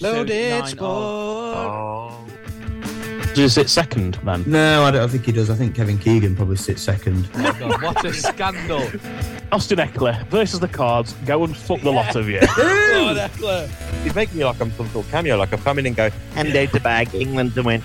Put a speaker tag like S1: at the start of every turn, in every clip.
S1: episode
S2: Loaded
S1: nine
S2: sport.
S1: of.
S3: Does he sit second then?
S4: No, I don't think he does. I think Kevin Keegan probably sits second.
S1: Oh my God, what a scandal!
S3: Austin Eckler versus the Cards. Go and fuck the lot of you.
S2: God, Eckler.
S5: He's making me like I'm some sort of cameo, like I've come in and go,
S3: Hand out the bag, England to win.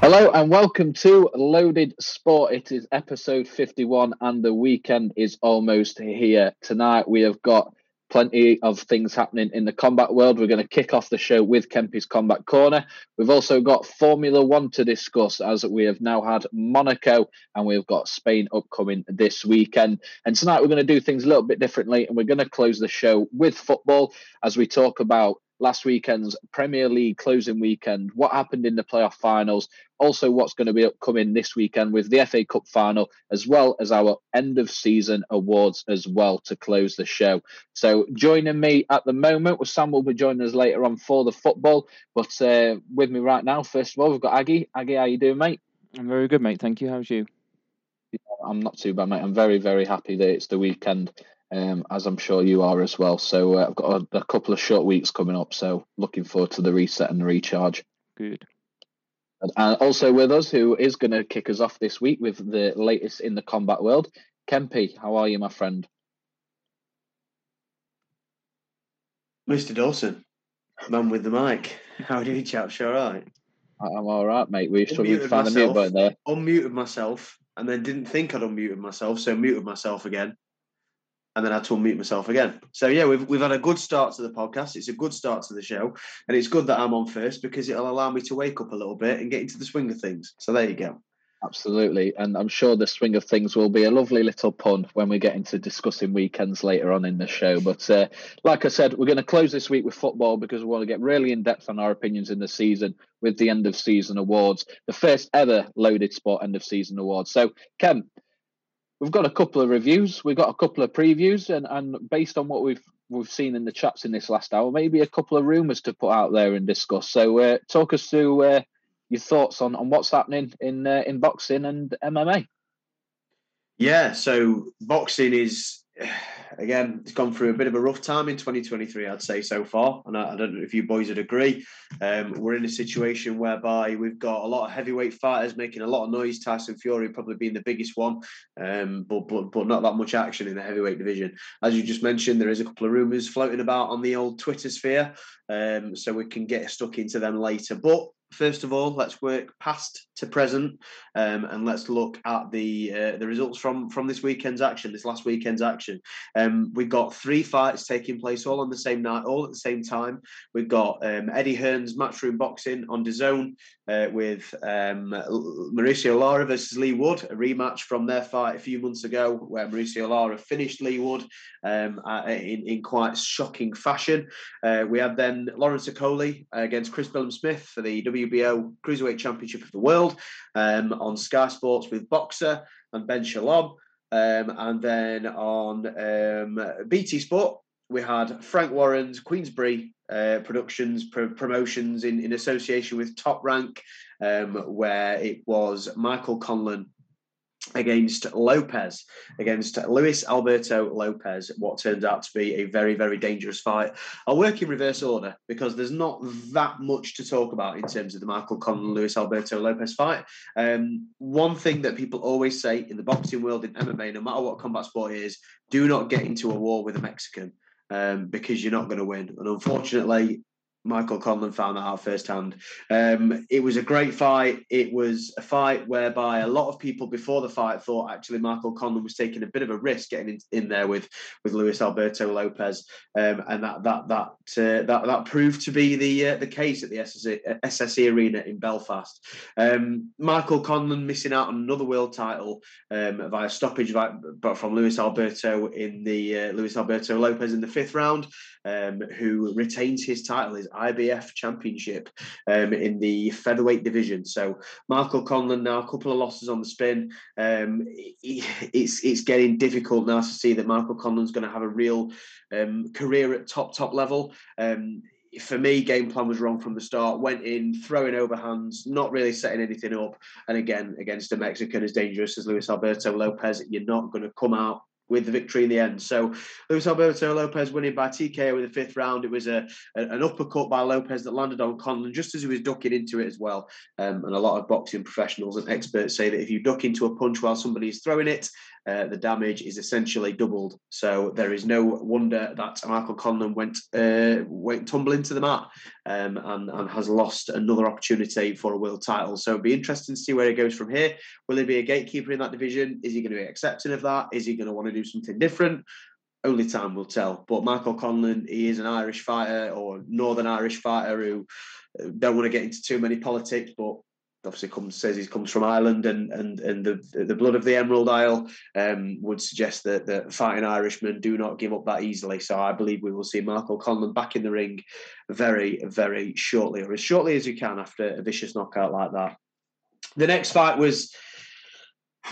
S6: Hello and welcome to Loaded Sport. It is episode 51 and the weekend is almost here. Tonight we have got plenty of things happening in the combat world. We're going to kick off the show with Kempy's Combat Corner. We've also got Formula One to discuss as we have now had Monaco and we've got Spain upcoming this weekend. And tonight we're going to do things a little bit differently and we're going to close the show with football as we talk about last weekend's Premier League closing weekend, what happened in the playoff finals, also what's going to be upcoming this weekend with the FA Cup final, as well as our end of season awards as well to close the show. So joining me at the moment, well, Sam will be joining us later on for the football, but uh, with me right now, first of all, we've got Aggie. Aggie, how you doing, mate?
S7: I'm very good, mate. Thank you. How's you?
S6: I'm not too bad, mate. I'm very, very happy that it's the weekend, um, as I'm sure you are as well. So uh, I've got a, a couple of short weeks coming up, so looking forward to the reset and the recharge.
S7: Good.
S6: And also with us, who is going to kick us off this week with the latest in the combat world, Kempy. How are you, my friend?
S8: Mr. Dawson, man with the mic. How are you, chaps? You all right?
S6: I'm all right, mate. We're struggling to
S8: Unmuted
S6: find the mute
S8: myself.
S6: button there.
S8: Unmuted myself and then didn't think I'd unmuted myself, so muted myself again. And then I had to unmute myself again. So yeah, we've we've had a good start to the podcast. It's a good start to the show. And it's good that I'm on first because it'll allow me to wake up a little bit and get into the swing of things. So there you go.
S6: Absolutely. And I'm sure the swing of things will be a lovely little pun when we get into discussing weekends later on in the show. But uh, like I said, we're going to close this week with football because we want to get really in depth on our opinions in the season with the end of season awards, the first ever loaded sport end of season awards. So, Ken, we've got a couple of reviews, we've got a couple of previews, and, and based on what we've we've seen in the chats in this last hour, maybe a couple of rumours to put out there and discuss. So, uh, talk us through uh, your thoughts on, on what's happening in uh, in boxing and MMA.
S8: Yeah, so boxing is again, it's gone through a bit of a rough time in 2023, I'd say so far. And I, I don't know if you boys would agree. Um, we're in a situation whereby we've got a lot of heavyweight fighters making a lot of noise. Tyson Fury probably being the biggest one, um, but, but but not that much action in the heavyweight division. As you just mentioned, there is a couple of rumours floating about on the old Twitter sphere, um, so we can get stuck into them later. But first of all, let's work past to present, um, and let's look at the uh, the results from from this weekend's action, this last weekend's action. Um, we've got three fights taking place all on the same night, all at the same time. We've got um, Eddie Hearn's Matchroom Boxing on DAZN uh, with um, Mauricio Lara versus Leigh Wood, a rematch from their fight a few months ago, where Mauricio Lara finished Leigh Wood um, uh, in, in quite shocking fashion. Uh, we have then Lawrence Okolie against Chris Billam Smith for the WBO Cruiserweight Championship of the World um, on Sky Sports with Boxxer and Ben Shalom. Um, and then on um, BT Sport, we had Frank Warren's Queensberry uh, Productions pro- promotions in, in association with Top Rank, um, where it was Michael Conlan against Lopez, against Luis Alberto Lopez, what turned out to be a very, very dangerous fight. I'll work in reverse order because there's not that much to talk about in terms of the Michael Conlan Luis Alberto Lopez fight. Um, one thing that people always say in the boxing world, in MMA, no matter what combat sport is, do not get into a war with a Mexican. Um, because you're not going to win. And unfortunately, Michael Conlan found that out firsthand. Um, it was a great fight. It was a fight whereby a lot of people before the fight thought actually Michael Conlan was taking a bit of a risk getting in, in there with with Luis Alberto Lopez, um, and that that that uh, that that proved to be the uh, the case at the SSE, SSE Arena in Belfast. Um, Michael Conlan missing out on another world title um, via stoppage, by, from Luis Alberto in the uh, Luis Alberto Lopez in the fifth round, um, who retains his title, his IBF Championship um, in the featherweight division. So Michael Conlan now a couple of losses on the spin. Um, it's it's getting difficult now to see that Michael Conlan's going to have a real um, career at top top level. Um, for me, game plan was wrong from the start. Went in throwing overhands, not really setting anything up. And again, against a Mexican as dangerous as Luis Alberto Lopez, you're not going to come out with the victory in the end. So Luis Alberto Lopez winning by TKO in the fifth round. It was a, a an uppercut by Lopez that landed on Conlan just as he was ducking into it as well. Um, and a lot of boxing professionals and experts say that if you duck into a punch while somebody is throwing it, uh, the damage is essentially doubled. So there is no wonder that Michael Conlan went uh, went tumbling to the mat um, and, and has lost another opportunity for a world title. So it'll be interesting to see where he goes from here. Will he be a gatekeeper in that division? Is he going to be accepting of that? Is he going to want to do something different? Only time will tell. But Michael Conlan, he is an Irish fighter or Northern Irish fighter who uh, don't want to get into too many politics, but obviously comes says he comes from Ireland and and and the the blood of the Emerald Isle um, would suggest that that fighting Irishmen do not give up that easily. So I believe we will see Michael Conlan back in the ring very very shortly, or as shortly as you can after a vicious knockout like that. The next fight was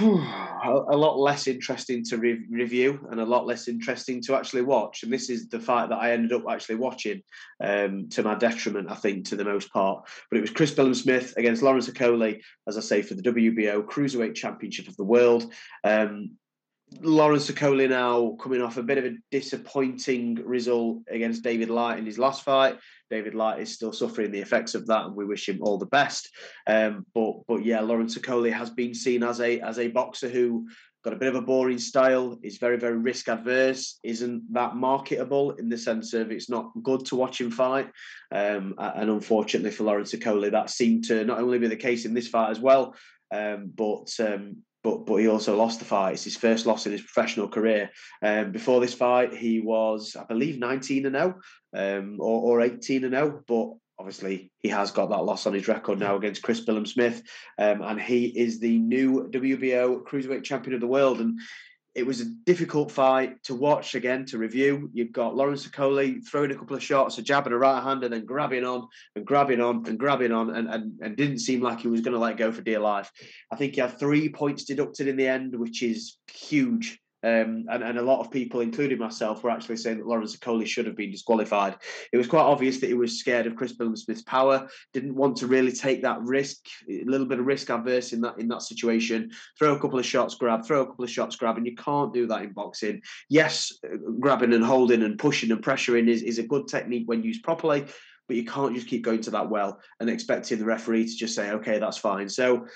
S8: a lot less interesting to re- review and a lot less interesting to actually watch. And this is the fight that I ended up actually watching um, to my detriment, I think, to the most part. But it was Chris Billam-Smith against Lawrence Okolie, as I say, for the WBO Cruiserweight Championship of the World. Um, Lawrence Okolie now coming off a bit of a disappointing result against David Light in his last fight. David Light is still suffering the effects of that, and we wish him all the best. Um, but but yeah, Lawrence Okolie has been seen as a as a boxer who got a bit of a boring style, is very very risk adverse, isn't that marketable in the sense of it's not good to watch him fight. Um, and unfortunately for Lawrence Okolie, that seemed to not only be the case in this fight as well, um, but um, but but he also lost the fight. It's his first loss in his professional career. Um, before this fight, he was, I believe, 19 and 0 um, or, or 18 and 0. But obviously, he has got that loss on his record now against Chris Billam-Smith, um, and he is the new WBO cruiserweight champion of the world. And it was a difficult fight to watch again to review. You've got Lawrence Okolie throwing a couple of shots, a jab and a right hand, and then grabbing on and grabbing on and grabbing on, and, and, and didn't seem like he was going to let go for dear life. I think he had three points deducted in the end, which is huge um, and, and a lot of people, including myself, were actually saying that Lawrence Okolie should have been disqualified. It was quite obvious that he was scared of Chris Billam-Smith's power, didn't want to really take that risk, a little bit of risk adverse in that in that situation. Throw a couple of shots, grab, throw a couple of shots, grab, and you can't do that in boxing. Yes, grabbing and holding and pushing and pressuring is, is a good technique when used properly, but you can't just keep going to that well and expecting the referee to just say, okay, that's fine. So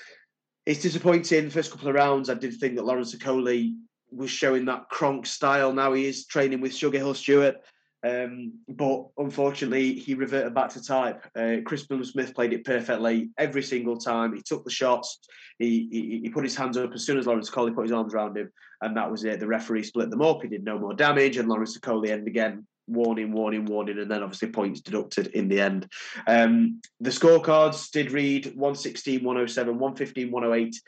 S8: it's disappointing. First couple of rounds, I did think that Lawrence Okolie was showing that Kronk style. Now he is training with Sugar Hill Steward. Um, but unfortunately, he reverted back to type. Uh, Chris Billam-Smith played it perfectly every single time. He took the shots. He, he, he put his hands up as soon as Lawrence Okolie put his arms around him, and that was it. The referee split them up. He did no more damage, and Lawrence Okolie ended again. Warning, warning, warning, and then obviously points deducted in the end. Um, the scorecards did read 116, 107, 115, 108,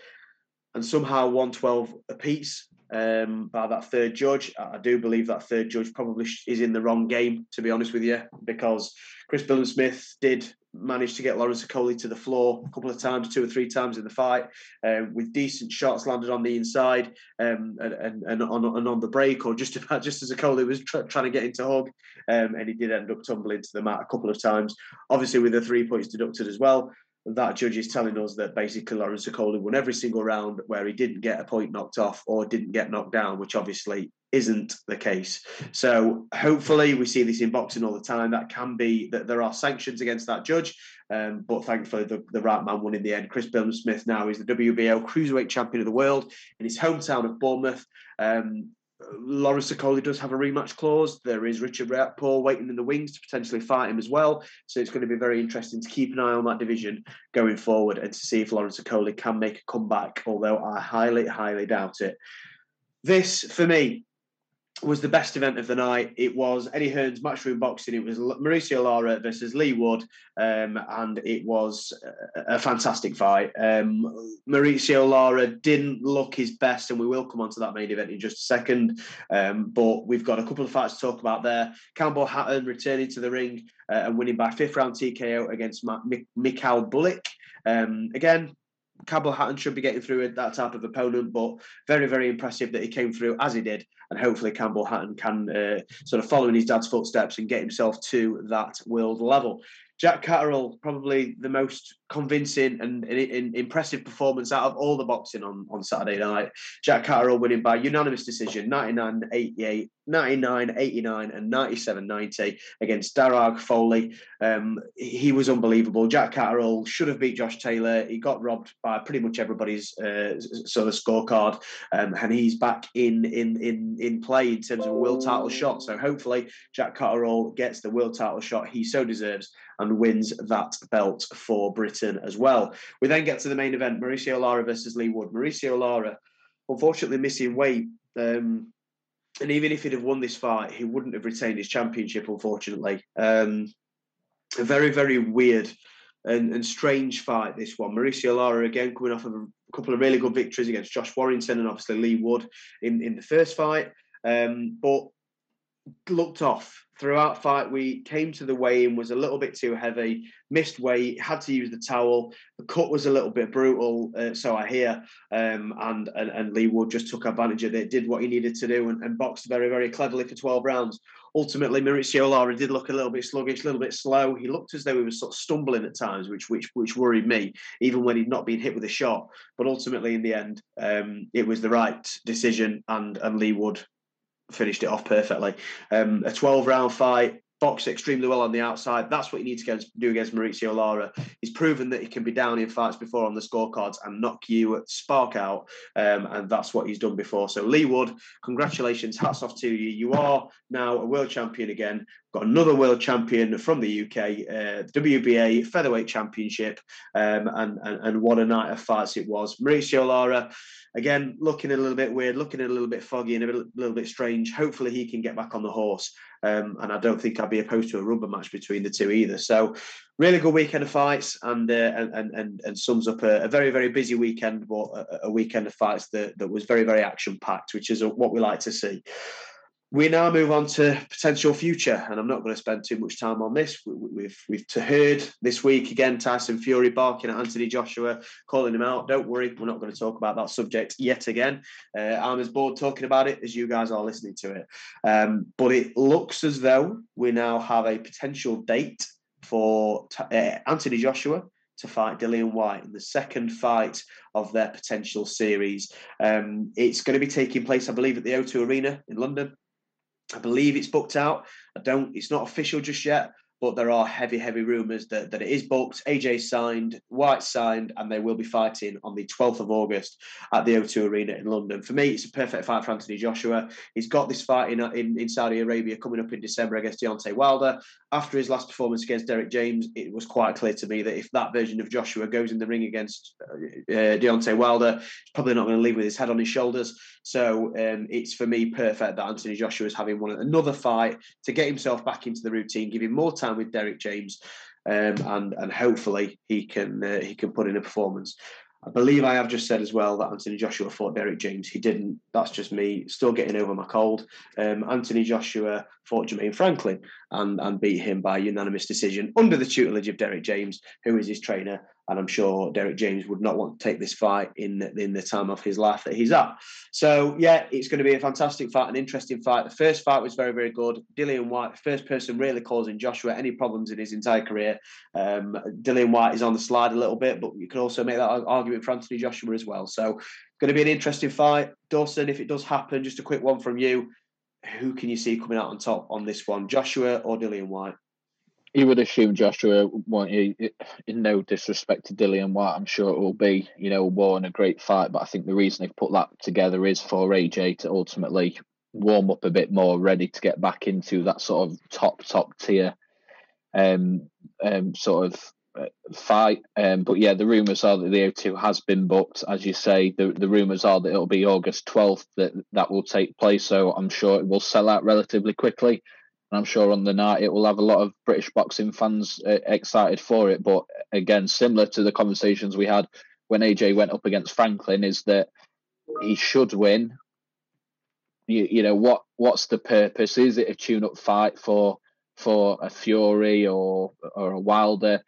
S8: and somehow 112 apiece um, by that third judge. I do believe that third judge probably is in the wrong game, to be honest with you, because Chris Billam-Smith did manage to get Lawrence Okolie to the floor a couple of times, two or three times in the fight, uh, with decent shots landed on the inside um, and, and, and, on, and on the break, or just about just as Okolie was tr- trying to get into hug, um, and he did end up tumbling to the mat a couple of times. Obviously, with the three points deducted as well that judge is telling us that basically Lawrence Okolie won every single round where he didn't get a point knocked off or didn't get knocked down, which obviously isn't the case. So hopefully we see this in boxing all the time. That can be that there are sanctions against that judge, um, but thankfully the, the right man won in the end. Chris Billam-Smith now is the WBO cruiserweight champion of the world in his hometown of Bournemouth. Um, Lawrence Okolie does have a rematch clause. There is Richard Riakporhe waiting in the wings to potentially fight him as well. So it's going to be very interesting to keep an eye on that division going forward and to see if Lawrence Okolie can make a comeback, although I highly, highly doubt it. This, for me, was the best event of the night. It was Eddie Hearn's matchroom boxing. It was Mauricio Lara versus Leigh Wood, um, and it was a, a fantastic fight. Um, Mauricio Lara didn't look his best, and we will come on to that main event in just a second. Um, but we've got a couple of fights to talk about there. Campbell Hatton returning to the ring uh, and winning by fifth round TKO against Michal Bulik. Um, again, Campbell Hatton should be getting through that type of opponent, but very, very impressive that he came through as he did and hopefully Campbell Hatton can uh, sort of follow in his dad's footsteps and get himself to that world level. Jack Catterall, probably the most convincing and, and, and, impressive performance out of all the boxing on, on Saturday night. Jack Catterall winning by unanimous decision 99 88, 99 89, and 97 90 against Darragh Foley. Um, he was unbelievable. Jack Catterall should have beat Josh Taylor. He got robbed by pretty much everybody's uh, sort of scorecard, um, and he's back in, in, in, in play in terms of a world title shot. So hopefully, Jack Catterall gets the world title shot he so deserves and wins that belt for Britain as well. We then get to the main event Mauricio Lara versus Leigh Wood. Mauricio Lara, unfortunately, missing weight. Um, and even if he'd have won this fight, he wouldn't have retained his championship, unfortunately. Um, a very, very weird and, and strange fight, this one. Mauricio Lara, again, coming off of a couple of really good victories against Josh Warrington and obviously Lee Wood in, in the first fight. Um, but looked off throughout fight week, came to the weigh-in, was a little bit too heavy, missed weight, had to use the towel. The cut was a little bit brutal, uh, so I hear. Um, and, and and Leigh Wood just took advantage of it, did what he needed to do, and, and boxed very very cleverly for 12 rounds. Ultimately, Mauricio Lara did look a little bit sluggish, a little bit slow. He looked as though he was sort of stumbling at times, which which which worried me, even when he'd not been hit with a shot. But ultimately, in the end, um, it was the right decision, and and Leigh Wood finished it off perfectly. Um, a 12 round fight, boxed extremely well on the outside. That's what you need to do against Mauricio Lara. He's proven that he can be down in fights before on the scorecards and knock you spark out, um, and that's what he's done before. So Leigh Wood, congratulations, hats off to you. You are now a world champion again. Got another world champion from the UK, uh, WBA featherweight championship, um, and, and and what a night of fights it was. Mauricio Lara again, looking a little bit weird, looking a little bit foggy and a little, little bit strange. Hopefully, he can get back on the horse. Um, and I don't think I'd be opposed to a rubber match between the two either. So, really good weekend of fights, and uh, and, and and sums up a, a, very very busy weekend, but a, a, weekend of fights that that was very very action packed, which is what we like to see. We now move on to potential future, and I'm not going to spend too much time on this. We, have we've heard this week again Tyson Fury barking at Anthony Joshua, calling him out. Don't worry, we're not going to talk about that subject yet again. Uh, I'm as bored talking about it as you guys are listening to it. Um, but it looks as though we now have a potential date for uh, Anthony Joshua to fight Dillian Whyte in the second fight of their potential series. Um, it's going to be taking place, I believe, at the O2 Arena in London. I believe it's booked out. I don't. It's not official just yet, but there are heavy, heavy rumours that, that it is booked. AJ signed, Whyte signed, and they will be fighting on the 12th of August at the O2 Arena in London. For me, it's a perfect fight for Anthony Joshua. He's got this fight in, in, in Saudi Arabia coming up in December against Deontay Wilder. After his last performance against Derrick James, it was quite clear to me that if that version of Joshua goes in the ring against uh, uh Deontay Wilder, he's probably not going to leave with his head on his shoulders. So um, it's for me perfect that Anthony Joshua is having one another fight to get himself back into the routine, give him more time with Derrick James, um, and and hopefully he can uh, he can put in a performance. I believe I have just said as well that Anthony Joshua fought Derrick James. He didn't. That's just me still getting over my cold. Um, Anthony Joshua fought Jermaine Franklin and, and beat him by unanimous decision under the tutelage of Derrick James, who is his trainer and I'm sure Derrick James would not want to take this fight in in the time of his life that he's at. So yeah, it's going to be a fantastic fight, an interesting fight. The first fight was very very good. Dillian Whyte, first person really causing Joshua any problems in his entire career. Um, Dillian Whyte is on the slide a little bit, but you can also make that argument for Anthony Joshua as well. So going to be an interesting fight. Dawson, if it does happen, just a quick one from you. Who can you see coming out on top on this one, Joshua or Dillian Whyte?
S6: You would assume Joshua won't he? In no disrespect to Dillian Whyte, I'm sure it will be, you know, war and a great fight. But I think the reason they've put that together is for AJ to ultimately warm up a bit more, ready to get back into that sort of top top tier, um, um sort of uh, fight. Um, but yeah, the rumours are that the O2 has been booked, as you say. The the rumours are that it'll be August 12th that that will take place. So I'm sure it will sell out relatively quickly I'm sure on the night it will have a lot of British boxing fans uh, excited for it. But again, similar to the conversations we had when AJ went up against Franklin, is that he should win. You, you know what? What's the purpose? Is it a tune-up fight for for a Fury or or a Wilder?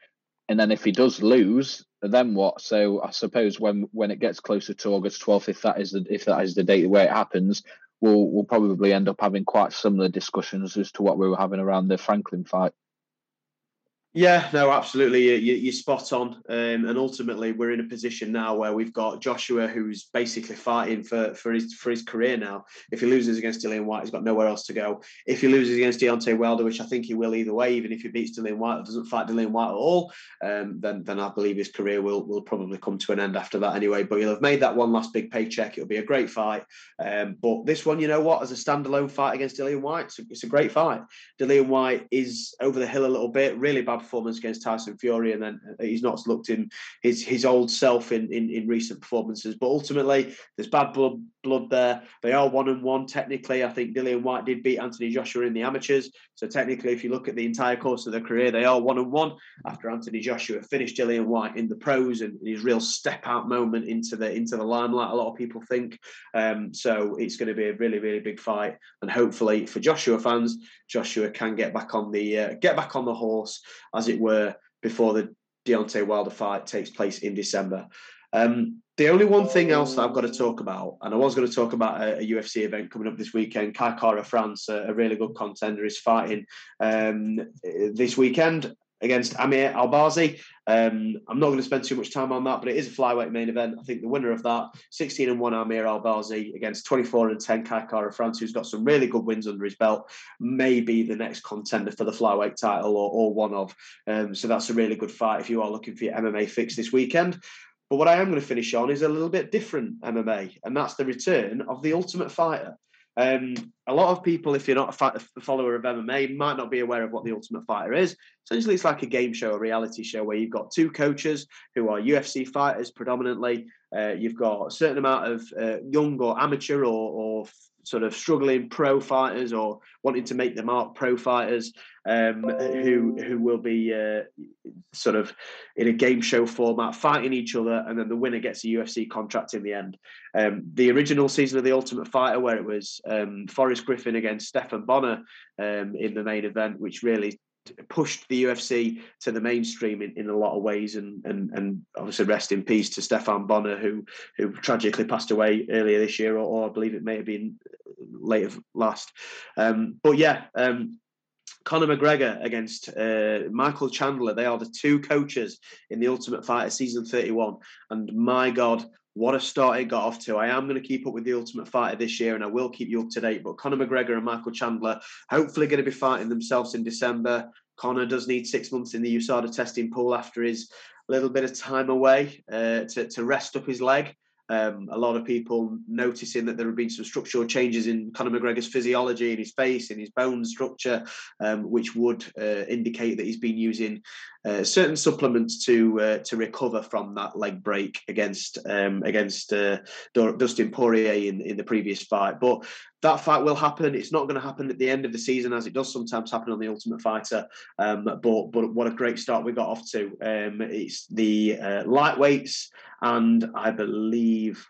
S6: And then if he does lose, then what? So I suppose when when it gets closer to August 12th, if that is the if that is the date where it happens, we'll we'll probably end up having quite similar discussions as to what we were having around the Franklin fight.
S8: Yeah, no, absolutely. You, are spot on. Um, and ultimately, we're in a position now where we've got Joshua, who's basically fighting for, for his for his career now. If he loses against Dillian Whyte, he's got nowhere else to go. If he loses against Deontay Wilder, which I think he will either way, even if he beats Dillian Whyte doesn't fight Dillian Whyte at all, um, then then I believe his career will will probably come to an end after that anyway. But he'll have made that one last big paycheck. It'll be a great fight. Um, but this one, you know what, as a standalone fight against Dillian Whyte, it's a, it's a great fight. Dillian Whyte is over the hill a little bit. Really bad performance against Tyson Fury, and then he's not looked in his his old self in, in, in recent performances. But ultimately, there's bad blood blood there. They are one and one technically. I think Dillian Whyte did beat Anthony Joshua in the amateurs, so technically, if you look at the entire course of their career, they are one and one. After Anthony Joshua finished Dillian Whyte in the pros and his real step out moment into the into the limelight, a lot of people think. Um, so it's going to be a really really big fight, and hopefully for Joshua fans, Joshua can get back on the uh, get back on the horse, as it were, before the Deontay Wilder fight takes place in December. Um, the only one thing else that I've got to talk about, and I was going to talk about a, a UFC event coming up this weekend. Kai Kara France, a, a, really good contender, is fighting um, this weekend against Amir Albazi. Um, I'm not going to spend too much time on that, but it is a flyweight main event. I think the winner of that, 16 and 1 Amir Albazi against 24 and 10 Kai Kara France, who's got some really good wins under his belt, may be the next contender for the flyweight title or, or one of. Um, so that's a really good fight if you are looking for your MMA fix this weekend. But what I am going to finish on is a little bit different MMA, and that's the return of the Ultimate Fighter. Um, a lot of people, if you're not a follower of MMA, might not be aware of what the Ultimate Fighter is. Essentially, it's like a game show, a reality show where you've got two coaches who are UFC fighters predominantly. Uh, you've got a certain amount of uh, young or amateur or, or sort of struggling pro fighters or wanting to make the mark pro fighters um, who who will be uh, sort of in a game show format fighting each other and then the winner gets a UFC contract in the end. Um, the original season of the Ultimate Fighter where it was um, Forrest Griffin against Stephan Bonnar um, in the main event which really pushed the UFC to the mainstream in, in a lot of ways, and and and obviously rest in peace to Stephan Bonnar who who tragically passed away earlier this year, or, or I believe it may have been later last. Um, but yeah. Um, Conor McGregor against uh, Michael Chandler. They are the two coaches in the Ultimate Fighter season 31. And my God, what a start it got off to. I am going to keep up with the Ultimate Fighter this year and I will keep you up to date. But Conor McGregor and Michael Chandler hopefully going to be fighting themselves in December. Conor does need six months in the USADA testing pool after his little bit of time away uh, to, to rest up his leg. Um, a lot of people noticing that there have been some structural changes in Conor McGregor's physiology, in his face, in his bone structure, um, which would uh, indicate that he's been using uh, certain supplements to uh, to recover from that leg break against um, against uh, Dustin Poirier in, in the previous fight. But that fight will happen. It's not going to happen at the end of the season, as it does sometimes happen on the Ultimate Fighter. Um, but but what a great start we got off to. Um, it's the uh, lightweights, and I believe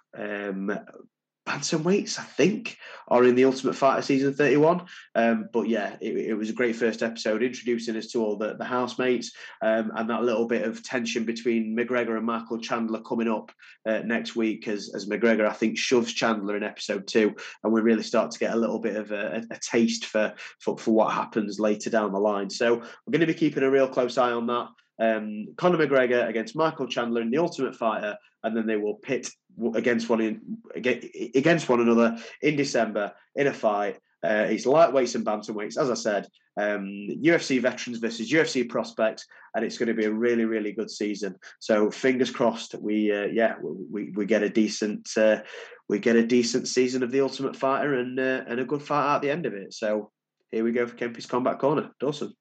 S8: um, weights, I think, are in the Ultimate Fighter season 31. Um, but yeah, it, it, was a great first episode introducing us to all the, the housemates um, and that little bit of tension between McGregor and Michael Chandler coming up uh, next week as, as McGregor, I think, shoves Chandler in episode two. And we really start to get a little bit of a, a taste for, for, for what happens later down the line. So we're going to be keeping a real close eye on that. Um, Conor McGregor against Michael Chandler in the Ultimate Fighter, and then they will pit against one in, against one another in December in a fight. Uh, it's lightweights and bantamweights, as I said. Um, UFC veterans versus UFC prospects, and it's going to be a really, really good season. So fingers crossed, we uh, yeah we, we get a decent uh, we get a decent season of the Ultimate Fighter and uh, and a good fight at the end of it. So here we go for Kempy's Combat Corner, Dawson.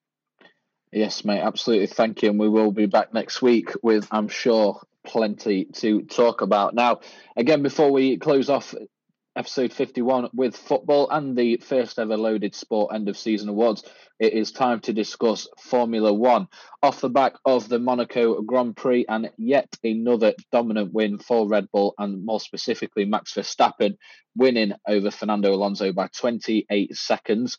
S6: Yes, mate, absolutely. Thank you. And we will be back next week with, I'm sure, plenty to talk about. Now, again, before we close off episode 51 with football and the first ever loaded sport end of season awards, it is time to discuss Formula One. Off the back of the Monaco Grand Prix and yet another dominant win for Red Bull and more specifically Max Verstappen winning over Fernando Alonso by 28 seconds.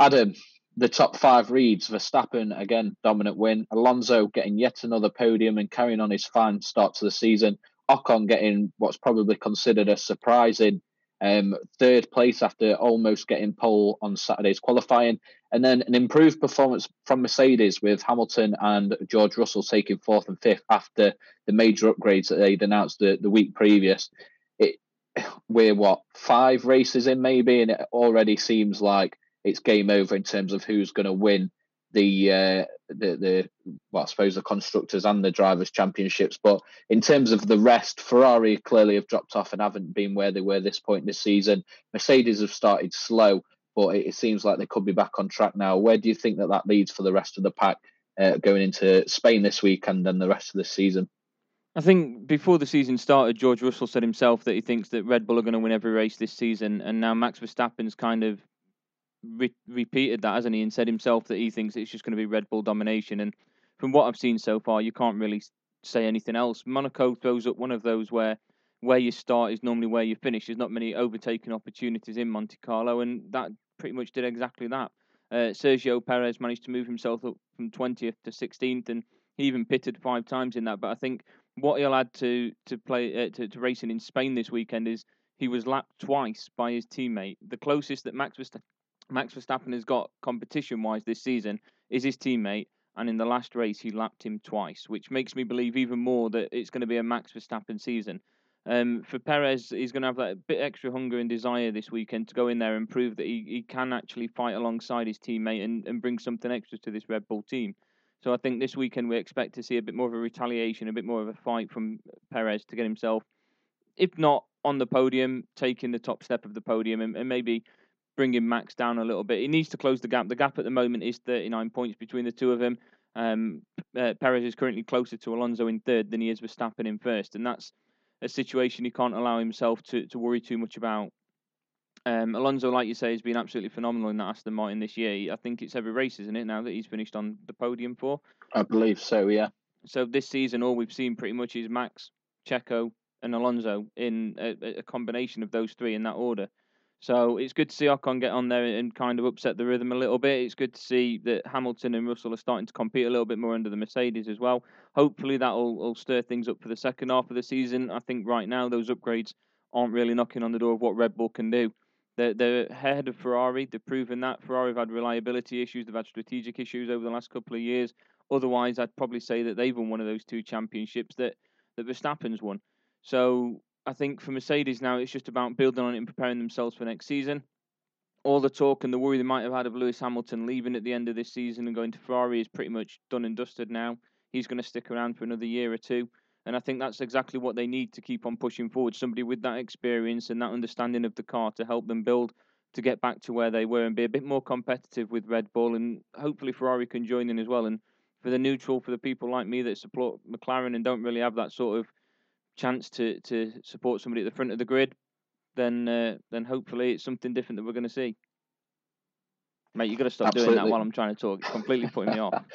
S6: Adam, the top five reads Verstappen again dominant win, Alonso getting yet another podium and carrying on his fine start to the season, Ocon getting what's probably considered a surprising Um, third place after almost getting pole on Saturday's qualifying, and then an improved performance from Mercedes with Hamilton and George Russell taking fourth and fifth after the major upgrades that they'd announced the, the week previous. It we're what five races in maybe, and it already seems like it's game over in terms of who's going to win the uh, the the well, I suppose the constructors and the drivers' championships. But in terms of the rest, Ferrari clearly have dropped off and haven't been where they were this point this season. Mercedes have started slow, but it, it seems like they could be back on track now. Where do you think that that leads for the rest of the pack uh, going into Spain this week and then the rest of the season?
S7: I think before the season started, George Russell said himself that he thinks that Red Bull are going to win every race this season, and now Max Verstappen's kind of re- repeated that, hasn't he, and said himself that he thinks it's just going to be Red Bull domination. And from what I've seen so far, you can't really say anything else. Monaco throws up one of those where where you start is normally where you finish. There's not many overtaking opportunities in Monte Carlo, and that pretty much did exactly that. Uh, Sergio Perez managed to move himself up from 20th to 16th, and he even pitted five times in that. But I think what he'll add to to play uh, to, to racing in Spain this weekend is he was lapped twice by his teammate. The closest that Max Verstappen Max Verstappen has got competition wise this season is his teammate, and in the last race he lapped him twice, which makes me believe even more that it's going to be a Max Verstappen season. Um, for Perez, he's going to have that bit extra hunger and desire this weekend to go in there and prove that he, he can actually fight alongside his teammate and, and bring something extra to this Red Bull team. So I think this weekend we expect to see a bit more of a retaliation, a bit more of a fight from Perez to get himself, if not on the podium, taking the top step of the podium and, and maybe bringing Max down a little bit. He needs to close the gap. The gap at the moment is 39 points between the two of them. Um, uh, Perez is currently closer to Alonso in third than he is with Verstappen in first, and that's a situation he can't allow himself to, to worry too much about. Um, Alonso, like you say, has been absolutely phenomenal in that Aston Martin this year. I think it's every race, isn't it, now that he's finished on the podium for?
S6: I believe so, yeah.
S7: So this season, all we've seen pretty much is Max, Checo, and Alonso in a, a combination of those three in that order. So it's good to see Ocon get on there and kind of upset the rhythm a little bit. It's good to see that Hamilton and Russell are starting to compete a little bit more under the Mercedes as well. Hopefully that will, stir things up for the second half of the season. I think right now those upgrades aren't really knocking on the door of what Red Bull can do. They're, they're ahead of Ferrari. They've proven that. Ferrari have had reliability issues. They've had strategic issues over the last couple of years. Otherwise, I'd probably say that they've won one of those two championships that, that Verstappen's won. So I think for Mercedes now, it's just about building on it and preparing themselves for next season. All the talk and the worry they might have had of Lewis Hamilton leaving at the end of this season and going to Ferrari is pretty much done and dusted now. He's going to stick around for another year or two. And I think that's exactly what they need to keep on pushing forward. Somebody with that experience and that understanding of the car to help them build to get back to where they were and be a bit more competitive with Red Bull. And hopefully Ferrari can join in as well. And for the neutral, for the people like me that support McLaren and don't really have that sort of chance to to support somebody at the front of the grid, then uh, then hopefully it's something different that we're going to see. Mate, you've got to stop Absolutely. doing that while I'm trying to talk. It's completely putting me off.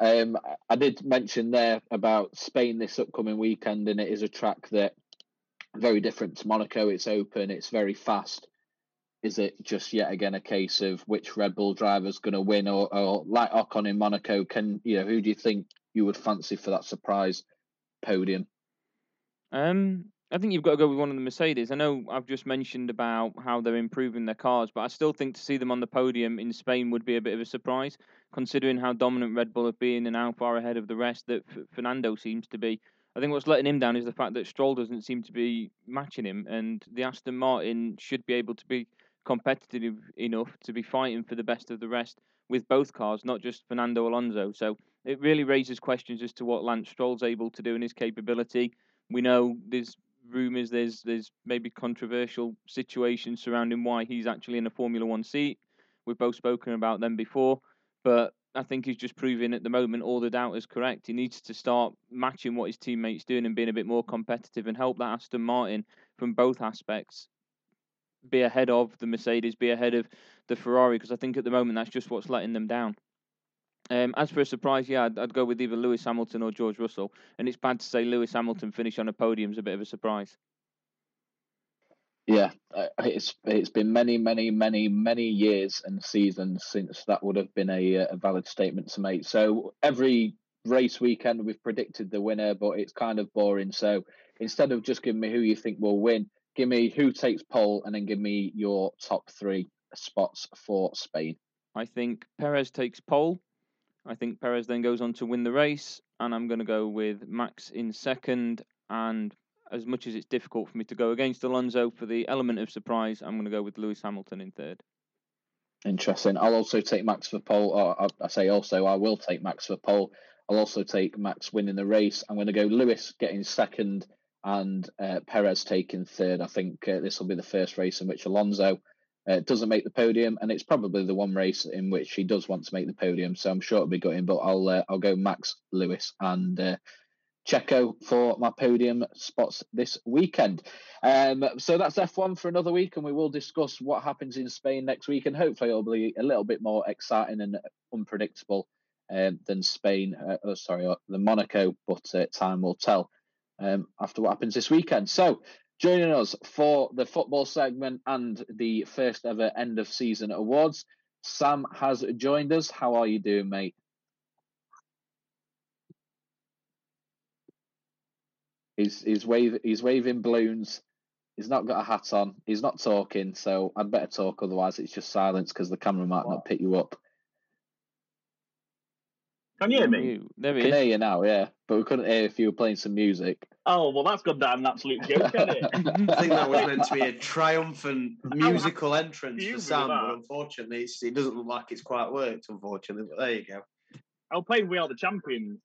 S6: Um, I did mention there about Spain this upcoming weekend, and it is a track that very different to Monaco. It's open, it's very fast. Is it just yet again a case of which Red Bull driver is going to win, or, or like Ocon in Monaco? Can you know who do you think you would fancy for that surprise podium?
S7: Um, I think you've got to go with one of the Mercedes. I know I've just mentioned about how they're improving their cars, but I still think to see them on the podium in Spain would be a bit of a surprise, considering how dominant Red Bull have been and how far ahead of the rest that F- Fernando seems to be. I think what's letting him down is the fact that Stroll doesn't seem to be matching him, and the Aston Martin should be able to be competitive enough to be fighting for the best of the rest with both cars, not just Fernando Alonso. So it really raises questions as to what Lance Stroll's able to do and his capability. We know there's rumours, there's there's maybe controversial situations surrounding why he's actually in a Formula One seat. We've both spoken about them before, but I think he's just proving at the moment all the doubt is correct. He needs to start matching what his teammates doing and being a bit more competitive and help that Aston Martin from both aspects be ahead of the Mercedes, be ahead of the Ferrari, because I think at the moment that's just what's letting them down. Um, as for a surprise, yeah, I'd, I'd, go with either Lewis Hamilton or George Russell. And it's bad to say Lewis Hamilton finish on a podium is a bit of a surprise.
S6: Yeah, uh, it's it's been many, many, many, many years and seasons since that would have been a, uh, a valid statement to make. So every race weekend we've predicted the winner, but it's kind of boring. So instead of just giving me who you think will win, give me who takes pole, and then give me your top three spots for Spain.
S7: I think Perez takes pole. I think Perez then goes on to win the race, and I'm going to go with Max in second. And as much as it's difficult for me to go against Alonso for the element of surprise, I'm going to go with Lewis Hamilton in third.
S6: Interesting. I'll also take Max for pole. Or I, say also, I will take Max for pole. I'll also take Max winning the race. I'm going to go Lewis getting second and uh, Perez taking third. I think uh, this will be the first race in which Alonso uh, doesn't make the podium, and it's probably the one race in which he does want to make the podium. So I'm sure it'll be gutting, but I'll uh, I'll go Max Lewis and uh, Checo for my podium spots this weekend. Um, so that's F1 for another week, and we will discuss what happens in Spain next week, and hopefully it'll be a little bit more exciting and unpredictable um, than Spain, uh, oh, sorry, the Monaco, but uh, time will tell um, after what happens this weekend. So, joining us for the football segment and the first ever end of season awards, Sam has joined us. How are you doing, mate? He's he's wave he's waving balloons. He's not got a hat on. He's not talking, so I'd better talk. Otherwise, it's just silence because the camera might not pick you up.
S3: Can you hear me?
S7: You- There
S6: I
S7: he
S6: can
S7: is.
S6: hear you now, yeah, but we couldn't hear if you were playing some music.
S3: Oh well, that's gone down an absolute joke, isn't it?
S8: I think that was meant to be a triumphant musical entrance for Sam, but unfortunately, it's, it doesn't look like it's quite worked. Unfortunately, but there you go.
S3: I'll play We Are the Champions.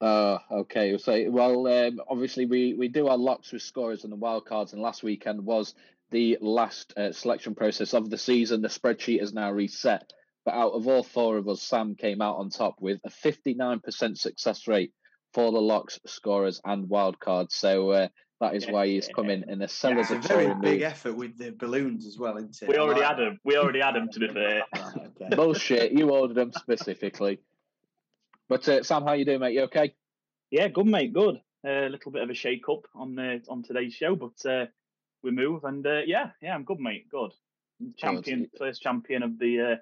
S6: Oh, okay. So, well, um, obviously, we, we do our locks with scorers and the wild cards, and last weekend was the last uh, selection process of the season. The spreadsheet is now reset. But out of all four of us, Sam came out on top with a 59% success rate for the locks, scorers, and wildcards. So uh, that is why he's come in in a
S8: It's a very
S6: celebratory
S8: big effort with the balloons as well, isn't it?
S3: We already
S8: like
S3: had them. We already had them. To be fair.
S8: okay.
S6: Bullshit. You ordered them specifically. But uh, Sam, how you doing, mate? You okay?
S3: Yeah, good mate, good. A little bit of a shake up on the on today's show, but uh, we move and uh, yeah, yeah, I'm good, mate. Good. Champion, first champion of the uh,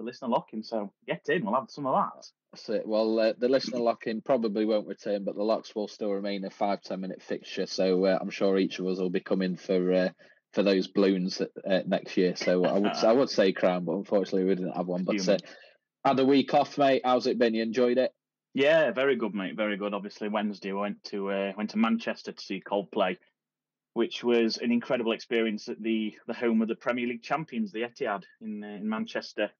S3: the listener locking. So get in. We'll have some of that.
S6: That's it. Well, uh, the listener lock-in probably won't return, but the locks will still remain a five ten minute fixture. So uh, I'm sure each of us will be coming for uh, for those balloons uh, next year. So I would I would say crown, but unfortunately we didn't have one. But uh, had a week off, mate. How's it been? You enjoyed it?
S3: Yeah, very good, mate. Very good. Obviously, Wednesday I went to uh, went to Manchester to see Coldplay, which was an incredible experience at the the home of the Premier League champions, the Etihad in uh, in Manchester.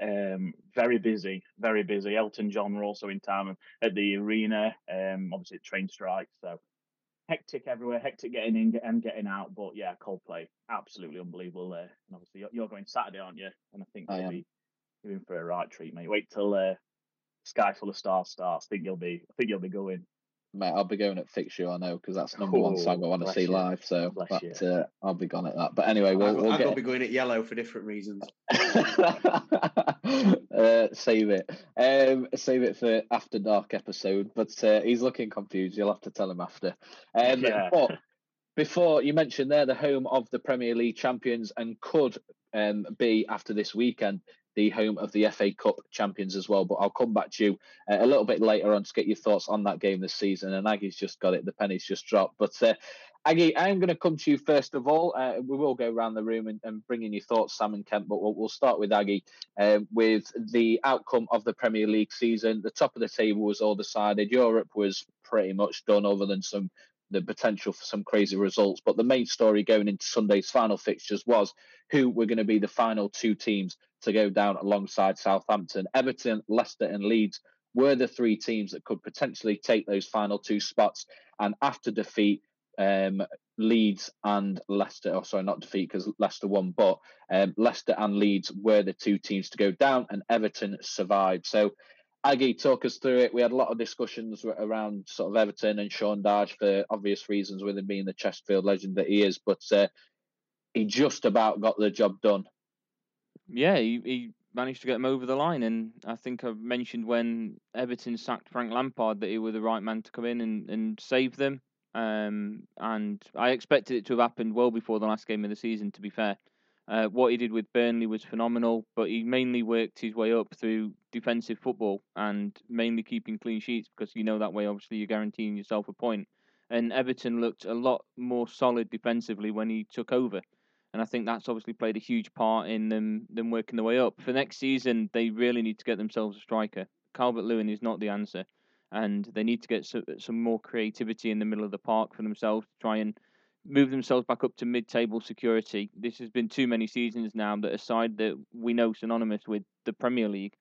S3: Um, very busy, very busy. Elton John were also in town at the arena. Um, obviously, train strike, so hectic everywhere. Hectic getting in and getting out. But yeah, Coldplay, absolutely unbelievable there. And obviously, you're, you're going Saturday, aren't you? And I think you'll be you're in for a right treat, mate. Wait till uh, Sky Full of Stars starts. I think you'll be. I think you'll be going.
S6: Mate, I'll be going at Fixture, I know, because that's number one
S3: Oh,
S6: song I want to see
S3: you.
S6: live. So that, uh, I'll be gone at that. But anyway, we'll,
S8: I've,
S6: we'll
S8: I've
S6: get
S8: got to be going at yellow for different reasons.
S6: uh, save it. Um, save it for after dark episode. But uh, he's looking confused. You'll have to tell him after. Um,
S3: Yeah.
S6: But before you mentioned they're the home of the Premier League champions and could um, be after this weekend the home of the FA Cup champions as well. But I'll come back to you uh, a little bit later on to get your thoughts on that game this season. And Aggie's just got it. The penny's just dropped. But uh, Aggie, I'm going to come to you first of all. Uh, we will go around the room and, and bring in your thoughts, Sam and Kent, but we'll, we'll start with Aggie um, with the outcome of the Premier League season. The top of the table was all decided. Europe was pretty much done, other than some the potential for some crazy results. But the main story going into Sunday's final fixtures was who were going to be the final two teams to go down alongside Southampton. Everton, Leicester, and Leeds were the three teams that could potentially take those final two spots. And after defeat, um, Leeds and Leicester, oh sorry, not defeat because Leicester won, but um, Leicester and Leeds were the two teams to go down, and Everton survived. So, Aggie, talk us through it. We had a lot of discussions around sort of Everton and Sean Dyche for obvious reasons, with him being the Chesterfield legend that he is, but uh, he just about got the job done.
S7: Yeah, he, he managed to get him over the line, and I think I mentioned when Everton sacked Frank Lampard that he was the right man to come in and, and save them. Um, and I expected it to have happened well before the last game of the season. To be fair, uh, what he did with Burnley was phenomenal, but he mainly worked his way up through defensive football and mainly keeping clean sheets because you know that way obviously you're guaranteeing yourself a point. and Everton looked a lot more solid defensively when he took over. And I think that's obviously played a huge part in them them working their way up. For next season, they really need to get themselves a striker. Calvert Lewin is not the answer, and they need to get some, some more creativity in the middle of the park for themselves to try and move themselves back up to mid-table security. This has been too many seasons now that a side that we know synonymous with the Premier League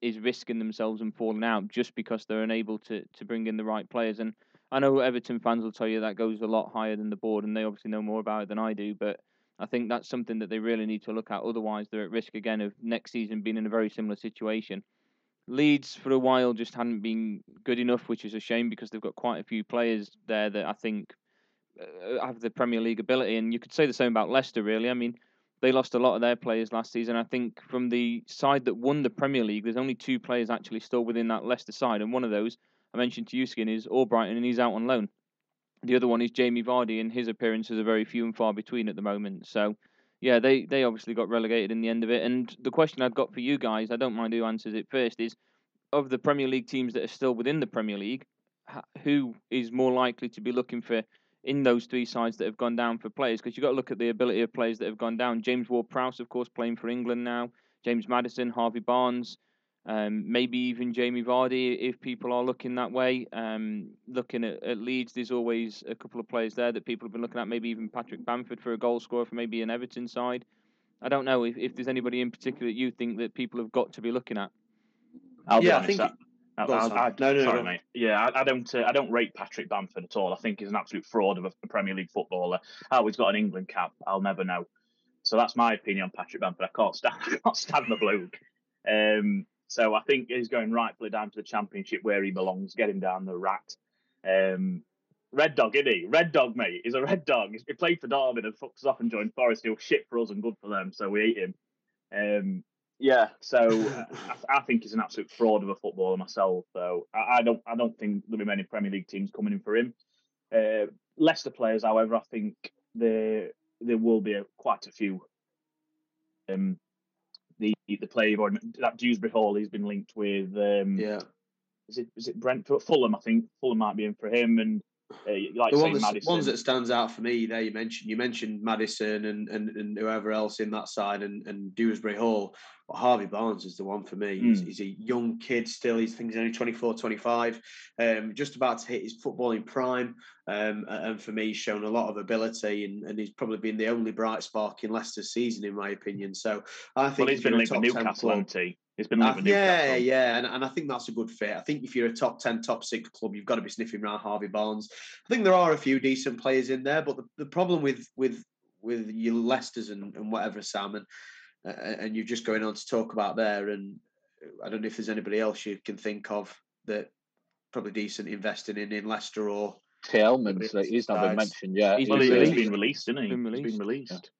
S7: is risking themselves and falling out just because they're unable to to bring in the right players. And I know Everton fans will tell you that goes a lot higher than the board, and they obviously know more about it than I do. But I think that's something that they really need to look at. Otherwise, they're at risk again of next season being in a very similar situation. Leeds for a while just hadn't been good enough, which is a shame because they've got quite a few players there that I think Uh, have the Premier League ability. And you could say the same about Leicester, really. I mean, they lost a lot of their players last season. I think from the side that won the Premier League, there's only two players actually still within that Leicester side, and one of those I mentioned to you, Skin, is Albrighton, and he's out on loan. The other one is Jamie Vardy, and his appearances are very few and far between at the moment. So, yeah, they, they obviously got relegated in the end of it. And the question I've got for you guys, I don't mind who answers it first, is of the Premier League teams that are still within the Premier League, who is more likely to be looking for in those three sides that have gone down for players because you've got to look at the ability of players that have gone down. James Ward Prowse, of course, playing for England now. James Maddison, Harvey Barnes, um, maybe even Jamie Vardy if people are looking that way. Um, looking at, at, Leeds, there's always a couple of players there that people have been looking at. Maybe even Patrick Bamford for a goal scorer for maybe an Everton side. I don't know if, if there's anybody in particular that you think that people have got to be looking at.
S3: I'll
S8: yeah,
S3: be
S8: I think.
S3: honest, I, I, I,
S8: no, no,
S3: sorry,
S8: no.
S3: mate. Yeah, I, I don't. Uh, I don't rate Patrick Bamford at all. I think he's an absolute fraud of a, Premier League footballer. How he's got an England cap, I'll never know. So that's my opinion on Patrick Bamford. I can't stand. I can't stand the bloke. Um, so I think he's going rightfully down to the Championship where he belongs. Get him down the rat. Um, Red Dog, isn't he? Red Dog, mate. He's a Red Dog. He played for Derby and fucks off and joined Forest. He'll shit for us and good for them. So we hate him. Um, yeah, so I, I, think he's an absolute fraud of a footballer myself. So I, I, don't, I don't think there'll be many Premier League teams coming in for him. Uh, Leicester players, however, I think there there will be a, quite a few. Um, the the player that Dewsbury Hall, he's been linked with. Um,
S8: Yeah.
S3: Is it is it Brentford? Fulham, I think Fulham might be in for him, and uh, like
S8: the one ones that stands out for me there you mentioned you mentioned Maddison and, and, and whoever else in that side and, and Dewsbury Hall but Harvey Barnes is the one for me. He's,
S3: Mm.
S8: he's a young kid still. He's, I think he's only 24 25 um, just about to hit his footballing prime. Um, and for me he's shown a lot of ability and, and he's probably been the only bright spark in Leicester's season in my opinion. So I think
S3: well, he's been linked with
S8: top 10
S3: Newcastle,
S8: club-
S3: hasn't he? He's been linked
S8: uh,
S3: with
S8: yeah,
S3: Newcastle.
S8: yeah, and, and I think that's a good fit. I think if you're a top ten, top six club, you've got to be sniffing around Harvey Barnes. I think there are a few decent players in there, but the, the problem with with with your Leicesters and, and whatever, Sam, and uh, and you're just going on to talk about there, and I don't know if there's anybody else you can think of that probably decent investing in in Leicester or
S6: Tielemans, like, he's not been mentioned yet.
S7: He's
S3: Well,
S7: been
S3: he's been released, isn't he?
S7: Been
S3: He's
S7: released,
S3: been released.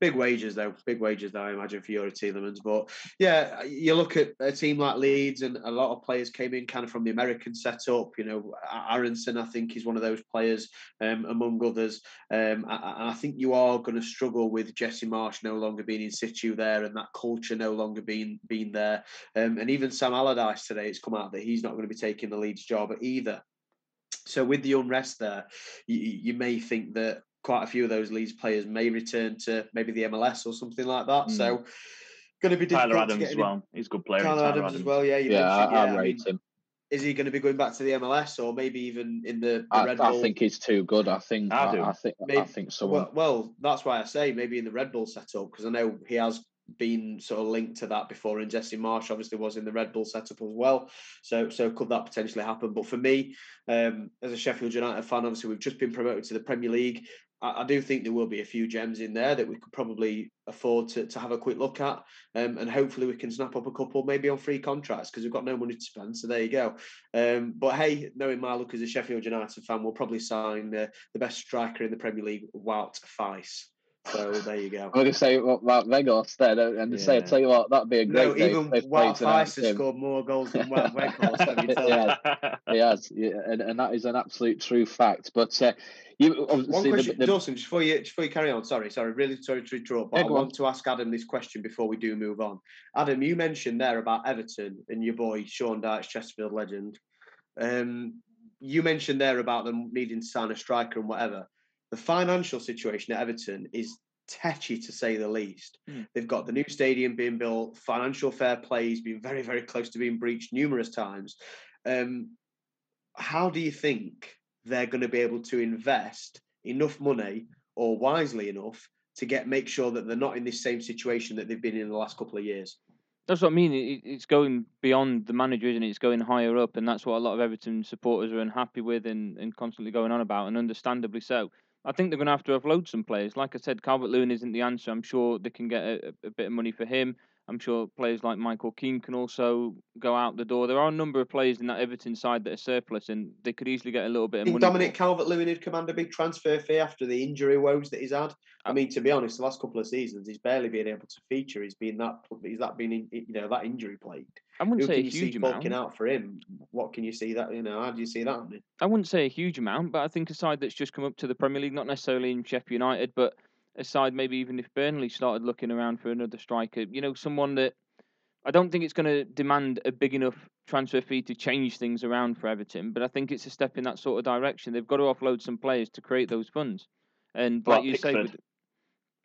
S8: Big wages though, big wages though. I imagine for Youri Tielemans, but yeah, you look at a team like Leeds, and a lot of players came in kind of from the American setup. You know, Aaronson, I think, is one of those players, um, among others. Um, and I think you are going to struggle with Jesse Marsch no longer being in situ there, and that culture no longer being being there. Um, and even Sam Allardyce today, it's come out that he's not going to be taking the Leeds job either. So with the unrest there, you, you may think that quite a few of those Leeds players may return to maybe the MLS or something like that.
S3: Mm.
S8: So going to be difficult
S3: Tyler
S8: to
S3: Adams
S8: get
S3: as well. He's a good player.
S8: Tyler,
S3: Tyler,
S8: Adams,
S3: Adams
S8: as well. Yeah, you
S6: yeah, I,
S8: mentioned,
S6: I
S8: yeah, I
S6: rate
S8: mean,
S6: him.
S8: is he going to be going back to the MLS or maybe even in the, the
S6: I,
S8: Red Bull?
S6: I think he's too good. I think.
S3: I
S6: I,
S3: do.
S6: I think. I think so.
S8: Well, well, that's why I say maybe in the Red Bull setup because I know he has been sort of linked to that before, and Jesse Marsch obviously was in the Red Bull setup as well. So, so could that potentially happen? But for me, um, as a Sheffield United fan, obviously we've just been promoted to the Premier League. I, do think there will be a few gems in there that we could probably afford to, to have a quick look at, um, and hopefully we can snap up a couple maybe on free contracts because we've got no money to spend. So there you go. Um, but hey, knowing my look as a Sheffield United fan, we'll probably sign uh, the best striker in the Premier League, Wout Faes. So there you go.
S6: I'm going to say what about Vegas there, and say, I
S3: Yeah.
S6: tell you what, that'd be a great
S8: No,
S6: day.
S8: even
S6: if
S8: Wout
S6: played
S8: has scored more goals than Wout Weghorst. let me tell you.
S6: Yeah. He has, yeah, and, and that is an absolute true fact. But uh, you
S8: One
S6: obviously the-
S8: question,
S6: the-
S8: Dawson, just before you just before you carry on, sorry, sorry, really sorry to interrupt, but
S6: Yeah,
S8: I
S6: go on.
S8: want to ask Adam this question before we do move on. Adam, you mentioned there about Everton and your boy Sean Dyche, Chesterfield legend. Um, you mentioned there about them needing to sign a striker and whatever. The financial situation at Everton is tetchy to say the least.
S7: Mm.
S8: They've got the new stadium being built, financial fair play has been very, very close to being breached numerous times. Um, how do you think they're going to be able to invest enough money or wisely enough to get make sure that they're not in this same situation that they've been in the last couple of years?
S7: That's what I mean. It's going beyond the manager, isn't it? It's going higher up, and that's what a lot of Everton supporters are unhappy with and, and constantly going on about, and understandably so. I think they're going to have to offload some players. Like I said, Calvert Lewin isn't the answer. I'm sure they can get a, a bit of money for him. I'm sure players like Michael Keane can also go out the door. There are a number of players in that Everton side that are surplus, and they could easily get a little bit of money.
S8: Dominic Calvert Lewin would command a big transfer fee after the injury woes that he's had. I
S7: Uh,
S8: mean, to be honest, the last couple of seasons he's barely been able to feature. He's been that he's that been in, you know that injury plagued.
S7: I wouldn't
S8: Who
S7: say
S8: can
S7: a
S8: you
S7: huge
S8: see
S7: amount.
S8: out for him? What can you see that you know? How do you see that happening?
S7: I wouldn't say a huge amount, but I think a side that's just come up to the Premier League, not necessarily in Sheffield United, but a side maybe even if Burnley started looking around for another striker, you know, someone that I don't think it's going to demand a big enough transfer fee to change things around for Everton, but I think it's a step in that sort of direction. They've got to offload some players to create those funds, and like,
S2: Like
S7: you say,
S2: Pickford.
S7: with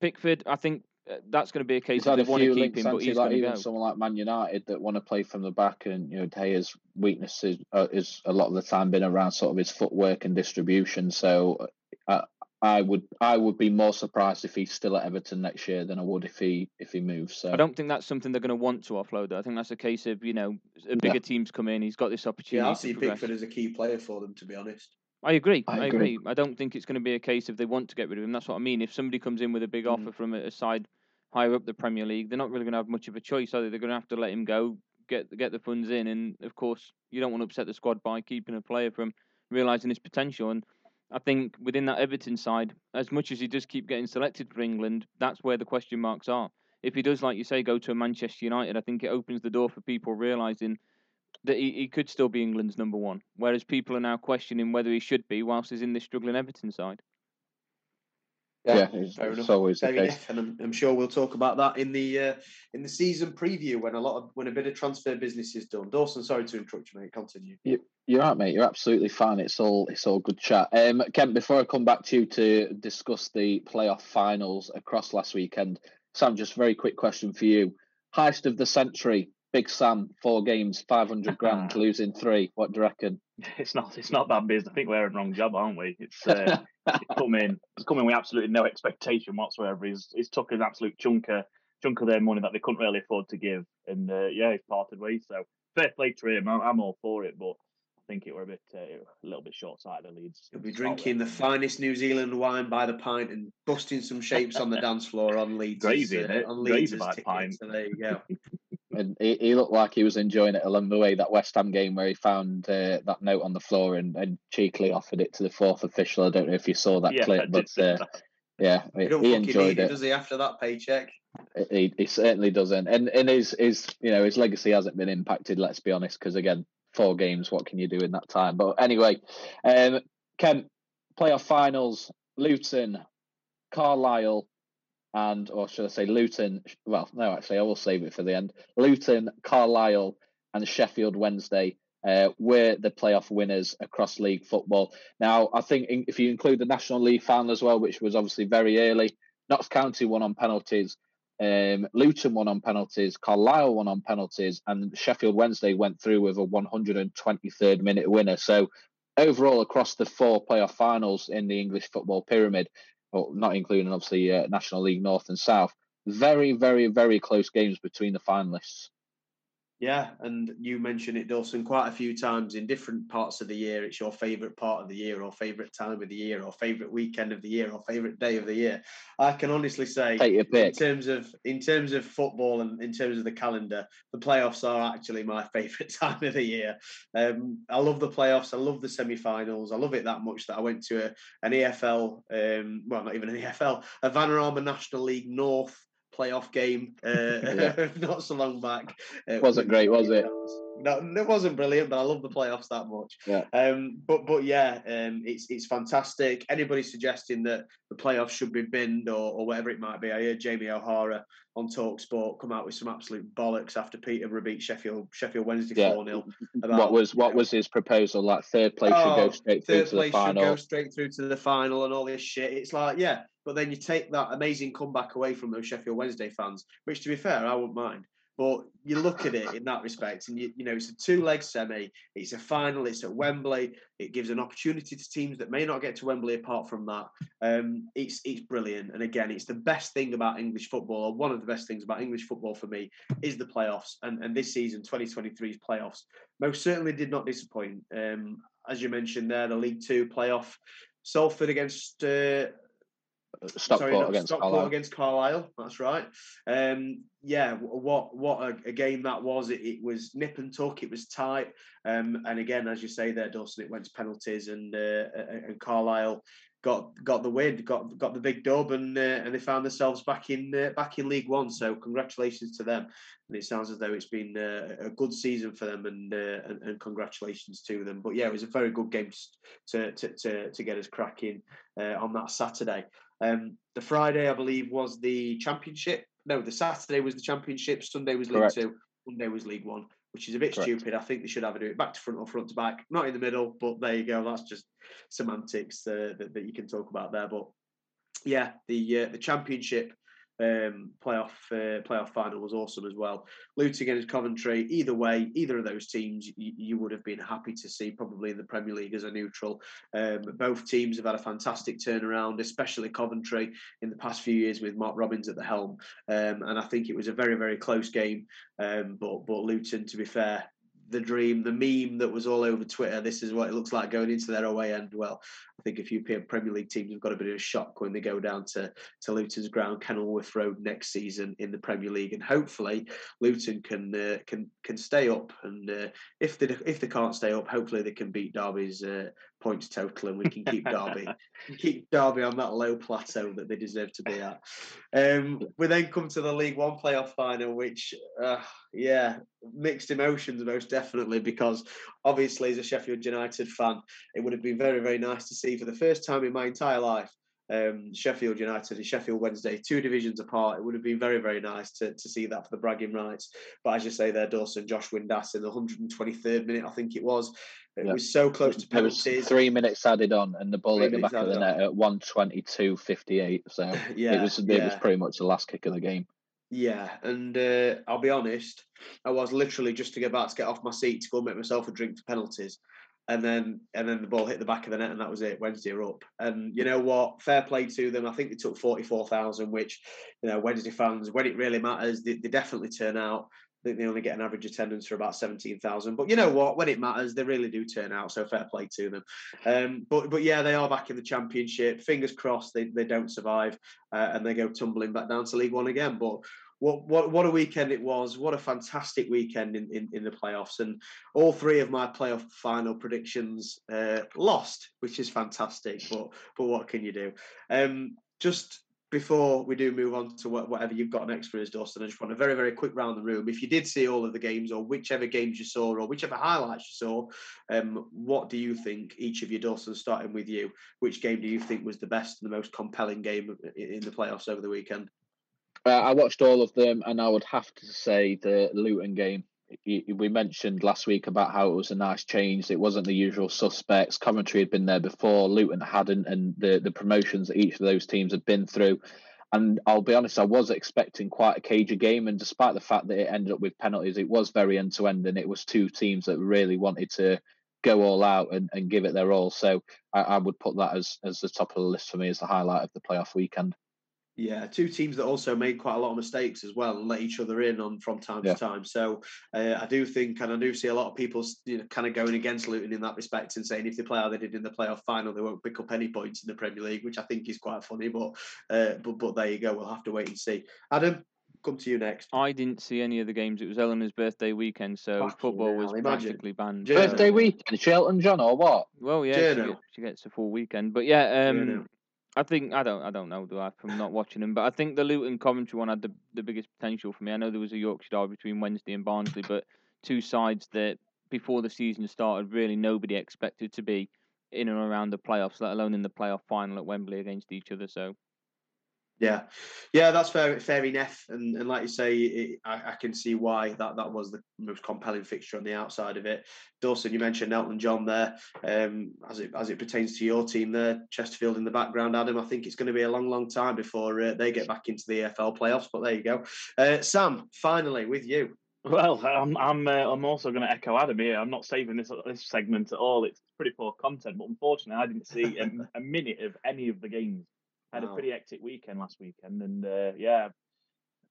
S7: Pickford, I think uh, that's going to be a case
S6: had
S7: they want to keep him, but he's
S6: like
S7: going to
S6: even
S7: go.
S6: someone like Man United that want to play from the back, and you know Gea's weakness is, uh, is a lot of the time been around sort of his footwork and distribution. So uh, I would I would be more surprised if he's still at Everton next year than I would if he if he moves. So
S7: I don't think that's something they're going to want to offload. I think that's a case of you know a bigger teams come in. He's got this opportunity.
S8: Yeah, I see. Pickford as a key player for them. To be honest,
S7: I agree.
S6: I
S7: I,
S6: agree.
S7: agree. I don't think it's going to be a case of they want to get rid of him. That's what I mean. If somebody comes in with a big
S8: Mm.
S7: offer from a, a side higher up the Premier League, they're not really going to have much of a choice, are they? They're going to have to let him go, get get the funds in, and of course, you don't want to upset the squad by keeping a player from realizing his potential. And I think within that Everton side, as much as he does keep getting selected for England, that's where the question marks are. If he does, like you say, go to Manchester United, I think it opens the door for people realizing that he, he could still be England's number one. Whereas people are now questioning whether he should be whilst he's in this struggling Everton side.
S6: Yeah, it's,
S8: fair
S6: it's
S8: enough.
S6: always the
S8: Fair
S6: case.
S8: enough, and I'm, I'm sure we'll talk about that in the uh, in the season preview when a lot of when a bit of transfer business is done. Dawson, sorry to interrupt you, mate. Continue.
S6: You're right, mate. You're absolutely fine. It's all it's all good chat. Um, Kent, before I come back to you to discuss the playoff finals across last weekend, Sam, just very quick question for you. Heist of the century, Big Sam, four games, five hundred grand, losing three. What do you reckon?
S2: It's not. It's not that business. I think we're in the wrong job, aren't we? It's uh, it's come in. It's come in with absolutely no expectation whatsoever. He's he's took an absolute chunk of chunk of their money that they couldn't really afford to give, and uh, yeah, he's parted ways. So fair play to him. I'm, I'm all for it, but I think it were a bit uh, a little bit short sighted. Leeds.
S8: You'll be
S2: to start
S8: drinking the finest New Zealand wine by the pint and busting some shapes on the dance floor on Leeds.
S2: Gravy, innit?
S8: on
S2: Gravy
S8: Leeds
S2: by the
S8: tickets.
S2: pint.
S8: So there you go.
S6: And he, he looked like he was enjoying it along the way. That West Ham game where he found uh, that note on the floor and, and cheekily offered it to the fourth official. I don't know if you saw that
S2: yeah,
S6: clip, but uh,
S2: that.
S6: yeah,
S8: He
S6: he,
S8: don't
S6: he
S8: fucking
S6: enjoyed
S8: need it,
S6: it.
S8: does he? After that paycheck,
S6: He, he certainly doesn't, and and his his you know his legacy hasn't been impacted. Let's be honest, because again, four games, what can you do in that time? But anyway, um, Kent, playoff finals, Luton, Carlisle, and or should I say Luton? Well, no, actually, I will save it for the end. Luton, Carlisle, and Sheffield Wednesday. Uh, were the playoff winners across league football. Now, I think in, if you include the National League final as well, which was obviously very early, Notts County won on penalties, um, Luton won on penalties, Carlisle won on penalties, and Sheffield Wednesday went through with a 123rd minute winner. So overall, across the four playoff finals in the English football pyramid, well, not including obviously uh, National League North and South, very, very, very close games between the finalists.
S8: Yeah. And you mentioned it, Dawson, quite a few times in different parts of the year. It's your favourite part of the year, or favourite time of the year, or favourite weekend of the year, or favourite day of the year. I can honestly say, in terms of in terms of football and in terms of the calendar, the playoffs are actually my favourite time of the year. Um, I love the playoffs. I love the semi-finals. I love it that much that I went to a, an EFL, um, well, not even an EFL, a Vanarama National League North playoff game uh,
S6: Yeah.
S8: not so long back. It
S6: Wasn't great, was it?
S8: No, it wasn't brilliant, but I love the playoffs that much.
S6: Yeah.
S8: Um, but but yeah, um, it's it's fantastic. Anybody suggesting that the playoffs should be binned or, or whatever it might be, I heard Jamie O'Hara on Talk Sport come out with some absolute bollocks after Peterborough beat Sheffield Sheffield Wednesday
S6: Yeah.
S8: four 0
S6: what was what was his proposal? Like third place should go
S8: Oh,
S6: straight through to the
S8: place should
S6: final.
S8: go straight through to the final and all this shit. It's like, yeah, but then you take that amazing comeback away from those Sheffield Wednesday fans, which to be fair, I wouldn't mind. But you look at it in that respect, and you, you know it's a two-leg semi. It's a final. It's at Wembley. It gives an opportunity to teams that may not get to Wembley. Apart from that, um, it's it's brilliant. And again, it's the best thing about English football, or one of the best things about English football for me, is the playoffs. And and this season, 2023's playoffs, most certainly did not disappoint. Um, as you mentioned there, the League Two playoff, Salford against uh,
S6: Stockport
S8: sorry, not
S6: against
S8: Stockport
S6: Carlisle.
S8: against Carlisle. That's right. Um, yeah, what what a, a game that was. It, it was nip and tuck. It was tight. Um, and again, as you say there, Dawson, it went to penalties, and uh, and Carlisle got got the win, got got the big dub, and uh, and they found themselves back in uh, back in League One. So congratulations to them. And it sounds as though it's been uh, a good season for them, and, uh, and and congratulations to them. But yeah, it was a very good game to to to, to get us cracking uh, on that Saturday. Um, the Friday, I believe, was the championship. No, the Saturday was the championship. Sunday was League
S6: Correct.
S8: Two. Monday was League One, which is a bit
S6: Correct.
S8: stupid. I think they should have either do it back to front or front to back, not in the middle. But there you go. That's just semantics uh, that, that you can talk about there. But yeah, the uh, the championship um, playoff uh, playoff final was awesome as well. Luton against Coventry. Either way, either of those teams, you, you would have been happy to see probably in the Premier League as a neutral. Um, both teams have had a fantastic turnaround, especially Coventry in the past few years with Mark Robins at the helm. Um, and I think it was a very very close game. Um, but but Luton, to be fair. The dream, the meme that was all over Twitter. This is what it looks like going into their away end. Well, I think a few Premier League teams have got a bit of a shock when they go down to to Luton's ground, Kenilworth Road next season in the Premier League, and hopefully Luton can uh, can can stay up. And uh, if they if they can't stay up, hopefully they can beat Derby's uh, points total, and we can keep Derby keep Derby on that low plateau that they deserve to be at. Um, we then come to the League One playoff final, which uh, yeah, mixed emotions most definitely because obviously as a Sheffield United fan, it would have been very very nice to see for the first time in my entire life um, Sheffield United and Sheffield Wednesday, two divisions apart. It would have been very, very nice to, to see that for the bragging rights. But as you say there, Dawson, Josh Windass in the 123rd minute, I think it was. It
S6: Yeah.
S8: was so close to penalties.
S6: three minutes added on, and the ball
S8: Three
S6: hit the back of the
S8: added on.
S6: net at one twenty two fifty eight. So
S8: Yeah,
S6: it was it
S8: yeah.
S6: was pretty much the last kick of the game.
S8: Yeah, and uh, I'll be honest, I was literally just to get back to get off my seat to go and make myself a drink for penalties, and then and then the ball hit the back of the net, and that was it. Wednesday are up, and you know what? Fair play to them. I think they took forty four thousand, which you know Wednesday fans, when it really matters, they, they definitely turn out. I think they only get an average attendance for about seventeen thousand, but you know what? When it matters, they really do turn out. So fair play to them. Um, but but yeah, they are back in the championship. Fingers crossed they, they don't survive uh, and they go tumbling back down to League One again. But what what what a weekend it was! What a fantastic weekend in, in, in the playoffs, and all three of my playoff final predictions uh, lost, which is fantastic. But but what can you do? Um, just before we do move on to what, whatever you've got next for us, Dawson, I just want a very very quick round the room. If you did see all of the games, or whichever games you saw, or whichever highlights you saw, um, what do you think? Each of you, Dawson, starting with you, which game do you think was the best and the most compelling game in the playoffs over the weekend?
S6: Uh, I watched all of them, and I would have to say the Luton game. We mentioned last week about how it was a nice change. It wasn't the usual suspects. Coventry had been there before, Luton hadn't, and the the promotions that each of those teams had been through. And I'll be honest, I was expecting quite a cagey game, and despite the fact that it ended up with penalties, it was very end to end, and it was two teams that really wanted to go all out and, and give it their all. So I, I would put that as as the top of the list for me as the highlight of the playoff weekend.
S8: Yeah, two teams that also made quite a lot of mistakes as well and let each other in on from time
S6: Yeah.
S8: to time. So uh, I do think, and I do see a lot of people, you know, kind of going against Luton in that respect and saying if they play how they did in the playoff final, they won't pick up any points in the Premier League, which I think is quite funny. But uh, but but there you go. We'll have to wait and see. Adam, come to you next.
S7: I didn't see any of the games. It was Eleanor's birthday weekend, so
S8: Fucking
S7: football was
S8: hell, imagine.
S7: practically banned.
S8: Journo.
S7: so-
S6: Birthday weekend, Shelton John or what?
S7: Well, yeah, she,
S8: Journo.
S7: get- she gets a full weekend, but yeah, um,
S8: Journo.
S7: I think I don't I don't know do I from not watching them, but I think the Luton Coventry one had the the biggest potential for me. I know there was a Yorkshire derby between Wednesday and Barnsley, but two sides that before the season started, really nobody expected to be in and around the playoffs, let alone in the playoff final at Wembley against each other. So
S8: Yeah, yeah, that's fair, fair enough. And and like you say, it, I, I can see why that, that was the most compelling fixture on the outside of it. Dawson, you mentioned Elton John there. Um, as it as it pertains to your team there, Chesterfield in the background, Adam. I think it's going to be a long, long time before uh, they get back into the EFL playoffs. But there you go. Uh, Sam, finally with you.
S3: Well, I'm I'm uh, I'm also going to echo Adam here. I'm not saving this this segment at all. It's pretty poor content, but unfortunately, I didn't see a, a minute of any of the games. I had a pretty hectic weekend last weekend, and uh, yeah,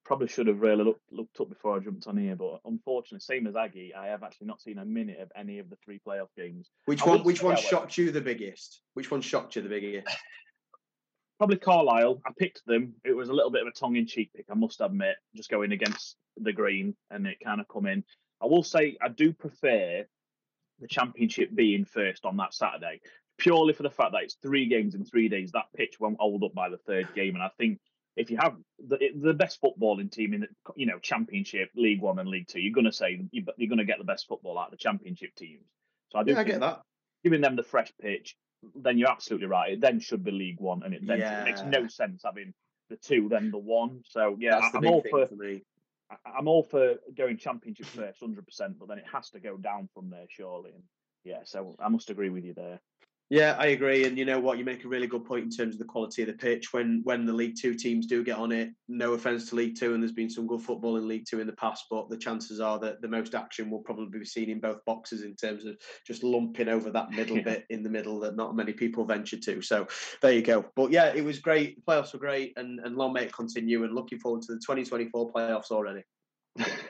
S3: probably should have really looked looked up before I jumped on here. But unfortunately, same as Aggie, I have actually not seen a minute of any of the three playoff games.
S8: Which
S3: I
S8: one? Which one shocked you the biggest? Which one shocked you the biggest?
S3: Probably Carlisle. I picked them. It was a little bit of a tongue in cheek pick, I must admit, just going against the green, and it kind of come in. I will say I do prefer the championship being first on that Saturday, purely for the fact that it's three games in three days. That pitch won't hold up by the third game, and I think if you have the, the best footballing team in the you know championship, League One and League Two, you're going to say you- you're going to get the best football out of the championship teams. So I do
S8: Yeah, I get that.
S3: giving them the fresh pitch, then you're absolutely right. It then should be League One, and it then it makes no sense having the two, then the one. So yeah,
S8: That's
S3: I'm all for
S8: for me.
S3: I'm all for going championship first, hundred percent. But then it has to go down from there, surely. And yeah, so I must agree with you there.
S8: Yeah, I agree. And you know what? You make a really good point in terms of the quality of the pitch. When when the League Two teams do get on it, no offence to League Two, and there's been some good football in League Two in the past, but the chances are that the most action will probably be seen in both boxes in terms of just lumping over that middle
S3: Yeah.
S8: bit in the middle that not many people venture to. So there you go. But yeah, it was great. The playoffs were great, and, and long may it continue. And looking forward to the 2024 playoffs already.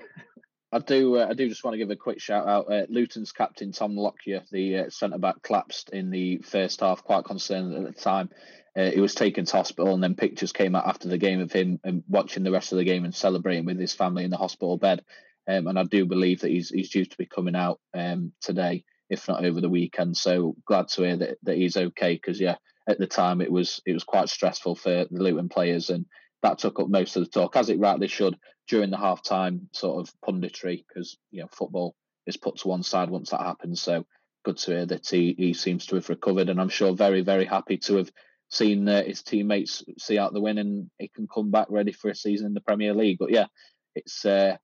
S6: I do. Uh, I do just want to give a quick shout out. Uh, Luton's captain Tom Lockyer, the uh, centre back, collapsed in the first half. Quite concerned at the time. Uh, he was taken to hospital, and then pictures came out after the game of him and watching the rest of the game and celebrating with his family in the hospital bed. Um, and I do believe that he's he's due to be coming out um, today, if not over the weekend. So glad to hear that, that he's okay. Because yeah, at the time it was it was quite stressful for the Luton players, and that took up most of the talk, as it rightly should during the half time sort of punditry because you know football is put to one side once that happens. So good to hear that he, he seems to have recovered, and I'm sure very very happy to have seen uh, his teammates see out the win and he can come back ready for a season in the Premier League. But yeah, it's uh,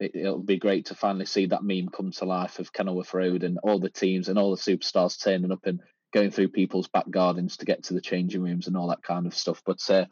S6: it, it'll be great to finally see that meme come to life of Kenilworth Road and all the teams and all the superstars turning up and going through people's back gardens to get to the changing rooms and all that kind of stuff. But uh,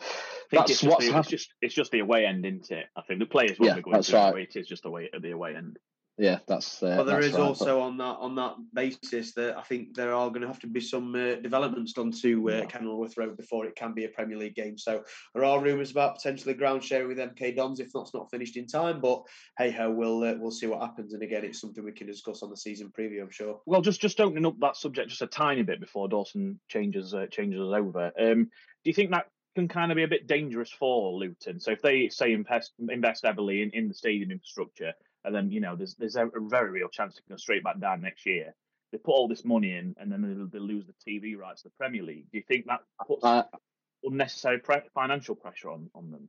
S6: that's
S3: it's just,
S6: what's
S3: the, it's just it's just the away end, isn't it? I think the players won't
S6: Yeah,
S3: be going
S6: that's right.
S3: it, but it is just the way the away end.
S6: Yeah, that's. Uh,
S8: But there
S6: that's
S8: is
S6: right. But-
S8: also on that on that basis that I think there are going to have to be some uh, developments done to uh,
S3: Yeah.
S8: Kenilworth Road before it can be a Premier League game. So there are rumours about potentially ground sharing with MK Dons if that's not finished in time. But hey ho, we'll uh, we'll see what happens. And again, it's something we can discuss on the season preview. I'm sure.
S3: Well, just just opening up that subject just a tiny bit before Dawson changes uh, changes us over. Um, do you think that can kind of be a bit dangerous for Luton? So if they say invest invest heavily in, in the stadium infrastructure, and then you know there's there's a, a very real chance to go straight back down next year. They put all this money in, and then they'll, they'll lose the TV rights to the Premier League. Do you think that puts
S6: I,
S3: unnecessary pre- financial pressure on on them?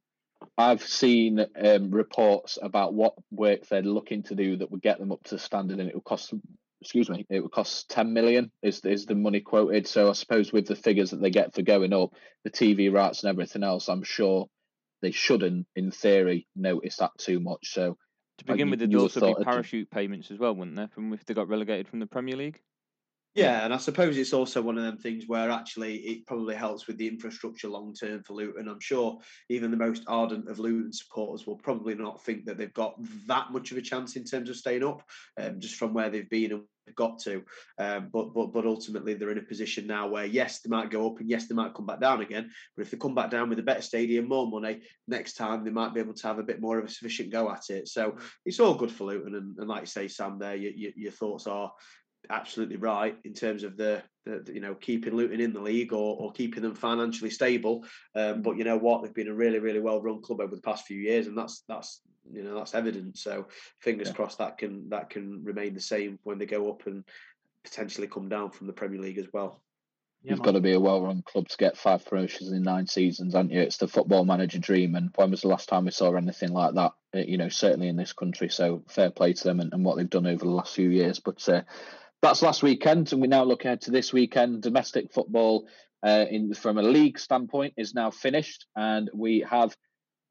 S6: I've seen um, reports about what work they're looking to do that would get them up to standard, and it would cost. Excuse me, it would cost ten million. Is is the money quoted? So I suppose with the figures that they get for going up, the TV rights and everything else, I'm sure they shouldn't, in theory, notice that too much. So
S7: To begin
S6: you-
S7: with, there'd also be parachute payments as well, wouldn't there? From if they got relegated from the Premier League.
S8: Yeah, and I suppose it's also one of them things where actually it probably helps with the infrastructure long term for Luton. I'm sure even the most ardent of Luton supporters will probably not think that they've got that much of a chance in terms of staying up, um, just from where they've been and got to. Um, but but but ultimately they're in a position now where yes they might go up and yes they might come back down again. But if they come back down with a better stadium, more money, next time they might be able to have a bit more of a sufficient go at it. So it's all good for Luton. And, and like you say, Sam, there your, your, your thoughts are absolutely right in terms of the, the the, you know keeping Luton in the league or, or keeping them financially stable. Um, but you know what, they've been a really really well run club over the past few years, and that's that's you know that's evident. So fingers
S6: Yeah.
S8: crossed that can that can remain the same when they go up and potentially come down from the Premier League as well.
S3: Yeah,
S6: You've
S3: man.
S6: got to be a well-run club to get five promotions in nine seasons, haven't you? It's the football manager dream. And when was the last time we saw anything like that? Uh, You know, certainly in this country. So fair play to them and, and what they've done over the last few years. But uh, that's last weekend, and we now look ahead to this weekend. Domestic football, uh, in from a league standpoint, is now finished, and we have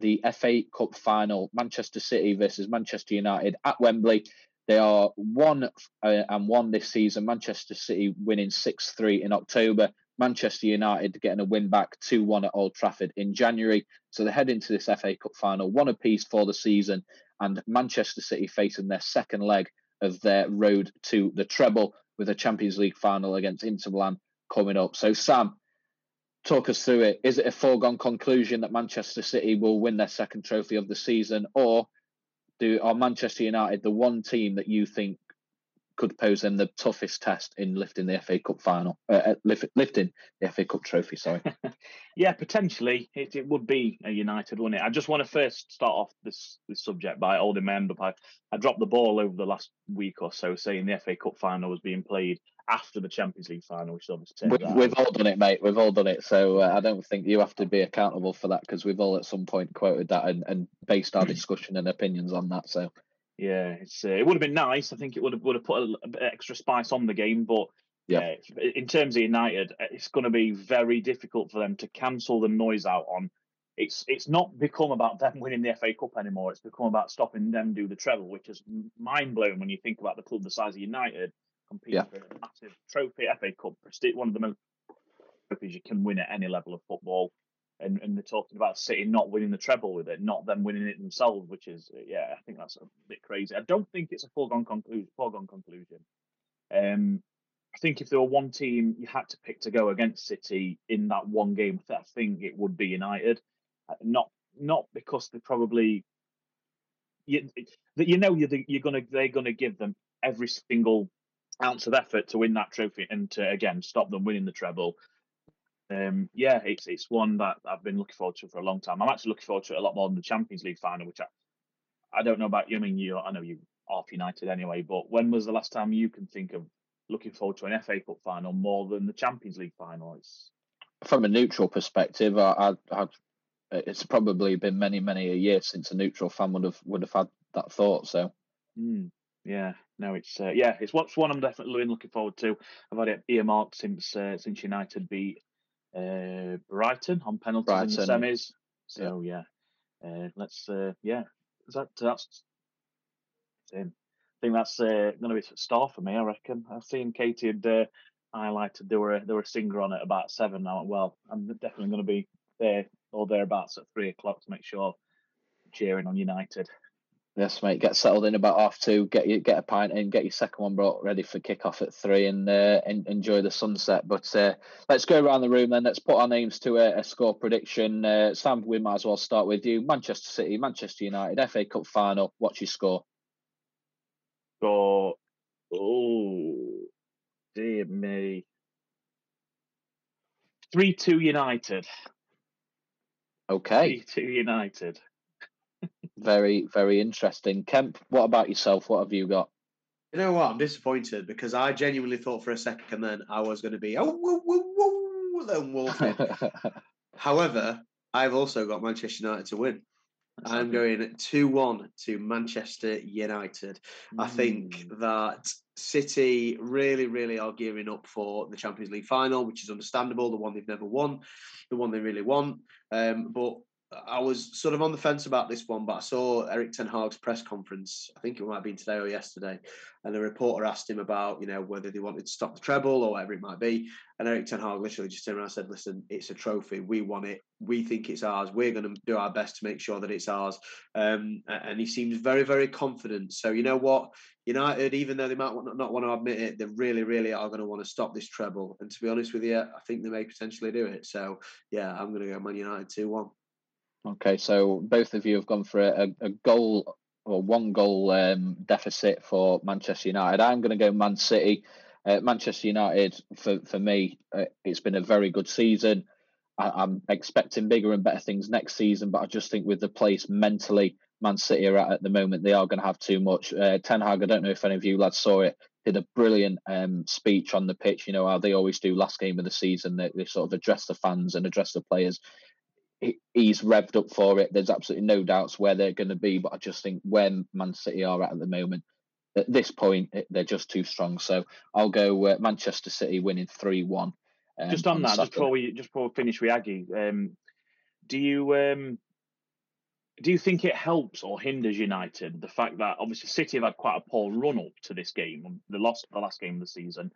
S6: the FA Cup final: Manchester City versus Manchester United at Wembley. They are one uh, and one this season. Manchester City winning six three in October. Manchester United getting a win back 2 1 at Old Trafford in January. So they head into this FA Cup final, one apiece for the season, and Manchester City facing their second leg of their road to the treble with a Champions League final against Inter Milan coming up. So, Sam, talk us through it. Is it a foregone conclusion that Manchester City will win their second trophy of the season, or do are Manchester United the one team that you think could pose them the toughest test in lifting the FA Cup final, uh, uh, lift, lifting the FA Cup trophy? Sorry.
S3: Yeah, potentially it, it would be a United, wouldn't it? I just want to first start off this this subject by holding my end up. I, I dropped the ball over the last week or so, saying the FA Cup final was being played after the Champions League final, which obviously
S6: We've, we've all done it, mate. We've all done it. So uh, I don't think you have to be accountable for that because we've all at some point quoted that and, and based our discussion and opinions on that. So
S3: Yeah, it's uh, it would have been nice. I think it would have would have put a, a bit extra spice on the game, but
S6: Yeah.
S3: yeah, in terms of United, uh, it's going to be very difficult for them to cancel the noise out on. It's it's not become about them winning the FA Cup anymore. It's become about stopping them do the treble, which is mind blowing when you think about the club the size of United competing
S6: Yeah.
S3: for a massive trophy, FA Cup, one of the most trophies you can win at any level of football. And, and they're talking about City not winning the treble with it, not them winning it themselves, which is yeah, I think that's a bit crazy. I don't think it's a foregone conclusion. Foregone conclusion. Um, I think if there were one team you had to pick to go against City in that one game, I think it would be United. Uh, Not not because they probably you you know you're you're gonna they're gonna give them every single ounce of effort to win that trophy and to again stop them winning the treble. Um, yeah, it's it's one that I've been looking forward to for a long time. I'm actually looking forward to it a lot more than the Champions League final, which I I don't know about you. I mean, you I know you off United anyway, but when was the last time you can think of looking forward to an FA Cup final more than the Champions League final? It's
S6: from a neutral perspective, I, I, I, it's probably been many, many a year since a neutral fan would have would have had that thought. So
S3: Mm, yeah, no, it's uh, yeah, it's what's one I'm definitely looking forward to. I've had it earmarked since uh, since United beat uh, Brighton on penalties in the semis. So yeah, uh, let's uh, yeah, is that that's. I think that's uh, going to be a star for me. I reckon. I've seen Katie had uh, highlighted there were there were a singer on at about seven now. Well, I'm definitely going to be there or thereabouts at three o'clock to make sure I'm cheering on United.
S6: Yes, mate, get settled in about half two. Get you get a pint in. Get your second one brought ready for kick off at three, and uh, en- enjoy the sunset. But uh, let's go around the room then. Let's put our names to a, a score prediction. Uh, Sam, we might as well start with you. Manchester City, Manchester United, FA Cup final. What's your score?
S3: Go, oh, dear me. 3 2 United.
S6: Okay,
S3: 3 2 United.
S6: Very very interesting. Kemp, what about yourself? What have you got?
S8: You know what? I'm disappointed because I genuinely thought for a second then I was going to be oh woo, woo, woo, lone wolf. However, I've also got Manchester United to win. I'm going 2 1 to Manchester United. I think
S3: Mm.
S8: that City really, really are gearing up for the Champions League final, which is understandable, the one they've never won, the one they really want. Um, but I was sort of on the fence about this one, but I saw Erik Ten Hag's press conference. I think it might have been today or yesterday, and a reporter asked him about, you know, whether they wanted to stop the treble or whatever it might be. And Erik Ten Hag literally just turned around and said, "Listen, it's a trophy. We want it. We think it's ours. We're going to do our best to make sure that it's ours." Um, and he seems very, very confident. So you know what, United, even though they might not want to admit it, they really, really are going to want to stop this treble. And to be honest with you, I think they may potentially do it. So yeah, I'm going to go Man United two one.
S6: Okay, so both of you have gone for a, a goal or one goal um, deficit for Manchester United. I'm going to go Man City. Uh, Manchester United, for, for me, uh, it's been a very good season. I, I'm expecting bigger and better things next season, but I just think with the place mentally Man City are at at the moment, they are going to have too much. Uh, Ten Hag, I don't know if any of you lads saw it. did a brilliant um, speech on the pitch. You know how they always do last game of the season. They, they sort of address the fans and address the players. He, he's revved up for it. There's absolutely no doubts where they're going to be, but I just think where Man City are at at the moment, at this point, they're just too strong. So I'll go uh, Manchester City winning three one.
S3: Um, just on, on that, Saturday. just before we just before we finish with Aggie, um, do you um, do you think it helps or hinders United the fact that obviously City have had quite a poor run up to this game, the lost the last game of the season?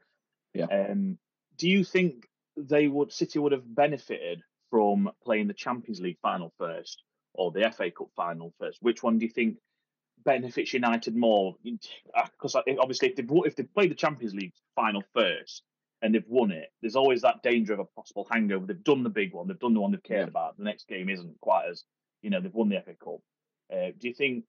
S6: Yeah.
S3: Um, do you think they would City would have benefited from playing the Champions League final first or the FA Cup final first? Which one do you think benefits United more? Because obviously, if they've if they played the Champions League final first and they've won it, there's always that danger of a possible hangover. They've done the big one, they've done the one they've cared yeah. about. The next game isn't quite as you know they've won the FA Cup. Uh, do you think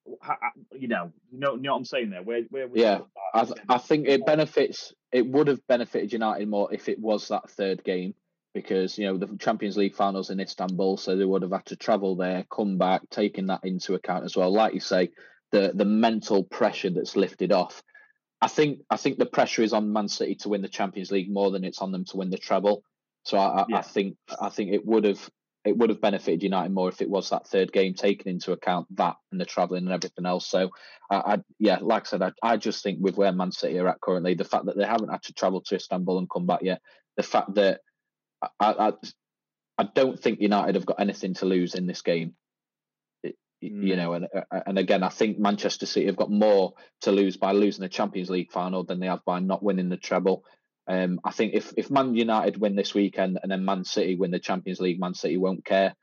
S3: you know you know you know what I'm saying there? Where where
S6: yeah, I, I think it benefits. It would have benefited United more if it was that third game because you know the Champions League finals in Istanbul, so they would have had to travel there, come back, taking that into account as well. Like you say, the the mental pressure that's lifted off. I think I think the pressure is on Man City to win the Champions League more than it's on them to win the treble. So I, yeah. I think I think it would have it would have benefited United more if it was that third game taken into account that and the travelling and everything else. So, I, yeah, like I said, I, I, just think with where Man City are at currently, the fact that they haven't had to travel to Istanbul and come back yet, the fact that I, I, I don't think United have got anything to lose in this game. It, mm. You know, and and again, I think Manchester City have got more to lose by losing the Champions League final than they have by not winning the treble. Um, I think if, if Man United win this weekend and then Man City win the Champions League, Man City won't care.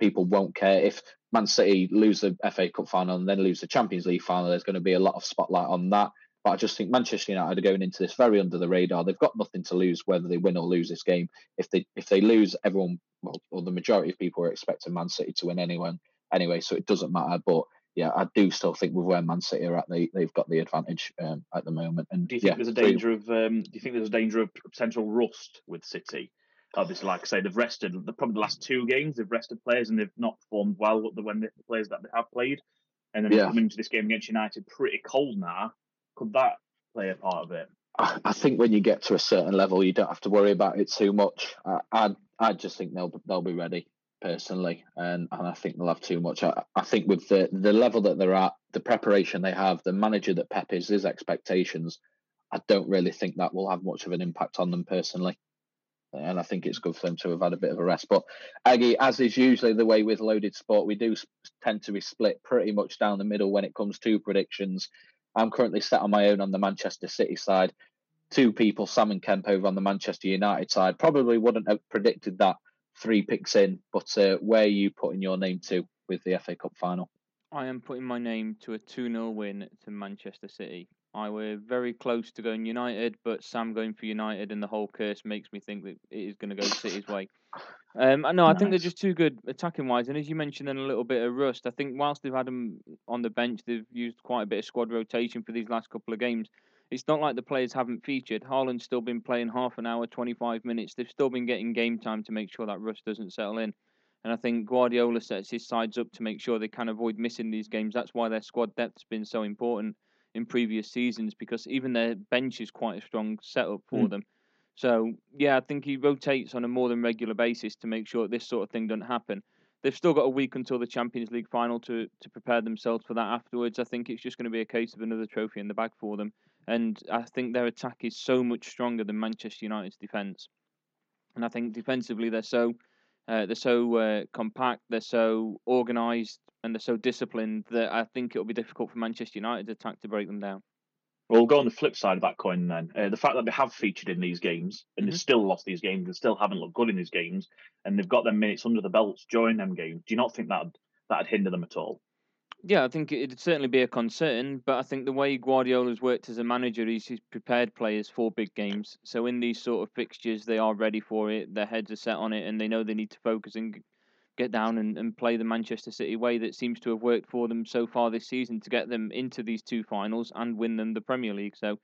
S6: People won't care. If Man City lose the FA Cup final and then lose the Champions League final, there's going to be a lot of spotlight on that. But I just think Manchester United are going into this very under the radar. They've got nothing to lose whether they win or lose this game. If they if they lose, everyone well, or the majority of people are expecting Man City to win anyway. Anyway, so it doesn't matter. But yeah, I do still think with where Man City are at, they they've got the advantage um, at the moment. And
S3: do you think
S6: yeah,
S3: there's a danger of um, do you think there's a danger of potential rust with City? Obviously, like I say, they've rested. The probably the last two games they've rested players and they've not performed well when the players that they have played. And then yeah. coming into this game against United pretty cold now. Could that play a part of it?
S6: I, think when you get to a certain level, you don't have to worry about it too much. I I, I just think they'll they'll be ready personally, and, and I think they'll have too much. I, I think with the the level that they're at, the preparation they have, the manager that Pep is, his expectations, I don't really think that will have much of an impact on them personally. And I think it's good for them to have had a bit of a rest. But Aggie, as is usually the way with loaded sport, we do tend to be split pretty much down the middle when it comes to predictions. I'm currently set on my own on the Manchester City side. Two people, Sam and Kemp, over on the Manchester United side, probably wouldn't have predicted that three picks in. But uh, where are you putting your name to with the FA Cup final?
S7: I am putting my name to a 2 0 win to Manchester City. I were very close to going United, but Sam going for United and the whole curse makes me think that it is going to go City's way. Um, no, I think they're just too good attacking wise. And as you mentioned, then a little bit of rust. I think whilst they've had them on the bench, they've used quite a bit of squad rotation for these last couple of games it's not like the players haven't featured. Haaland's still been playing half an hour, 25 minutes. They've still been getting game time to make sure that rust doesn't settle in. And I think Guardiola sets his sides up to make sure they can avoid missing these games. That's why their squad depth's been so important in previous seasons because even their bench is quite a strong setup for mm. them. So yeah, I think he rotates on a more than regular basis to make sure this sort of thing doesn't happen. They've still got a week until the Champions League final to to prepare themselves for that afterwards. I think it's just going to be a case of another trophy in the bag for them and I think their attack is so much stronger than Manchester United's defence. And I think defensively they're so uh, they're so uh, compact, they're so organised, and they're so disciplined that I think it'll be difficult for Manchester United's attack to break them down.
S3: Well, we'll go on the flip side of that coin then. Uh, the fact that they have featured in these games and mm-hmm. they've still lost these games and still haven't looked good in these games, and they've got their minutes under the belts during them games. Do you not think that that'd hinder them at all?
S7: Yeah, I think it'd certainly be a concern, but I think the way Guardiola's worked as a manager is he's prepared players for big games. So in these sort of fixtures, they are ready for it. Their heads are set on it, and they know they need to focus and get down and, and play the Manchester City way that seems to have worked for them so far this season to get them into these two finals and win them the Premier League. So,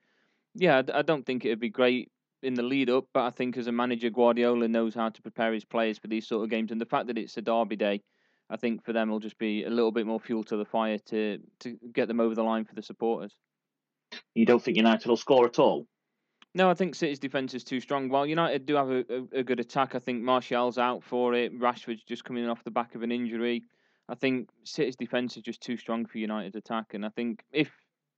S7: yeah, I don't think it'd be great in the lead up, but I think as a manager, Guardiola knows how to prepare his players for these sort of games, and the fact that it's a derby day I think for them it'll just be a little bit more fuel to the fire to to get them over the line for the supporters.
S3: You don't think United will score at all?
S7: No, I think City's defence is too strong. While United do have a, a, a, good attack, I think Martial's out for it. Rashford's just coming off the back of an injury. I think City's defence is just too strong for United's attack, and I think if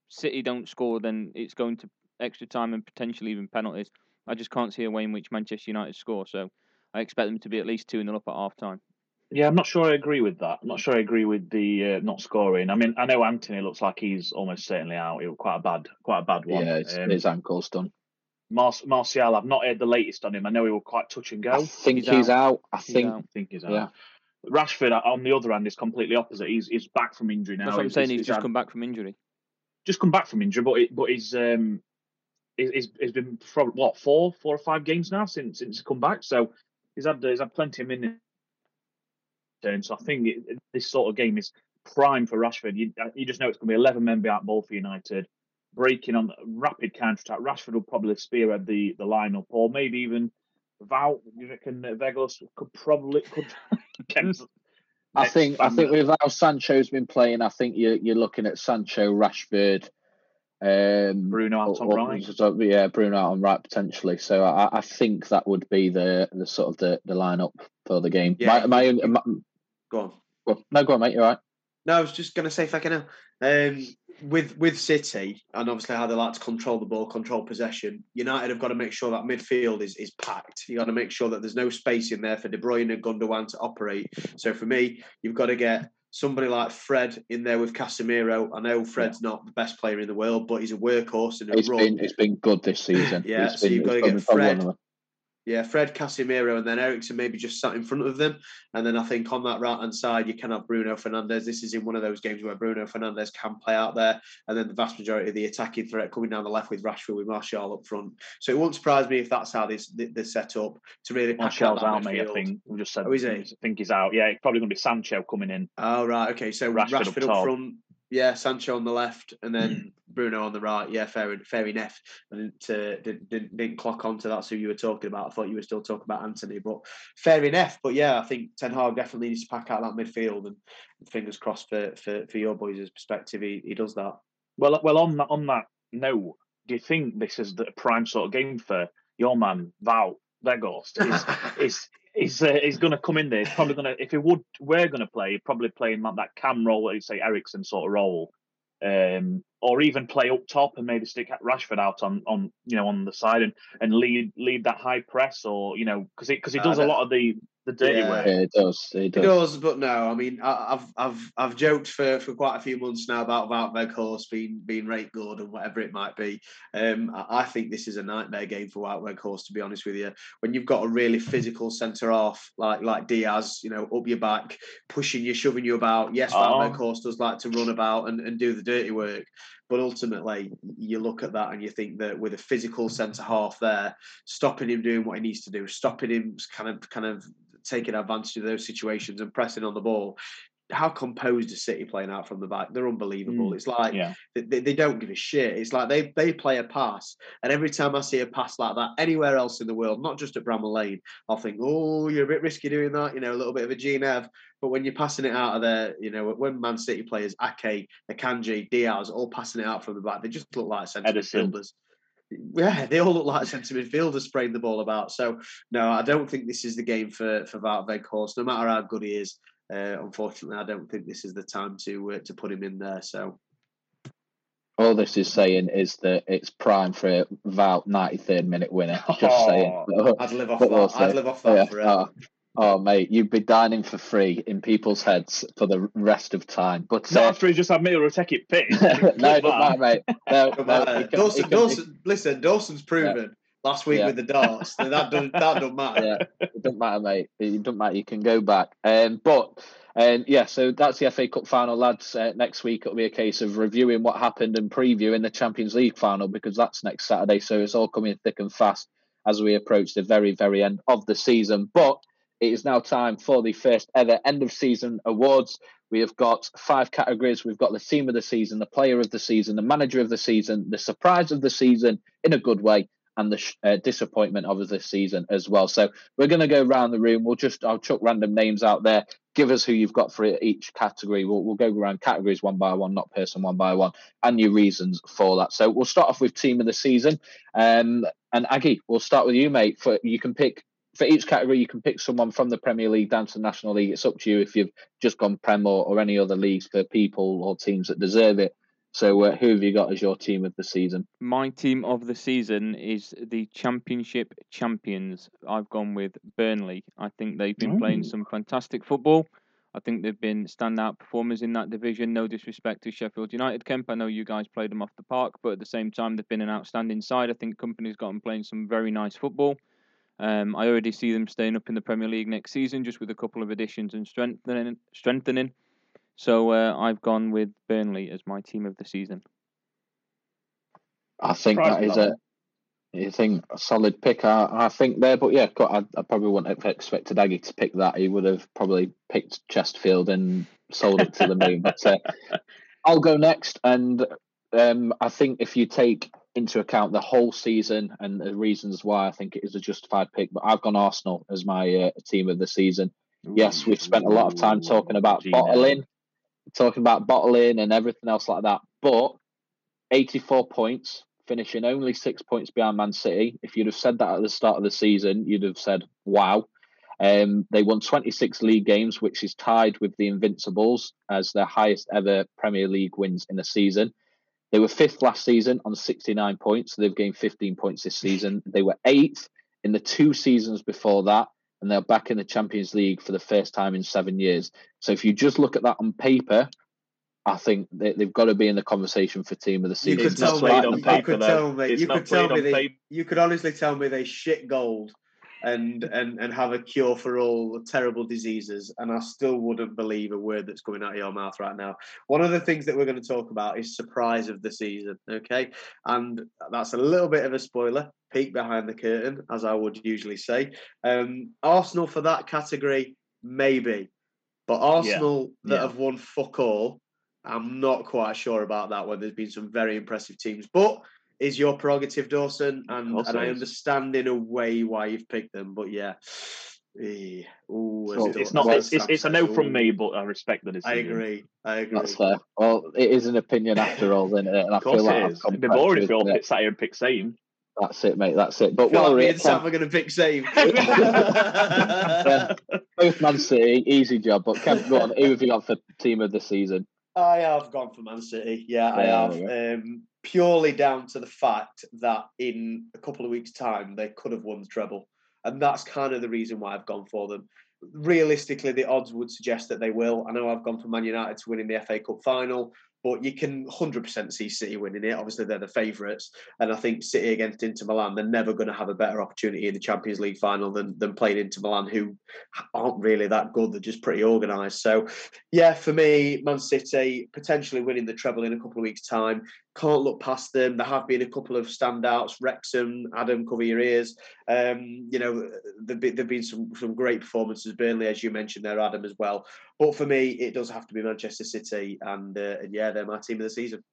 S7: City don't score, then it's going to extra time and potentially even penalties. I just can't see a way in which Manchester United score. So I expect them to be at least 2 0 up at half time.
S3: Yeah, I'm not sure I agree with that. I'm not sure I agree with the uh, not scoring. I mean, I know Antony looks like he's almost certainly out. It was quite a bad, quite a bad one.
S6: Yeah, it's, um, his ankle's done.
S3: Mar- Martial, I've not heard the latest on him. I know he was quite touch and go.
S6: I think he's, he's out. out. I he's think. Out.
S3: I think he's out. Yeah. Rashford, on the other hand, is completely opposite. He's he's back from injury now.
S7: That's what I'm saying. He's, he's just had, come back from injury.
S3: Just come back from injury, but it, but he's um he's, he's been for what four four or five games now since since he's come back. So he's had he's had plenty of minutes. So I think it, this sort of game is prime for Rashford. You, you just know it's going to be 11 men behind ball for United, breaking on rapid counter attack. Rashford will probably spearhead the the lineup, or maybe even Wout. You reckon Weghorst could probably could.
S6: I think I think with how Sancho's been playing, I think you're you're looking at Sancho, Rashford, um,
S3: Bruno out on right.
S6: yeah, Bruno out on right potentially. So I, I think that would be the the sort of the, the lineup for the game.
S8: Yeah,
S6: my, my,
S8: my, go on.
S6: Well, no, go on, mate. You're right.
S8: No, I was just going to say fucking hell. Um, with with City and obviously how they like to control the ball, control possession. United have got to make sure that midfield is is packed. You got to make sure that there's no space in there for De Bruyne and Gundogan to operate. So for me, you've got to get somebody like Fred in there with Casemiro. I know Fred's yeah. not the best player in the world, but he's a workhorse and a
S6: he's run. Been, he's been good this season.
S8: yeah,
S6: he's
S8: so
S6: been,
S8: you've got to get Fred. Yeah, Fred Casemiro and then Eriksen maybe just sat in front of them. And then I think on that right hand side, you can have Bruno Fernandes. This is in one of those games where Bruno Fernandes can play out there. And then the vast majority of the attacking threat coming down the left with Rashford with Martial up front. So it won't surprise me if that's how this they're set up to really pack
S3: Martial's
S8: out,
S3: mate, I think. We just said,
S8: oh, is he?
S3: I think he's out. Yeah, it's probably going to be Sancho coming in.
S8: Oh, right. Okay. So Rashford, Rashford up, up front, yeah, Sancho on the left and then mm. Bruno on the right. Yeah, fair, fair enough. I didn't, uh, didn't, didn't, didn't clock on to that's who you were talking about. I thought you were still talking about Antony, but fair enough. But yeah, I think Ten Hag definitely needs to pack out that midfield and fingers crossed for, for, for your boys' perspective, he, he does that.
S3: Well, well, on that on that note, do you think this is the prime sort of game for your man Wout Weghorst? Is is he's uh, he's going to come in there. He's probably going to if he would we're going to play, he'd probably play in that, that cam role, You say Eriksen sort of role, um, or even play up top and maybe stick Rashford out on on you know on the side and and lead lead that high press or you know because because he, he does a lot of the the dirty
S6: yeah,
S3: work.
S6: Yeah, it does. It does.
S8: It does, but no. I mean, I, have I've I've joked for, for quite a few months now about about Weghorst being being rate good and whatever it might be. Um, I, I, think this is a nightmare game for Wout Weghorst. To be honest with you, when you've got a really physical centre off like like Dias, you know, up your back, pushing you, shoving you about. Yes, Wout oh. Weghorst does like to run about and, and do the dirty work. But ultimately, you look at that and you think that with a physical centre half there, stopping him doing what he needs to do, stopping him kind of kind of taking advantage of those situations and pressing on the ball. How composed is City playing out from the back? They're unbelievable. Mm, it's like yeah. they, they don't give a shit. It's like they they play a pass, and every time I see a pass like that anywhere else in the world, not just at Bramall Lane, I'll think, oh, you're a bit risky doing that. You know, a little bit of a GNF. But when you're passing it out of there, you know, when Man City players, Ake, Akanji, Dias, all passing it out from the back, they just look like centre midfielders yeah, they all look like centre midfielders spraying the ball about. So no, I don't think this is the game for for Wout Weghorst. No matter how good he is, uh, unfortunately, I don't think this is the time to uh, to put him in there. So
S6: all this is saying is that it's prime for a Wout 93rd minute winner. Just oh, saying.
S8: I'd live off that. I'd live off that yeah, forever. Oh,
S6: Oh, mate, you'd be dining for free in people's heads for the rest of time. But
S3: not uh, after he just had me or take it piss.
S6: no, it doesn't matter, mate. No,
S8: no, can, Dawson, can, Dawson, can, listen, Dawson's proven yeah. last week yeah. with the darts. that doesn't that doesn't matter.
S6: Yeah, it doesn't matter, mate. It doesn't matter. You can go back. Um, but um, yeah, so that's the FA Cup final, lads. Uh, next week it'll be a case of reviewing what happened and previewing the Champions League final because that's next Saturday. So it's all coming thick and fast as we approach the very, very end of the season. But it is now time for the first ever end of season awards. We have got five categories. We've got the team of the season, the player of the season, the manager of the season, the surprise of the season in a good way, and the uh, disappointment of this season as well. So we're going to go around the room. We'll just I'll chuck random names out there. Give us who you've got for each category. We'll, we'll go around categories one by one, not person one by one, and your reasons for that. So we'll start off with team of the season. Um, and Aggie, we'll start with you, mate. For you can pick for each category, you can pick someone from the Premier League down to the National League. It's up to you if you've just gone Prem or, or any other leagues for people or teams that deserve it. So, uh, who have you got as your team of the season?
S7: My team of the season is the Championship champions. I've gone with Burnley. I think they've been playing some fantastic football. I think they've been standout performers in that division. No disrespect to Sheffield United, Kemp. I know you guys played them off the park, but at the same time, they've been an outstanding side. I think Kompany's got them playing some very nice football. Um, I already see them staying up in the Premier League next season, just with a couple of additions and strengthening. Strengthening. So uh, I've gone with Burnley as my team of the season.
S6: I think that is a, I think a solid pick. I, I think there, but yeah, I, I probably wouldn't have expected Aggie to pick that. He would have probably picked Chesterfield and sold it to the moon. But uh, I'll go next, and um, I think if you take into account the whole season and the reasons why I think it is a justified pick, but I've gone Arsenal as my uh, team of the season. yes, we've spent a lot of time talking about
S2: Gino.
S6: bottling, talking about bottling and everything else like that. But 84 points, finishing only six points behind Man City. If you'd have said that at the start of the season, you'd have said, wow. Um, they won 26 league games, which is tied with the Invincibles as their highest ever Premier League wins in a season. They were fifth last season on 69 points. So they've gained 15 points this season. They were eighth in the two seasons before that, and they're back in the Champions League for the first time in seven years. So if you just look at that on paper, I think they, they've got to be in the conversation for team of the
S8: You
S6: season.
S8: could tell me. You could tell me. You could tell me. They,
S2: paper.
S8: you could honestly tell me they shit gold, and and and have a cure for all terrible diseases, and I still wouldn't believe a word that's coming out of your mouth right now. One of the things that we're going to talk about is surprise of the season. Okay, and that's a little bit of a spoiler. Peek behind the curtain, as I would usually say. Um, Arsenal for that category, maybe, but Arsenal that
S2: yeah.
S8: have won fuck all. I'm not quite sure about that when there's been some very impressive teams. But is your prerogative, Dawson, and, and I understand in a way why you've picked them. But yeah, ooh,
S6: So
S2: It's not. It's, it's, it's a no from me, but I respect that. decision.
S8: I agree. I agree.
S6: That's fair. Well, it is an opinion after all, isn't it? And I
S2: Of course
S6: feel like
S2: it
S6: I've
S2: is.
S6: come
S2: It'd be
S6: back
S2: boring
S6: to
S2: if we all
S6: it.
S2: picked sat here and picked same.
S6: That's it, mate. That's it. But while
S8: like
S6: we're
S8: me and Sam
S6: Kem-
S8: are going to pick same.
S6: both Man City, easy job. But Kev, go on. Who have you got for team of the season?
S8: I have gone for Man City. Yeah, I have. Um, purely down to the fact that in a couple of weeks' time they could have won the treble, and that's kind of the reason why I've gone for them. Realistically, the odds would suggest that they will. I know I've gone for Man United to win in the FA Cup final, but you can 100% see City winning it. Obviously, they're the favourites, and I think City against Inter Milan, they're never going to have a better opportunity in the Champions League final than than playing Inter Milan, who aren't really that good. They're just pretty organised. So, yeah, for me, Man City potentially winning the treble in a couple of weeks' time. Can't look past them. There have been a couple of standouts. Wrexham, Adam, cover your ears. Um, you know, there've been, some some great performances. Burnley, as you mentioned there, Adam, as well. But for me, it does have to be Manchester City, and, uh, and yeah, they're my team of the season.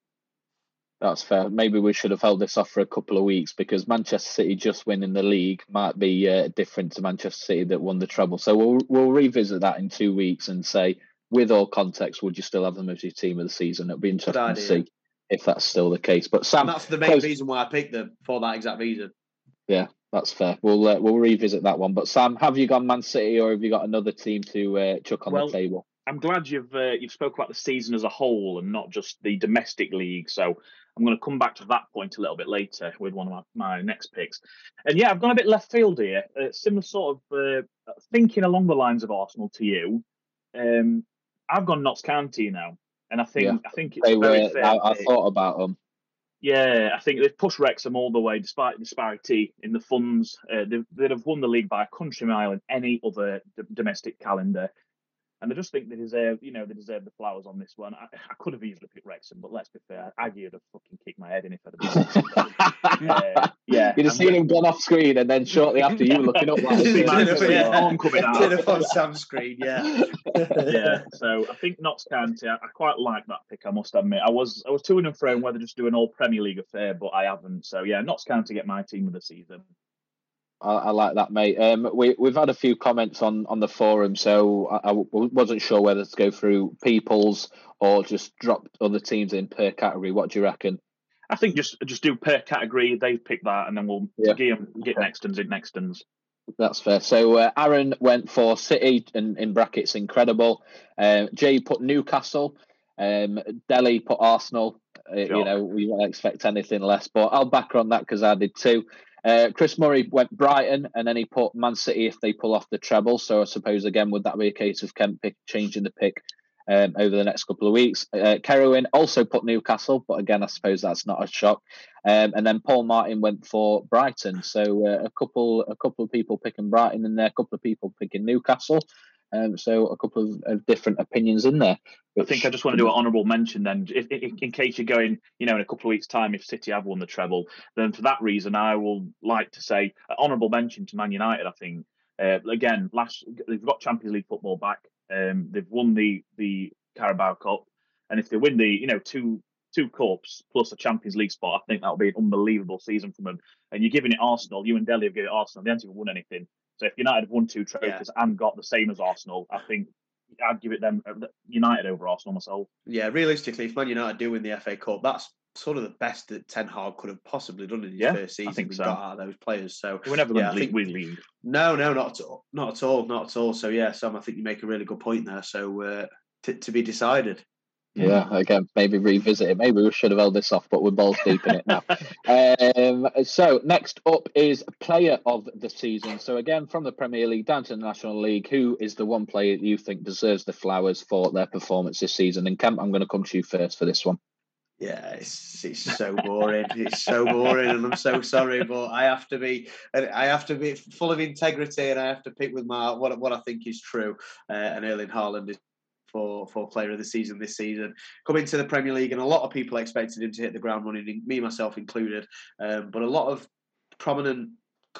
S6: That's fair. Maybe we should have held this off for a couple of weeks because Manchester City just winning the league might be uh, different to Manchester City that won the treble. So we'll we'll revisit that in two weeks and say, with all context, would you still have them as your team of the season? It'd be interesting to see if that's still the case. But Sam,
S8: And that's the main
S6: close-
S8: reason why I picked them for that exact reason.
S6: Yeah, that's fair. We'll uh, we'll revisit that one. But Sam, have you gone Man City or have you got another team to uh, chuck on
S2: Well,
S6: the table?
S2: I'm glad you've uh, you've spoke about the season as a whole and not just the domestic league. So I'm going to come back to that point a little bit later with one of my, my next picks. And yeah, I've gone a bit left field here. Uh, similar sort of uh, thinking along the lines of Arsenal to you. Um, I've gone Notts County now, and I think
S6: Yeah.
S2: I think it's
S6: They
S2: very
S6: were.
S2: fair
S6: I, I thought about them.
S2: Yeah, I think they've pushed Wrexham all the way, despite disparity in the funds. Uh, they've, they'd have won the league by a country mile in any other d- domestic calendar.
S3: And I just think they deserve, you know, they deserve the flowers on this one. I, I could have easily picked Wrexham, but let's be fair, Aggie would have fucking kicked my head in if I'd have been. uh, yeah,
S6: You'd have
S3: I'm
S6: seen him gone off screen, and then shortly after you were looking up like
S3: See my yeah.
S8: yeah.
S3: arm coming out.
S8: Did it on Sam's screen, yeah.
S3: yeah, so I think Notts County. I, I quite like that pick. I must admit, I was I was to and fro whether just do an all Premier League affair, but I haven't. So yeah, Notts County get my team of the season.
S6: I, I like that, mate. Um, we we've had a few comments on on the forum, so I wasn't sure whether to go through people's or just drop other teams in per category. What do you reckon?
S3: I think just just do per category. They've picked that, and then we'll
S6: Yeah.
S3: get, get
S6: Okay.
S3: Nextons in Nextons.
S6: That's fair. So uh, Aaron went for City, and in brackets, incredible. Um, Jay put Newcastle. Um, Delhi put Arsenal. Uh, You know, we won't expect anything less, but I'll back her on that because I did too. Uh, Chris Murray went Brighton, and then he put Man City if they pull off the treble. So I suppose again, would that be a case of Kent pick, changing the pick um, over the next couple of weeks? Uh, Kerwin also put Newcastle, but again, I suppose that's not a shock. Um, and then Paul Martin went for Brighton. So uh, a couple, a couple of people picking Brighton in there, a couple of people picking Newcastle. Um, so a couple of, of different opinions in there.
S3: I think I just want to do an honourable mention then, if, if, in case you're going, you know, in a couple of weeks' time, if City have won the treble, then for that reason, I will like to say an honourable mention to Man United. I think uh, again, last they've got Champions League football back. Um, they've won the the Carabao Cup, and if they win the, you know, two two cups plus a Champions League spot, I think that'll be an unbelievable season from them. And you're giving it Arsenal. You and Delhi have given it Arsenal. They haven't even won anything. So if United have won two trophies and got the same as Arsenal, I think I'd give it them uh, United over Arsenal myself.
S8: Yeah, realistically, if Man United do win the FA Cup, that's sort of the best that Ten Hag could have possibly done in his
S3: Yeah,
S8: first
S3: I
S8: season.
S3: think
S8: and
S3: so.
S8: got out of those players. So
S3: We're never going
S8: Yeah, I
S3: to
S8: think-
S3: win league.
S8: no, no, not at all, not at all, not at all. So yeah, Sam, I think you make a really good point there. So uh, to to be decided.
S6: Yeah, again, maybe revisit it. Maybe we should have held this off, but we're balls deep in it now. Um, so next up is player of the season. So again, from the Premier League down to the National League, who is the one player that you think deserves the flowers for their performance this season? And Kemp, I'm going to come to you first for this one.
S8: Yeah, it's it's so boring. it's so boring, and I'm so sorry, but I have to be I have to be full of integrity, and I have to pick with my what what I think is true. Uh, and Erling Haaland is for for player of the season this season, coming to the Premier League, and a lot of people expected him to hit the ground running, me myself included. Um, but a lot of prominent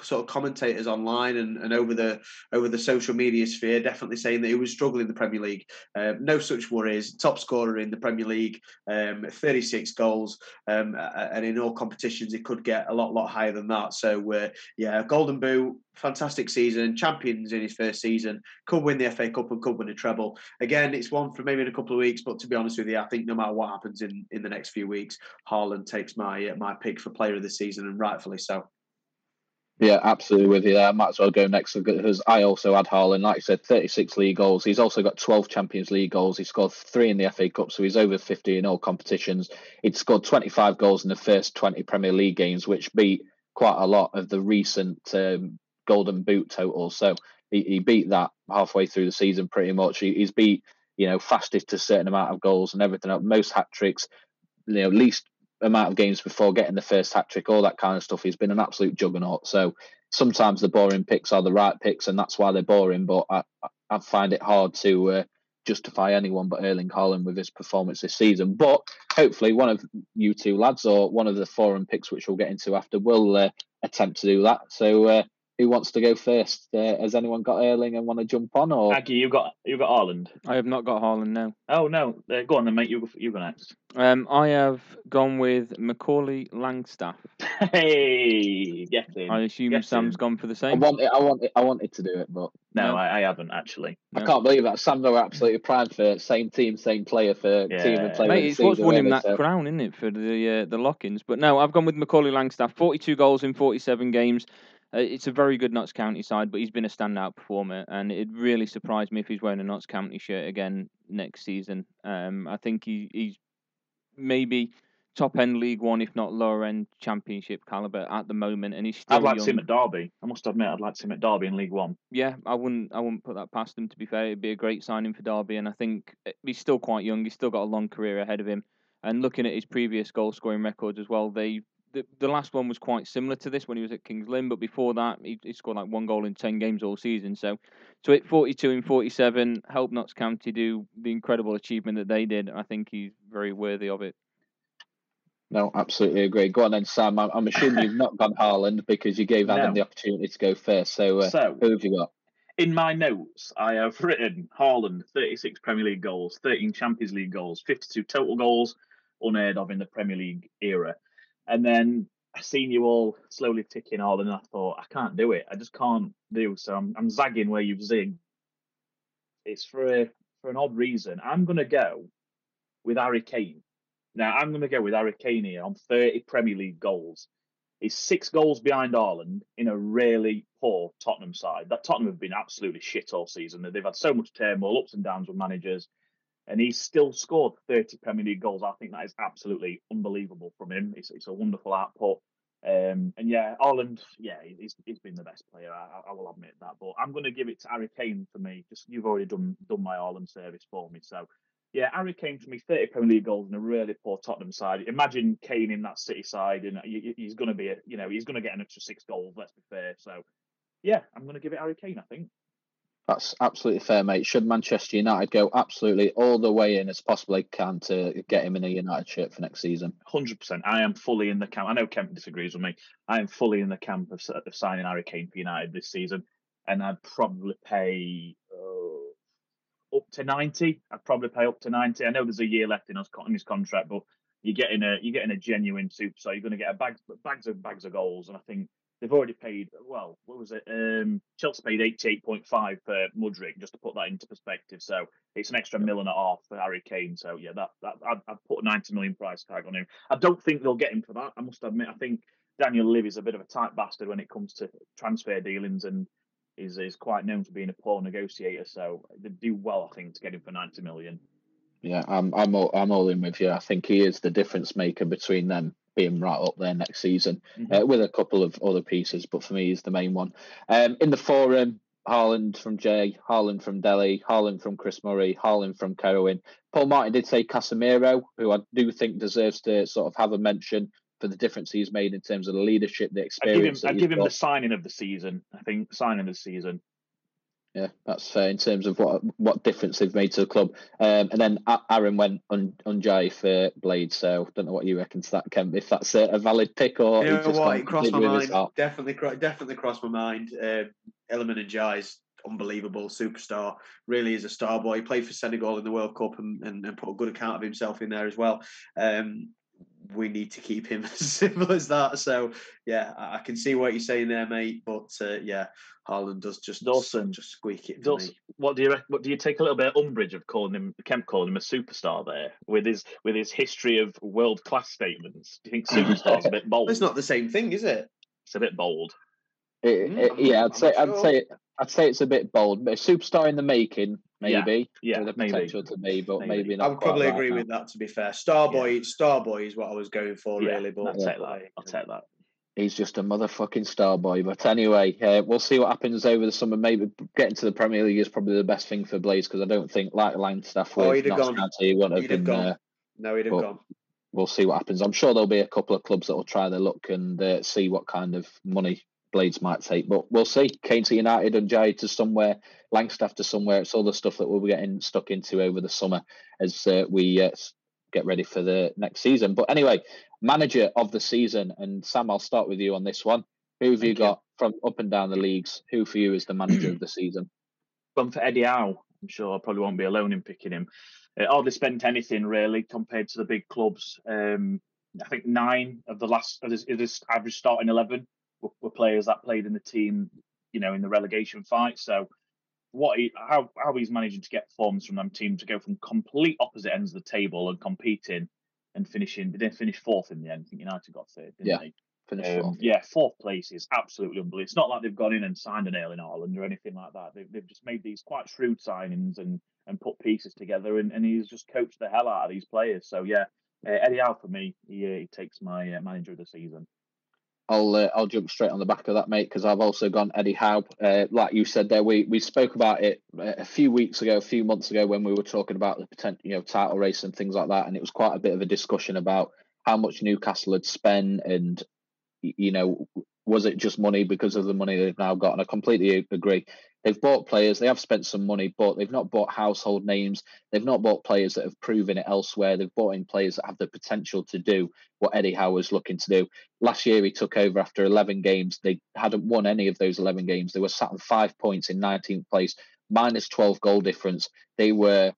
S8: sort of commentators online and, and over the over the social media sphere definitely saying that he was struggling in the Premier League. Um, no such worries. Top scorer in the Premier League, um, 36 goals, um, and in all competitions he could get a lot lot higher than that. So uh, yeah, Golden Boot, fantastic season, champions in his first season, could win the FA Cup and could win a treble. Again, it's one for maybe in a couple of weeks, but to be honest with you, I think no matter what happens in in the next few weeks, Haaland takes my uh, my pick for player of the season and rightfully so.
S6: Yeah, absolutely with you there. I might as well go next because I also had Haaland. Like I said, 36 league goals. He's also got 12 Champions League goals. He scored three in the FA Cup, so he's over 50 in all competitions. He'd scored 25 goals in the first 20 Premier League games, which beat quite a lot of the recent um, Golden Boot totals. So he, he beat that halfway through the season pretty much. He, he's beat, you know, fastest to a certain amount of goals and everything else. Most hat tricks, you know, least amount of games before getting the first hat trick, all that kind of stuff. He's been an absolute juggernaut. So sometimes the boring picks are the right picks, and that's why they're boring. But I, I- find it hard to uh, justify anyone but Erling Haaland with his performance this season. But hopefully, one of you two lads or one of the forum picks, which we'll get into after, will uh, attempt to do that. So. Uh, who wants to go first? Uh, has anyone got Erling and want to jump on? Or
S3: Aggie, you got you got Haaland.
S7: I have not got Haaland now.
S3: Oh no, uh, go on then, mate. You go, you go next.
S7: Um, I have gone with Macaulay Langstaff.
S3: Hey, get in.
S7: I assume
S3: Get
S7: Sam's
S3: in.
S7: gone for the same.
S6: I
S7: same.
S6: wanted, I wanted, I wanted to do it, but
S3: No,
S7: No.
S3: I, I haven't actually.
S6: I can't believe that. Sam were absolutely primed for same team, same player for team and player.
S7: Mate,
S6: of the
S7: it's what's
S6: season,
S7: won him that
S6: so-
S7: crown, isn't it, for the uh, the lock-ins? But no, I've gone with Macaulay Langstaff. Forty-two goals in forty-seven games. Uh, it's a very good Notts County side, but he's been a standout performer, and it really surprised me if he's wearing a Notts County shirt again next season. Um, I think he, he's maybe top end League One, if not lower end Championship caliber at the moment, and he's still
S3: I'd like to see him at Derby. I must admit, I'd like to see him at Derby in League One.
S7: Yeah, I wouldn't. I wouldn't put that past him. To be fair, it'd be a great signing for Derby, and I think uh, he's still quite young. He's still got a long career ahead of him. And looking at his previous goal scoring records as well, they the, the last one was quite similar to this when he was at Kings Lynn, but before that, he, he scored like one goal in 10 games all season. So to hit 42 in 47, help Notts County do the incredible achievement that they did, I think he's very worthy of it.
S6: No, absolutely agree. Go on then, Sam. I'm, I'm assuming you've not gone Haaland because you gave Adam
S3: No.
S6: the opportunity to go first. So, uh,
S3: So,
S6: who have you got?
S3: in my notes, I have written Haaland, 36 Premier League goals, 13 Champions League goals, 52 total goals unheard of in the Premier League era. And then I seen you all slowly ticking Haaland, and I thought, I can't do it. I just can't do. So I'm, I'm zagging where you've zigged. It's for a, for an odd reason. I'm going to go with Harry Kane. Now, I'm going to go with Harry Kane here on 30 Premier League goals. He's six goals behind Haaland in a really poor Tottenham side. That Tottenham have been absolutely shit all season. They've had so much turmoil, ups and downs with managers, and he's still scored 30 Premier League goals. I think that is absolutely unbelievable from him. It's, it's a wonderful output. Um, and yeah, Haaland, yeah, he's, he's been the best player. I, I will admit that. But I'm going to give it to Harry Kane for me. Just you've already done done my Ireland service for me, so yeah, Harry Kane for me, 30 Premier League goals in a really poor Tottenham side. Imagine Kane in that City side, and he's going to be, a, you know, he's going to get an extra six goals. Let's be fair. So, yeah, I'm going to give it Harry Kane. I think.
S6: That's absolutely fair, mate. Should Manchester United go absolutely all the way in as possibly can to get him in a United shirt for next season?
S3: Hundred percent. I am fully in the camp. I know Kemp disagrees with me. I am fully in the camp of, of signing Harry Kane for United this season, and I'd probably pay uh, up to ninety. I'd probably pay up to ninety. I know there's a year left in his, contract, but you're getting a you're getting a genuine superstar. You're going to get a bags bags of bags of goals, and I think they've already paid. Well, what was it? Um, Chelsea paid eighty eight point five for Mudryk, just to put that into perspective. So it's an extra million and a half for Harry Kane. So yeah, that that I'd, I'd put a ninety million price tag on him. I don't think they'll get him for that. I must admit. I think Daniel Levy's a bit of a tight bastard when it comes to transfer dealings and. Is, is quite known for being a poor negotiator, so they do well, I think, to get him for ninety million.
S6: Yeah, I'm I'm all, I'm all in with you. I think he is the difference maker between them being right up there next season,
S3: Mhm.
S6: uh, with a couple of other pieces. But for me, he's the main one. Um, in the forum, Haaland from Jay, Haaland from Delhi, Haaland from Chris Murray, Haaland from Kerwin. Paul Martin did say Casemiro, who I do think deserves to sort of have a mention for the difference he's made in terms of the leadership, the
S3: I'd give him.
S6: experience.
S3: I'd
S6: he's
S3: give him the signing of the season. I think signing of the season.
S6: Yeah, that's fair in terms of what what difference they've made to the club. Um, and then Aaron went on on Ndiaye for Blade, so don't know what you reckon to that, Kemp. If that's a, a valid pick or
S8: You know
S6: just
S8: what? It crossed my mind. Definitely, definitely crossed my mind. Uh, Iliman Ndiaye's unbelievable superstar. Really is a star boy. He played for Senegal in the World Cup and, and, and put a good account of himself in there as well. Um, we need to keep him as simple as that. So yeah, I, I can see what you're saying there, mate. But uh, yeah, Haaland does just
S3: Dawson.
S8: just squeak it for
S3: Does,
S8: me.
S3: what do you rec- what do you take a little bit of umbrage of calling him Kemp calling him a superstar there with his with his history of world class statements? Do you think superstar's a bit bold?
S8: It's not the same thing, is it?
S3: It's a bit bold.
S6: It- it-
S8: I'm
S6: yeah, I'd
S8: I'm
S6: say
S8: not
S6: I'd
S8: sure.
S6: say I'd say it's a bit bold, but a superstar in the making, maybe.
S3: Yeah,
S6: with the
S3: maybe.
S6: to be, but
S3: Maybe.
S6: maybe,
S8: I would
S6: quite
S8: probably
S6: right
S8: agree
S6: now.
S8: with that. To be fair, Starboy, Starboy is what I was going for,
S3: Yeah,
S8: really. But
S3: I'll take that. I'll take that.
S6: He's just a motherfucking star boy. But anyway, uh, we'll see what happens over the summer. Maybe getting to the Premier League is probably the best thing for Blaze because I don't think, like Langstaff,
S8: Oh,
S6: with
S8: he'd have gone.
S6: County, he wouldn't have
S8: He'd have
S6: been.
S8: gone.
S6: Uh,
S8: no, he'd have
S6: But-
S8: gone.
S6: we'll see what happens. I'm sure there'll be a couple of clubs that will try their luck and uh, see what kind of money Blades might take. But we'll see. Kane to United and Ndiaye to somewhere, Langstaff to somewhere. It's all the stuff that we'll be getting stuck into over the summer as uh, we uh, get ready for the next season. But anyway, manager of the season. And Sam, I'll start with you on this one. Who have you
S3: Thank you.
S6: got from up and down the leagues? Who for you is the manager of the season?
S3: One for Eddie Howe. I'm sure I probably won't be alone in picking him. Uh, hardly spent anything really compared to the big clubs. Um, I think nine of the last of this, of his average starting eleven players that played in the team, you know, in the relegation fight. So what he, how how he's managing to get forms from them team to go from complete opposite ends of the table and competing and finishing. They didn't finish fourth in the end. I think United got third, didn't
S6: Yeah.
S3: they? Um,
S6: fourth.
S3: yeah, fourth place is absolutely unbelievable. It's not like they've gone in and signed an Erling Haaland or anything like that. They've, they've just made these quite shrewd signings and, and put pieces together, and, and he's just coached the hell out of these players. So yeah, uh, Eddie Howe for me, he, uh, he takes my uh, manager of the season.
S6: I'll uh, I'll jump straight on the back of that, mate, because I've also gone Eddie Howe. Uh, like you said there, we we spoke about it uh, a few weeks ago, a few months ago, when we were talking about the potential, you know, title race and things like that, and it was quite a bit of a discussion about how much Newcastle had spent, and you know, was it just money because of the money they've now got? And I completely agree. They've bought players, they have spent some money, but they've not bought household names. They've not bought players that have proven it elsewhere. They've bought in players that have the potential to do what Eddie Howe was looking to do. Last year, he took over after 11 games. They hadn't won any of those 11 games. They were sat on five points in 19th place, minus 12 goal difference. They were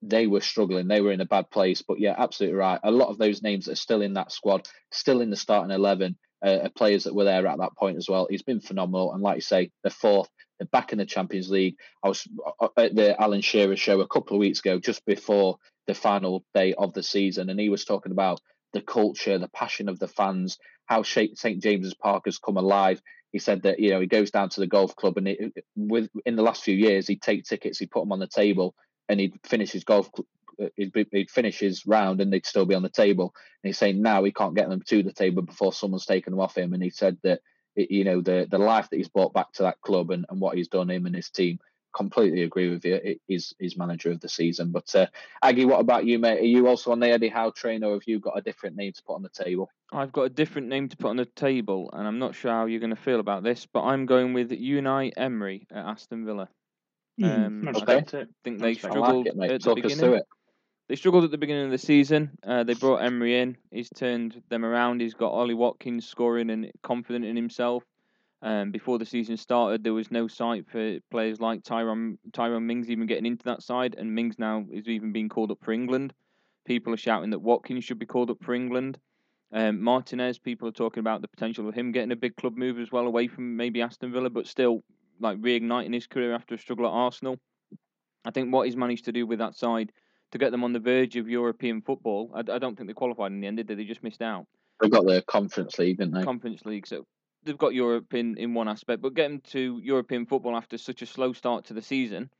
S6: they were struggling. They were in a bad place. But yeah, absolutely right. A lot of those names are still in that squad, still in the starting 11, uh, players that were there at that point as well. He's been phenomenal. And like you say, they're fourth. They're back in the Champions League. I was uh, uh, at the Alan Shearer show a couple of weeks ago, just before the final day of the season, and he was talking about the culture, the passion of the fans, how St James's Park has come alive. He said that you know he goes down to the golf club and it, with in the last few years he'd take tickets, he'd put them on the table, and he'd finish his golf he'd, he'd, finish his round and they'd still be on the table. And he's saying now he can't get them to the table before someone's taken them off him. And he said that it, you know the the life that he's brought back to that club and, and what he's done him and his team. Completely agree with you. It is his manager of the season. But uh, Aggie, what about you, mate? Are you also on the Eddie Howe train, or have you got a different name to put on the table?
S7: I've got a different name to put on the table, and I'm not sure how you're going to feel about this, but I'm going with Unai Emery at Aston Villa.
S3: Mm, um,
S7: I think they struggled like it, at the beginning. They struggled at the beginning of the season. Uh, they brought Emery in. He's turned them around. He's got Ollie Watkins scoring and confident in himself. Um, before the season started, there was no sight for players like Tyrone Tyrone Mings even getting into that side, and Mings now is even being called up for England. People are shouting that Watkins should be called up for England. Um, Martinez, people are talking about the potential of him getting a big club move as well, away from maybe Aston Villa, but still like reigniting his career after a struggle at Arsenal. I think what he's managed to do with that side to get them on the verge of European football. I, I don't think they qualified in the end, did they? They just missed out.
S6: They got the Conference League, didn't they?
S7: Conference League. So they've got Europe in, in one aspect, but getting to European football after such a slow start to the season,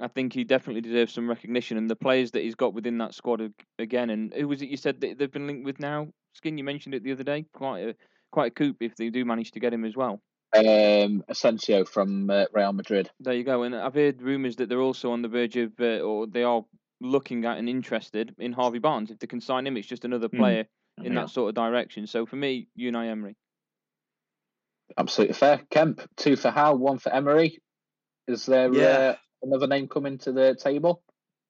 S7: I think he definitely deserves some recognition. And the players that he's got within that squad again, and who was it you said that they've been linked with now? Skin, you mentioned it the other day. Quite a quite a coup if they do manage to get him as well.
S6: Um, Asensio from uh, Real Madrid.
S7: There you go. And I've heard rumours that they're also on the verge of, uh, or they are looking at and interested in Harvey Barnes. If they can sign him, it's just another hmm. player mm. in yeah. that sort of direction. So for me, Unai Emery.
S6: Absolutely fair. Kemp, two for Howe, one for Emery. Is there yeah. uh, another name coming to the table?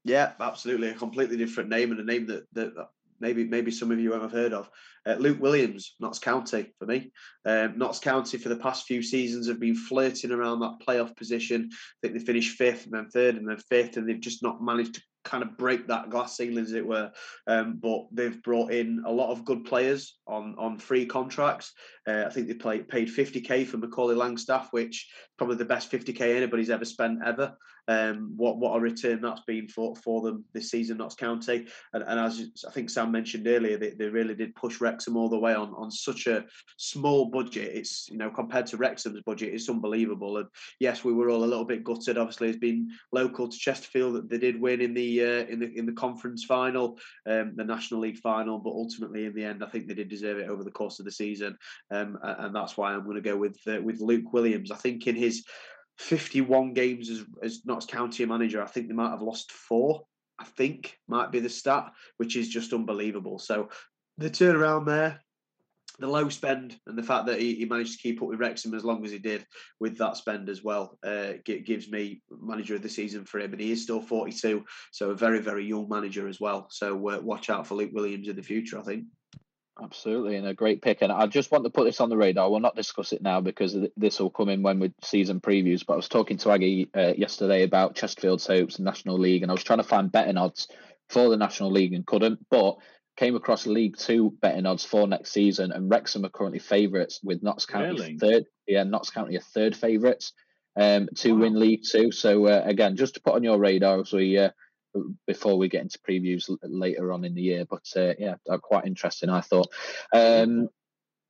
S8: Yeah, absolutely. A completely different name and a name that, that maybe maybe some of you have heard of. Uh, Luke Williams, Notts County for me. Um, Notts County for the past few seasons have been flirting around that playoff position. I think they finished fifth and then third and then fifth, and they've just not managed to kind of break that glass ceiling, as it were. Um, but they've brought in a lot of good players on on free contracts. Uh, I think they played paid 50k for Macaulay Langstaff, which probably the best 50k anybody's ever spent ever. Um, what what a return that's been for for them this season, Notts County. And, and as I think Sam mentioned earlier, they, they really did push Wrexham all the way on on such a small budget. It's you know compared to Wrexham's budget, it's unbelievable. And yes, we were all a little bit gutted. Obviously, it's been local to Chesterfield that they did win in the uh, in the in the conference final, um, the National League final. But ultimately, in the end, I think they did deserve it over the course of the season, um, and that's why I'm going to go with uh, with Luke Williams. I think in his 51 games as as Notts County manager, I think they might have lost four. I think might be the stat, which is just unbelievable. So the turnaround there, the low spend and the fact that he, he, managed to keep up with Wrexham as long as he did with that spend as well uh, gives me manager of the season for him. And he is still 42, so a very, very young manager as well. So uh, watch out for Luke Williams in the future, I think.
S6: Absolutely, and a great pick. And I just want to put this on the radar. We'll not discuss it now because this will come in when we season previews. But I was talking to Aggie uh, yesterday about Chesterfield's hopes and National League, and I was trying to find betting odds for the National League and couldn't. But came across League Two betting odds for next season, and Wrexham are currently favourites with Notts County really? third. Yeah, Notts County are third favourites um, to wow. win League Two. So uh, again, just to put on your radar as we uh, before we get into previews later on in the year. But uh, yeah, quite interesting. I thought. Um,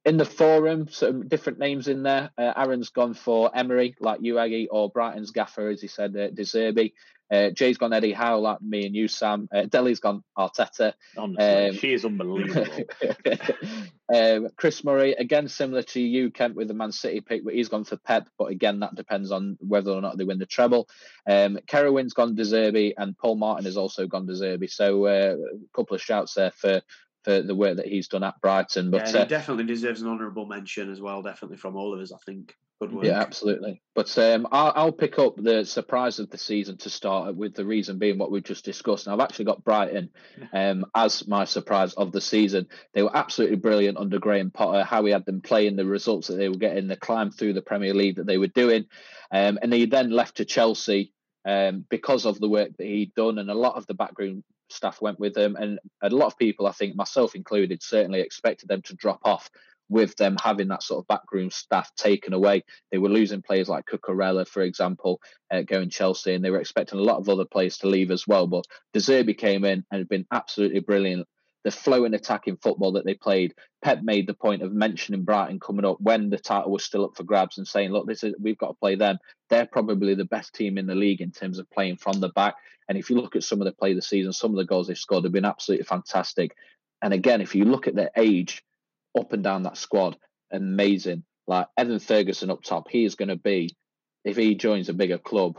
S6: in the forum, some different names in there. Uh, Aaron's gone for Emery, like you, Aggie, or Brighton's gaffer, as he said, uh, De Zerbi. Uh, Jay's gone Eddie Howe, like me and you, Sam. Uh, Deli's gone Arteta.
S3: Honestly, um, she is unbelievable.
S6: um, Chris Murray, again, similar to you, Kent, with the Man City pick, but he's gone for Pep. But again, that depends on whether or not they win the treble. Um, Kerwin's gone De Zerbi, and Paul Martin has also gone De Zerbi. So uh, a couple of shouts there for for the work that he's done at Brighton. But
S8: yeah, he
S6: uh,
S8: definitely deserves an honourable mention as well. Definitely from all of us, I think. Good work.
S6: Yeah, absolutely. But um, I'll, I'll pick up the surprise of the season to start with. The reason being what we've just discussed. And I've actually got Brighton um, as my surprise of the season. They were absolutely brilliant under Graham Potter. How he had them playing, the results that they were getting, the climb through the Premier League that they were doing, um, and he then left to Chelsea um, because of the work that he'd done, and a lot of the background staff went with him, and a lot of people, I think myself included, certainly expected them to drop off with them having that sort of backroom staff taken away. They were losing players like Cucurella, for example, uh, going Chelsea, and they were expecting a lot of other players to leave as well. But De Zerbi came in and had been absolutely brilliant. The flow and attacking football that they played. Pep made the point of mentioning Brighton coming up when the title was still up for grabs and saying, "Look, this is we've got to play them. They're probably the best team in the league in terms of playing from the back." And if you look at some of the play the season, some of the goals they've scored have been absolutely fantastic. And again, if you look at their age, up and down that squad, amazing. Like Evan Ferguson up top, he is going to be if he joins a bigger club,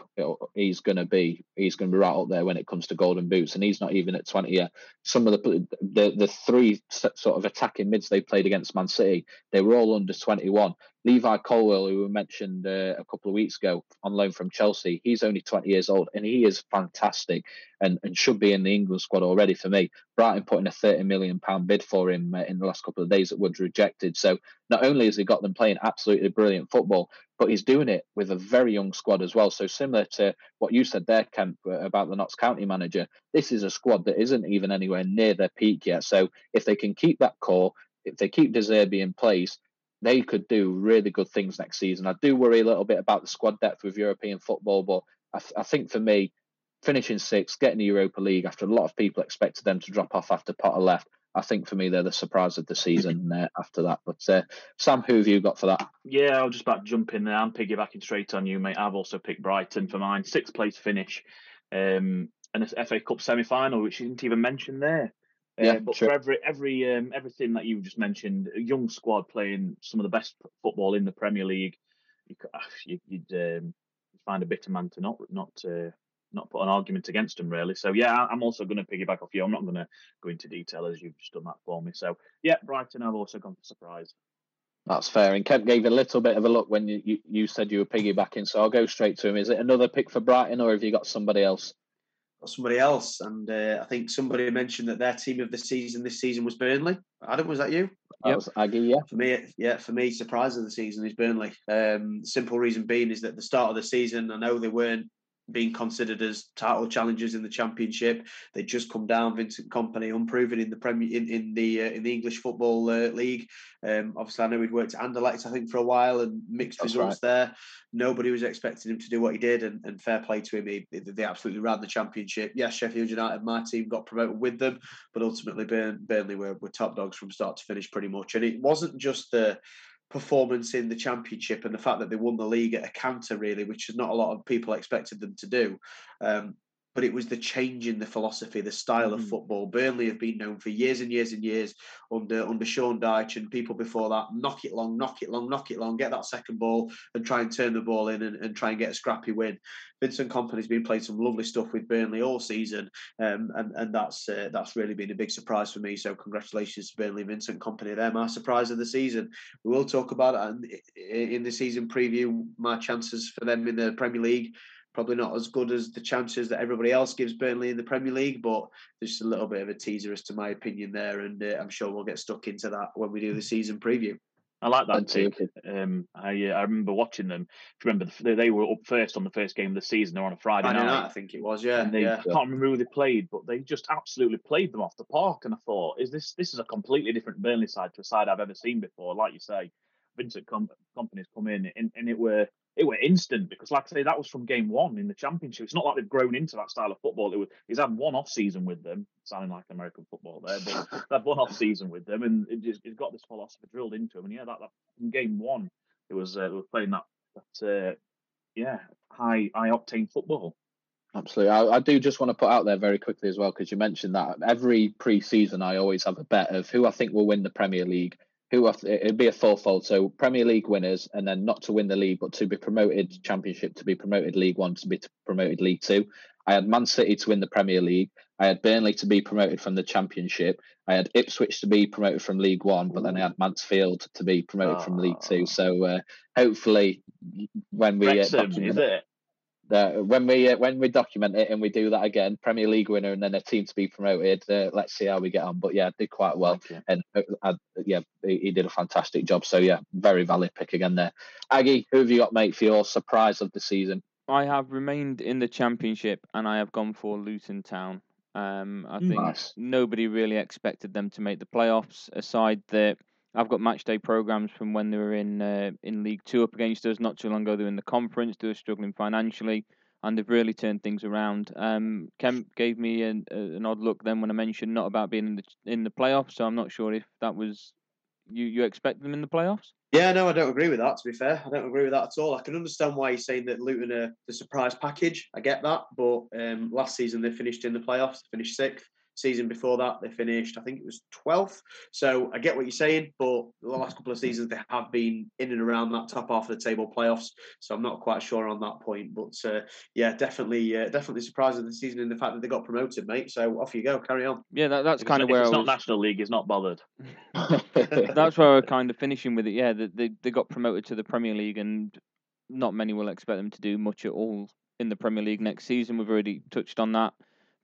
S6: he's going to be he's going to be right up there when it comes to golden boots, and he's not even at twenty yet. Some of the the the three sort of attacking mids they played against Man City, they were all under twenty one. Levi Colwill, who we mentioned uh, a couple of weeks ago on loan from Chelsea, he's only 20 years old and he is fantastic and, and should be in the England squad already for me. Brighton put in a 30 million pound bid for him uh, in the last couple of days that was rejected. So not only has he got them playing absolutely brilliant football, but he's doing it with a very young squad as well. So similar to what you said there, Kemp, uh, about the Notts County manager, this is a squad that isn't even anywhere near their peak yet. So if they can keep that core, if they keep De Zerbi in place, they could do really good things next season. I do worry a little bit about the squad depth with European football, but I, th- I think for me, finishing sixth, getting the Europa League after a lot of people expected them to drop off after Potter left, I think for me they're the surprise of the season uh, after that. But uh, Sam, who have you got for that?
S3: Yeah, I'll just about jump in there. I'm piggybacking straight on you, mate. I've also picked Brighton for mine, sixth place finish, um, and a FA Cup semi final, which you didn't even mention there.
S6: Yeah,
S3: uh, but
S6: sure.
S3: for every every um, everything that you just mentioned, a young squad playing some of the best football in the Premier League, you, would um, find a bitter man to not not uh, not put an argument against them really. So yeah, I'm also going to piggyback off you. I'm not going to go into detail as you've just done that for me. So yeah, Brighton, I've also gone for surprise.
S6: That's fair. And Kemp gave a little bit of a look when you, you, you said you were piggybacking, so I'll go straight to him. Is it another pick for Brighton, or have you got somebody else?
S8: Somebody else, and uh, I think somebody mentioned that their team of the season this season was Burnley. Adam, was that you?
S6: That yep. was Aggie, yeah.
S8: For me, yeah, for me, surprise of the season is Burnley. Um, simple reason being is that the start of the season, I know they weren't being considered as title challengers in the championship. They just come down. Vincent Kompany, unproven in the Premier in, in the uh, in the English football uh, league. Um, obviously, I know he'd worked at Anderlecht, I think, for a while and mixed That's results right. there. Nobody was expecting him to do what he did, and, and fair play to him. He, they absolutely ran the championship. Yes, Sheffield United, my team, got promoted with them, but ultimately Burn, Burnley were, were top dogs from start to finish, pretty much. And it wasn't just the performance in the championship and the fact that they won the league at a counter really which is not a lot of people expected them to do. Um, but it was the change in the philosophy, the style mm. of football. Burnley have been known for years and years and years under under Sean Dyche and people before that. Knock it long, knock it long, knock it long, get that second ball and try and turn the ball in and, and try and get a scrappy win. Vincent Kompany's been playing some lovely stuff with Burnley all season, um, and and that's uh, that's really been a big surprise for me. So congratulations to Burnley, Vincent Kompany. They're my surprise of the season. We will talk about it in the season preview. My chances for them in the Premier League probably not as good as the chances that everybody else gives Burnley in the Premier League, but there's just a little bit of a teaser as to my opinion there, and uh, I'm sure we'll get stuck into that when we do the season preview.
S3: I like that take. Um, I uh, I remember watching them. If you remember the, they were up first on the first game of the season. They're on a Friday,
S8: Friday
S3: night.
S8: night. I think it was. Yeah,
S3: and they,
S8: yeah.
S3: I can't remember who they played, but they just absolutely played them off the park. And I thought, is this this is a completely different Burnley side to a side I've ever seen before? Like you say, Vincent Com- Kompany's come in, and, and it were it were instant because, like I say, that was from game one in the championship. It's not like they've grown into that style of football. It was he's had one off season with them, sounding like American football there, but they've one off season with them, and it just, it's got this philosophy drilled into him. And yeah, that, that in game one, it was uh, they were playing that that uh, yeah high high octane football.
S6: Absolutely. I, I, do just want to put out there very quickly as well, because you mentioned that every pre season I always have a bet of who I think will win the Premier League who are, it'd be a fourfold. So Premier League winners, and then not to win the league, but to be promoted Championship, to be promoted League One, to be promoted League Two. I had Man City to win the Premier League. I had Burnley to be promoted from the Championship. I had Ipswich to be promoted from League One, but then I had Mansfield to be promoted oh. from League Two. So uh, hopefully, when we
S3: Wrexham, uh, document, is it?
S6: Uh, when we uh, when we document it and we do that again, Premier League winner and then a team to be promoted. Uh, let's see how we get on. But yeah, did quite well, and uh, yeah, he, he, did a fantastic job. So yeah, very valid pick again there. Aggie, who have you got, mate, for your surprise of the season?
S7: I have remained in the Championship, and I have gone for Luton Town. Um, I think nice. nobody really expected them to make the playoffs, aside that I've got match day programs from when they were in uh, in League Two up against us. Not too long ago, they were in the conference. They were struggling financially, and they've really turned things around. Um, Kemp gave me an, an odd look then when I mentioned not about being in the in the playoffs. So I'm not sure if that was you. You expect them in the playoffs?
S8: Yeah, no, I don't agree with that. To be fair, I don't agree with that at all. I can understand why you're saying that Luton are the surprise package. I get that, but um, last season they finished in the playoffs, finished sixth. Season before that, they finished, I think it was 12th. So I get what you're saying, but the last couple of seasons, they have been in and around that top half of the table playoffs. So I'm not quite sure on that point. But uh, yeah, definitely uh, definitely surprised with the season in the fact that they got promoted, mate. So off you go, carry on.
S7: Yeah, that, that's kind of where
S3: it's
S7: I
S3: not National League, he's not bothered.
S7: that's where we're kind of finishing with it. Yeah, they, they got promoted to the Premier League, and not many will expect them to do much at all in the Premier League next season. We've already touched on that.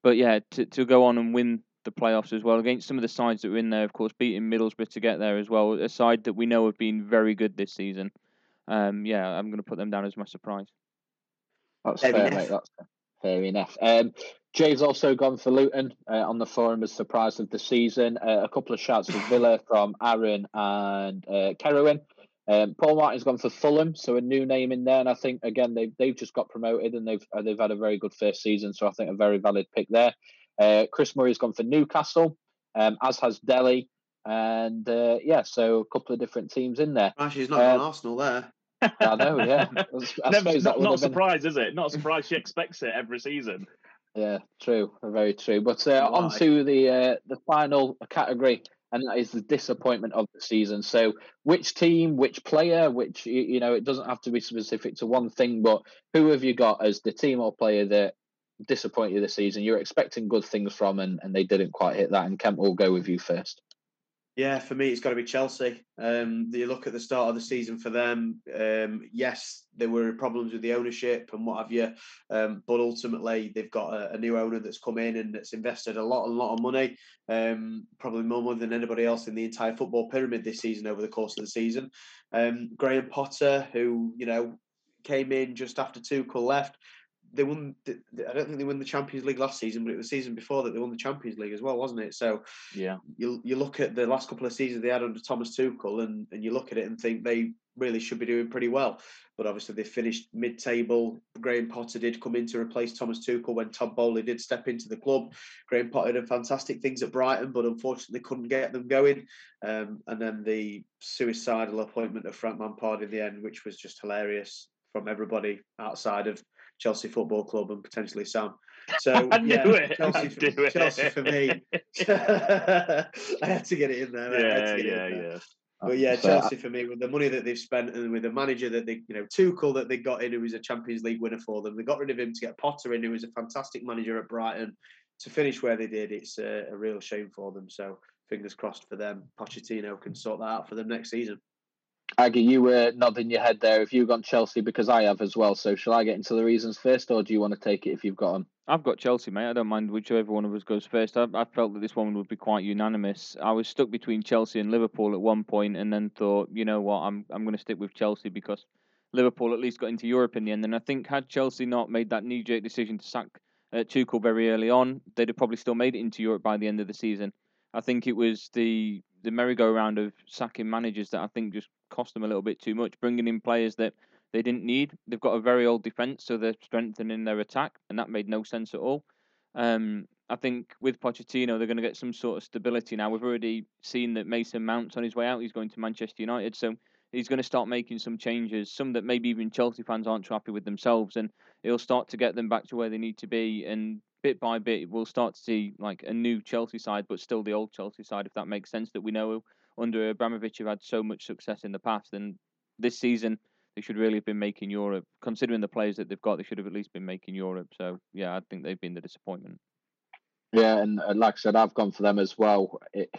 S7: But yeah, to, to go on and win the playoffs as well against some of the sides that were in there. Of course, beating Middlesbrough to get there as well, a side that we know have been very good this season. Um, yeah, I'm going to put them down as my surprise.
S6: That's fair, fair mate. That's fair enough. Um, Jay's also gone for Luton uh, on the forum as surprise of the season. Uh, a couple of shouts of Villa from Aaron and uh, Kerwin. Um, Paul Martin's gone for Fulham, so a new name in there, and I think again they've they've just got promoted and they've uh, they've had a very good first season, so I think a very valid pick there. Uh, Chris Murray's gone for Newcastle, um, as has Delhi. And uh, yeah, so a couple of different teams in there.
S8: Actually, he's not on Arsenal there.
S6: I know, yeah.
S3: I Never, not, not a surprise, been... is it? Not a surprise she expects it every season.
S6: Yeah, true, very true. But uh, on to the uh, the final category, and that is the disappointment of the season. So, which team, which player, which you know, it doesn't have to be specific to one thing, but who have you got as the team or player that disappoint you this season? You're expecting good things from, and, and they didn't quite hit that. And Kemp will go with you first.
S8: Yeah, for me, it's got to be Chelsea. Um, you look at the start of the season for them. Um, yes, there were problems with the ownership and what have you, um, but ultimately they've got a, a, new owner that's come in and that's invested a lot, a lot of money, um, probably more money than anybody else in the entire football pyramid this season over the course of the season. Um, Graham Potter, who you know came in just after Tuchel left, they won. I don't think they won the Champions League last season, but it was season before that they won the Champions League as well, wasn't it? So
S3: yeah,
S8: you you look at the last couple of seasons they had under Thomas Tuchel, and and you look at it and think they really should be doing pretty well. But obviously they finished mid-table. Graham Potter did come in to replace Thomas Tuchel when Todd Boehly did step into the club. Graham Potter did fantastic things at Brighton, but unfortunately couldn't get them going. Um, and then the suicidal appointment of Frank Lampard in the end, which was just hilarious from everybody outside of Chelsea Football Club and potentially Sam. So
S3: I yeah, knew it.
S8: Chelsea, for, Chelsea for me. I had to get it in there.
S3: Yeah, yeah, yeah.
S8: But yeah, Chelsea for me with the money that they've spent and with the manager that they, you know, Tuchel that they got in, who was a Champions League winner for them. They got rid of him to get Potter in, who was a fantastic manager at Brighton. To finish where they did, it's a, a real shame for them. So fingers crossed for them. Pochettino can sort that out for them next season.
S6: Aggie, you were nodding your head there. If you've gone Chelsea, because I have as well. So, shall I get into the reasons first, or do you want to take it if you've got them?
S7: I've got Chelsea, mate. I don't mind whichever one of us goes first. I, I, felt that this one would be quite unanimous. I was stuck between Chelsea and Liverpool at one point, and then thought, you know what, I'm I'm going to stick with Chelsea because Liverpool at least got into Europe in the end. And I think had Chelsea not made that knee-jerk decision to sack uh, Tuchel very early on, they'd have probably still made it into Europe by the end of the season. I think it was the the merry-go-round of sacking managers that I think just cost them a little bit too much, bringing in players that they didn't need. They've got a very old defence, so they're strengthening their attack, and that made no sense at all. Um, I think with Pochettino, they're going to get some sort of stability now. We've already seen that Mason Mount's on his way out. He's going to Manchester United, so he's going to start making some changes, some that maybe even Chelsea fans aren't too happy with themselves, and he'll start to get them back to where they need to be. And bit by bit, we'll start to see like a new Chelsea side, but still the old Chelsea side, if that makes sense, that we know under Abramovich have had so much success in the past, and this season they should really have been making Europe. Considering the players that they've got, they should have at least been making Europe. So yeah, I think they've been the disappointment.
S6: Yeah, and, and like I said, I've gone for them as well. It,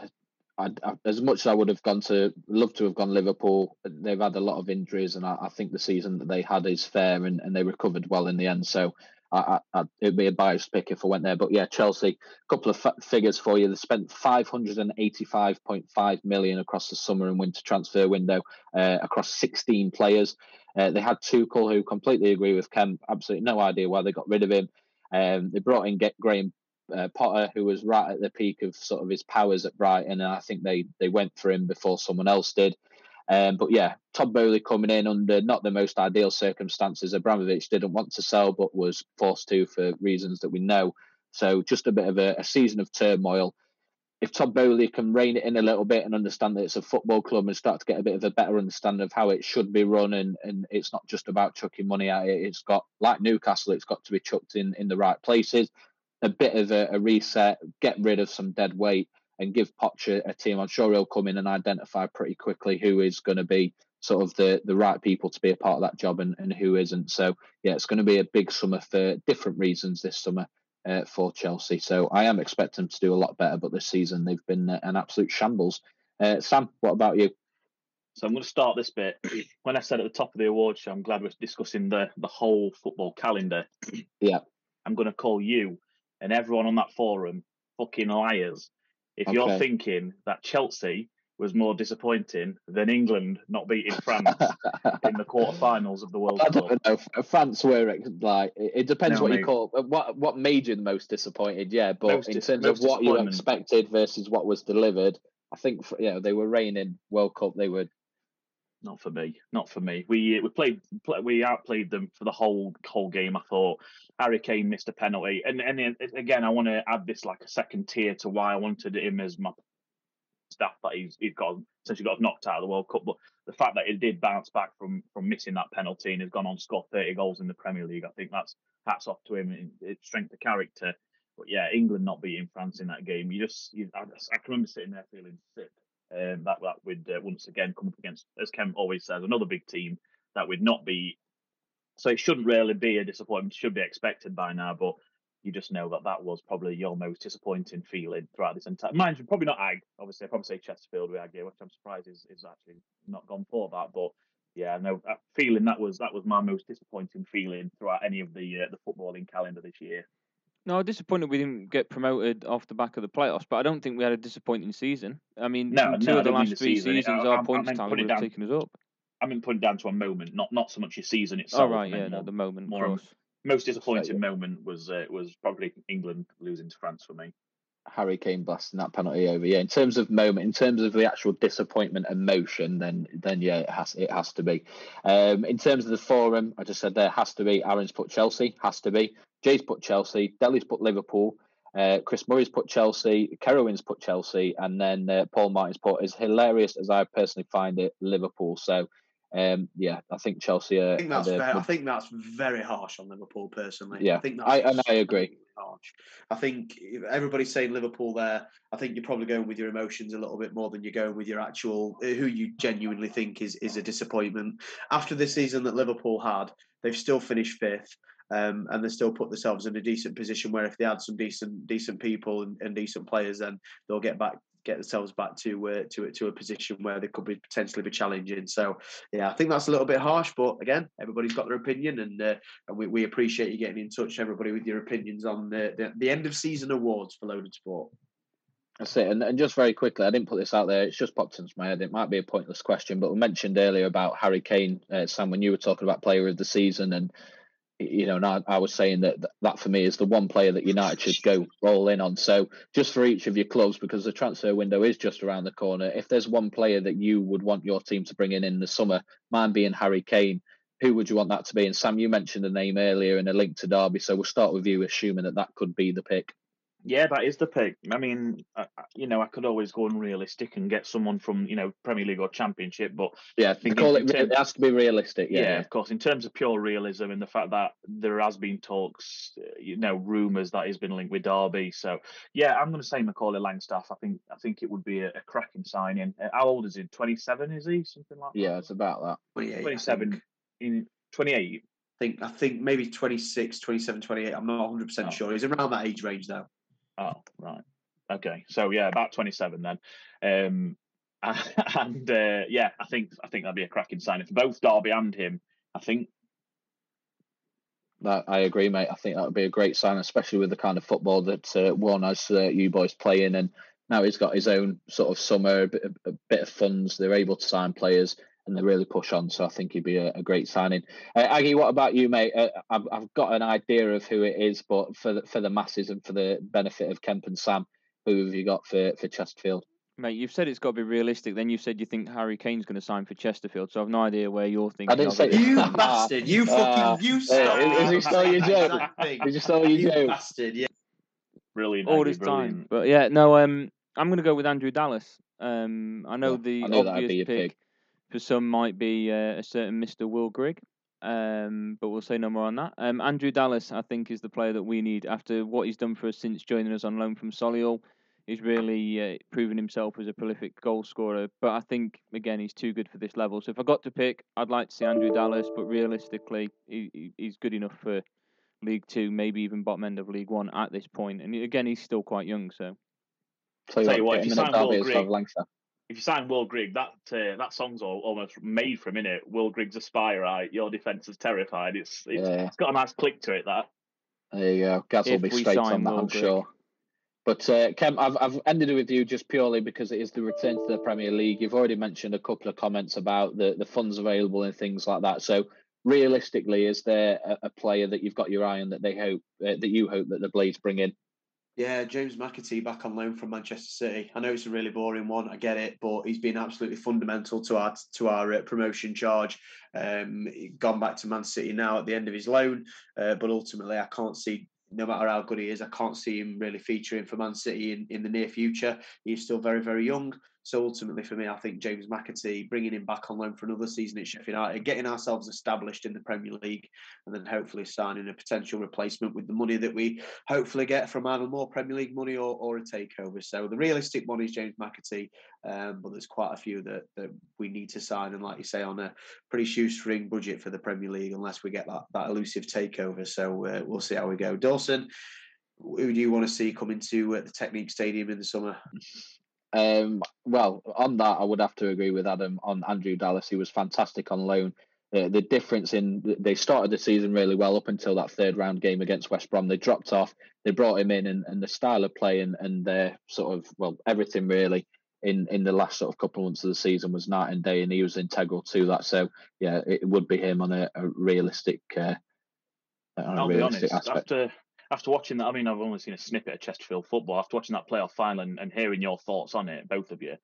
S6: I, as much as I would have gone to love to have gone Liverpool, they've had a lot of injuries, and I, I think the season that they had is fair, and, and they recovered well in the end. So I, I, it'd be a biased pick if I went there. But yeah, Chelsea, a couple of f- figures for you. They spent 585.5 million across the summer and winter transfer window uh, across 16 players. Uh, they had Tuchel, who completely agree with Kemp. Absolutely no idea why they got rid of him. Um, they brought in Get Graham uh, Potter, who was right at the peak of sort of his powers at Brighton, and I think they they went for him before someone else did. Um, but yeah, Todd Boehly coming in under not the most ideal circumstances. Abramovich didn't want to sell, but was forced to for reasons that we know. So just a bit of a, a season of turmoil. If Todd Boehly can rein it in a little bit and understand that it's a football club and start to get a bit of a better understanding of how it should be run, and, and it's not just about chucking money at it. It's got like Newcastle, it's got to be chucked in in the right places. A bit of a, a reset, get rid of some dead weight, and give Poch a, a team. I'm sure he'll come in and identify pretty quickly who is going to be sort of the the right people to be a part of that job and, and who isn't. So yeah, it's going to be a big summer for different reasons this summer uh, for Chelsea. So I am expecting them to do a lot better, but this season they've been uh, an absolute shambles. Uh, Sam, what about you?
S3: So I'm going to start this bit. When I said at the top of the award show, I'm glad we're discussing the the whole football calendar.
S6: Yeah.
S3: I'm going to call you and everyone on that forum fucking liars if
S6: Okay.
S3: you're thinking that Chelsea was more disappointing than England not beating France in the quarterfinals of the World
S6: I
S3: Cup.
S6: don't know. France were like it it depends
S3: No,
S6: what you call uh, what what made you the most disappointed. Yeah, but
S3: Most
S6: in
S3: dis-
S6: terms of what you expected versus what was delivered, I think f- you know they were reigning World Cup. They were
S3: Not for me. Not for me. We uh, we played pl- we outplayed them for the whole whole game. I thought Harry Kane missed a penalty, and and uh, then, again I want to add this like a second tier to why I wanted him as my staff that he's he's got essentially got knocked out of the World Cup. But the fact that he did bounce back from from missing that penalty and has gone on to score thirty goals in the Premier League, I think that's hats off to him. It's strength of character. But yeah, England not beating France in that game, you just you, I, I can remember sitting there feeling sick. Um, that that would uh, once again come up against, as Ken always says, another big team that would not be. So it shouldn't really be a disappointment. Should be expected by now, but you just know that that was probably your most disappointing feeling throughout this entire. Mind you, probably not Ag. Obviously, I probably say Chesterfield with Ag here, which I'm surprised is, is actually not gone for that. But yeah, no, that feeling that was that was my most disappointing feeling throughout any of the uh, the footballing calendar this year.
S7: No, disappointed we didn't get promoted off the back of the playoffs, but I don't think we had a disappointing season. I mean,
S3: No,
S7: two
S3: no,
S7: of the last
S3: the
S7: three
S3: season.
S7: Seasons,
S3: I-
S7: our
S3: I
S7: points
S3: meant
S7: tally would have taken us up.
S3: I mean, put it down to a moment, not not so much your season itself.
S7: Oh right,
S3: I
S7: yeah, no, the moment,
S3: more most disappointing moment was uh, was probably England losing to France for me.
S6: Harry Kane blasting that penalty over. Yeah, in terms of moment, in terms of the actual disappointment emotion, then then yeah, it has it has to be. Um, in terms of the forum, I just said there has to be. Aaron's put Chelsea, has to be. Jay's put Chelsea. Delhi's put Liverpool. Uh, Chris Murray's put Chelsea. Kerowin's put Chelsea, and then uh, Paul Martin's put as hilarious as I personally find it, Liverpool. So. Um, yeah, I think Chelsea. Are,
S8: I think that's fair. I think that's very harsh on Liverpool personally.
S6: Yeah,
S8: I think that's
S6: I- and I agree.
S8: Harsh. I think everybody's saying Liverpool there. I think you're probably going with your emotions a little bit more than you're going with your actual who you genuinely think is is a disappointment. After the season that Liverpool had, they've still finished fifth. Um, and they still put themselves in a decent position where if they had some decent decent people and, and decent players, then they'll get back get themselves back to uh, to to a position where they could be potentially be challenging. So yeah, I think that's a little bit harsh, but again, everybody's got their opinion, and uh, and we, we appreciate you getting in touch, everybody, with your opinions on the the, the end of season awards for Loaded Sport.
S6: That's it. And, and just very quickly, I didn't put this out there. It's just popped into my head. It might be a pointless question, but we mentioned earlier about Harry Kane, uh, Sam, when you were talking about player of the season. And, you know, and I, I was saying that that for me is the one player that United should go all in on. So just for each of your clubs, because the transfer window is just around the corner, if there's one player that you would want your team to bring in in the summer, mine being Harry Kane, who would you want that to be? And Sam, you mentioned a name earlier and a link to Derby. So we'll start with you, assuming that that could be the pick.
S3: Yeah, that is the pick. I mean, I, you know, I could always go unrealistic and get someone from you know Premier League or Championship, but
S6: yeah,
S3: think
S6: call it. Real,
S3: terms-
S6: it has to be realistic. Yeah,
S3: yeah, of course. In terms of pure realism and the fact that there has been talks, uh, you know, rumours that he's been linked with Derby. So yeah, I'm going to say Macaulay Langstaff. I think I think it would be a, a cracking signing. Uh, How old is he? 27, is he? Something like that.
S6: yeah, it's about that.
S8: 28,
S3: 27 in 28.
S8: I think, I think maybe 26, 27, 28. I'm not 100%
S3: Oh.
S8: sure. He's around that age range though.
S3: Oh, right. Okay. So yeah, about 27 then. Um, and uh, yeah, I think I think that'd be a cracking signing for both Derby and him. I think
S6: That I agree, mate. I think that would be a great sign, especially with the kind of football that uh, one as uh, you boys play in, and now he's got his own sort of summer, a bit, a bit of funds. They're able to sign players, and they really push on. So I think he'd be a, a great signing. Uh, Aggie, what about you, mate? Uh, I've I've got an idea of who it is, but for the, for the masses and for the benefit of Kemp and Sam, who have you got for for Chesterfield?
S7: Mate, you've said it's got to be realistic. Then you said you think Harry Kane's going to sign for Chesterfield. So I've no idea where you're thinking.
S6: I
S7: didn't
S6: say-
S8: You bastard! You fucking
S6: Uh,
S8: you!
S6: uh, is he still your
S8: exact
S6: joke?
S8: thing.
S6: Did you stole your
S8: You
S6: joke?
S8: bastard! Yeah.
S3: brilliant.
S7: all
S3: Aggie,
S7: this time. But yeah, no, um, I'm going to go with Andrew Dallas. Um, I know
S6: Yeah,
S7: the
S6: I knew that'd
S7: obvious
S6: be your
S7: pick
S6: pick.
S7: For some might be uh, a certain Mr. Will Grigg, um, but we'll say no more on that. Um, Andrew Dallas, I think, is the player that we need after what he's done for us since joining us on loan from Solihull. He's really uh, proven himself as a prolific goal scorer, but I think again he's too good for this level. So if I got to pick, I'd like to see Andrew Dallas, but realistically, he, he- he's good enough for League Two, maybe even bottom end of League One at this point. And again, he's still quite young, so.
S6: Tell you
S3: Tell you
S6: what,
S3: what, if you
S6: in a
S3: sign Will
S6: derby as well,
S3: Grigg-
S6: Langstaff.
S3: If you sign Will Grigg, that uh, that song's all, almost made for a minute. Will Grigg's a spy, right? Your defence is terrified. It's it's,
S6: Yeah.
S3: it's got a nice click to it. That
S6: There you go. Gaz will be straight on that,
S7: Will
S6: I'm
S7: Grigg.
S6: sure. But uh, Kem, I've I've ended it with you just purely because it is the return to the Premier League. You've already mentioned a couple of comments about the, the funds available and things like that. So realistically, is there a, a player that you've got your eye on that they hope uh, that you hope that the Blades bring in?
S8: Yeah, James McAtee back on loan from Manchester City. I know it's a really boring one. I get it, but he's been absolutely fundamental to our to our uh, promotion charge. Um, gone back to Man City now at the end of his loan, uh, but ultimately, I can't see. No matter how good he is, I can't see him really featuring for Man City in, in the near future. He's still very, very young. So ultimately, for me, I think James McAtee bringing him back on loan for another season at Sheffield United, getting ourselves established in the Premier League, and then hopefully signing a potential replacement with the money that we hopefully get from either more Premier League money or, or a takeover. So the realistic one is James McAtee, um, but there's quite a few that, that we need to sign, and like you say, on a pretty shoestring budget for the Premier League, unless we get that, that elusive takeover. So uh, we'll see how we go. Dawson, who do you want to see coming to uh, the Technique Stadium in the summer?
S6: Um, well, on that, I would have to agree with Adam on Andrew Dallas. He was fantastic on loan. Uh, the difference in they started the season really well up until that third round game against West Brom. They dropped off. They brought him in, and, and the style of play and, and their sort of well everything really in in the last sort of couple of months of the season was night and day, and he was integral to that. So yeah, it would be him on a, a realistic uh, on a
S3: I'll be
S6: realistic
S3: honest.
S6: aspect.
S3: After after watching that, I mean, I've only seen a snippet of Chesterfield football. After watching that playoff final and, and hearing your thoughts on it, both of you,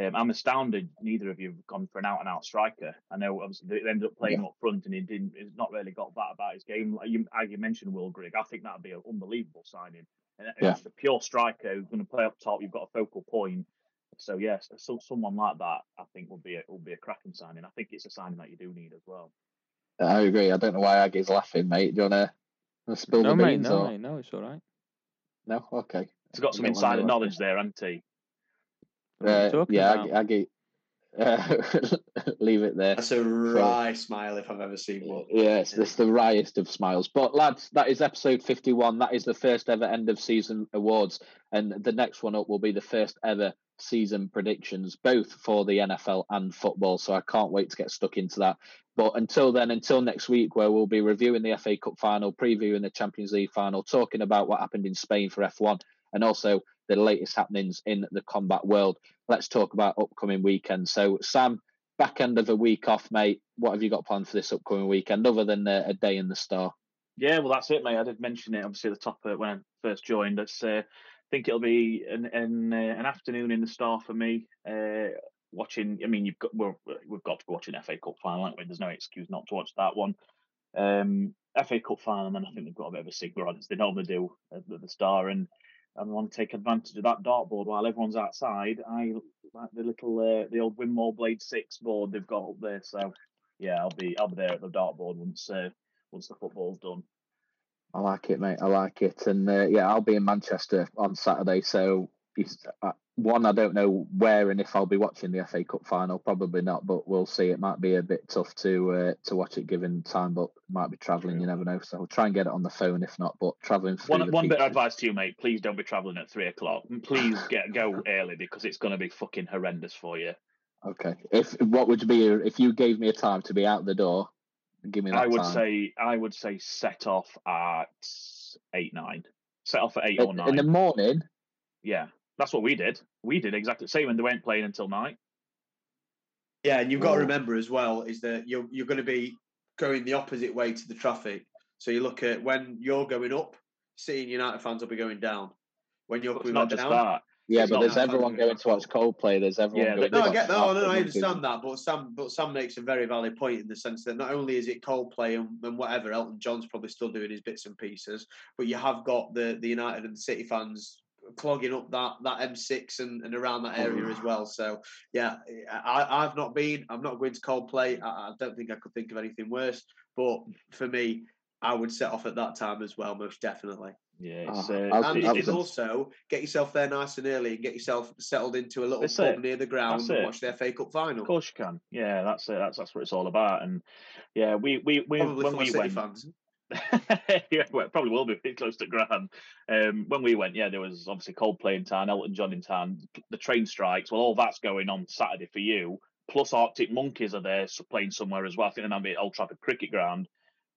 S3: um, I'm astounded neither of you have gone for an out and out striker. I know obviously they ended up playing him up front and he didn't. He's not really got that about his game. Like you, as you mentioned, Will Grigg. I think that'd be an unbelievable signing. And
S6: Yeah.
S3: it's a pure striker who's going to play up top. You've got a focal point. So yes, so someone like that, I think would be a, would be a cracking signing. I think it's a signing that you do need as well.
S6: I agree. I don't know why Aggie's laughing, mate. Do you want to spill
S7: no,
S6: the
S7: mate,
S6: beans?
S7: no,
S6: or...
S7: mate, no, it's all right.
S6: No, okay.
S3: He's got some
S6: Don't
S3: insider knowledge there, hasn't he?
S7: What are you
S6: Uh, yeah,
S7: I,
S6: Aggie. Aggie uh, leave it there.
S8: That's a wry smile if I've ever seen one.
S6: Yes, it's the riotest of smiles. But lads, that is episode fifty-one. That is the first ever end of season awards, and the next one up will be the first ever season predictions, both for the NFL and football. So I can't wait to get stuck into that. But until then, until next week, where we'll be reviewing the FA Cup final, previewing the Champions League final, talking about what happened in Spain for F1, and also the latest happenings in the combat world. Let's talk about upcoming weekends. So, Sam, back end of a week off, mate. What have you got planned for this upcoming weekend, other than uh, a day in the star?
S3: Yeah, well, that's it, mate. I did mention it obviously at the top uh, when I first joined. It's, uh, I think it'll be an an, uh, an afternoon in the star for me. Uh, watching, I mean, you've got we're, we've got to be watching FA Cup final, haven't we? There's no excuse not to watch that one. Um, FA Cup final, and then I think they've got a bit of a on as they normally do at the, the star. And and want to take advantage of that dartboard while everyone's outside, I like the little uh, the old Winmau Blade Six board they've got up there. So yeah, I'll be I'll be there at the dartboard once uh, once the football's done.
S6: I like it, mate. I like it, and uh, yeah, I'll be in Manchester on Saturday. So one, I don't know where and if I'll be watching the FA Cup final. Probably not, but we'll see. It might be a bit tough to uh, to watch it given time, but might be travelling. You never know. So I'll try and get it on the phone if not. But travelling.
S3: One one bit of advice to you, mate. Please don't be travelling at three o'clock. Please get go early because it's going to be fucking horrendous for you.
S6: Okay. If what would be if you gave me a time to be out the door? Give me that
S3: I would
S6: time.
S3: say I would say set off at eight nine. Set off at eight
S6: in,
S3: or nine.
S6: in the morning.
S3: Yeah, that's what we did. We did exactly the same, and they weren't playing until night.
S8: Yeah, and you've got to
S6: Oh.
S8: remember as well is that you're you're going to be going the opposite way to the traffic. So you look at when you're going up, seeing United fans will be going down. When you're
S3: But
S8: coming
S3: not just
S8: down,
S3: that.
S6: Yeah, but there's everyone going to watch Coldplay. There's everyone
S3: Yeah,
S6: going
S3: they-
S8: No,
S6: to
S8: I get
S6: watch
S8: that. No, no, I understand that. But Sam, but Sam makes a very valid point in the sense that not only is it Coldplay and, and whatever, Elton John's probably still doing his bits and pieces, but you have got the the United and the City fans clogging up that that M6 and, and around that area as well. So yeah, I, I've not been. I'm not going to Coldplay. I, I don't think I could think of anything worse. But for me, I would set off at that time as well, most definitely.
S3: Yeah, it's,
S6: Ah,
S3: uh,
S6: I was-
S8: And
S6: I
S8: it
S6: was
S8: is also get yourself there nice and early and get yourself settled into a little
S3: That's
S8: pub
S3: it.
S8: near the ground
S3: That's
S8: and
S3: it.
S8: watch the FA Cup final.
S3: Of course you can. Yeah, that's it. That's that's what it's all about. And yeah, we we, we
S8: Probably
S3: when we
S8: of City
S3: went,
S8: fans.
S3: yeah, well, it probably will be pretty close to Grand. Um, when we went, yeah, there was obviously Coldplay in town, Elton John in town, the train strikes. Well, all that's going on Saturday for you. Plus, Arctic Monkeys are there playing somewhere as well. I think they're at Old Trafford Cricket Ground,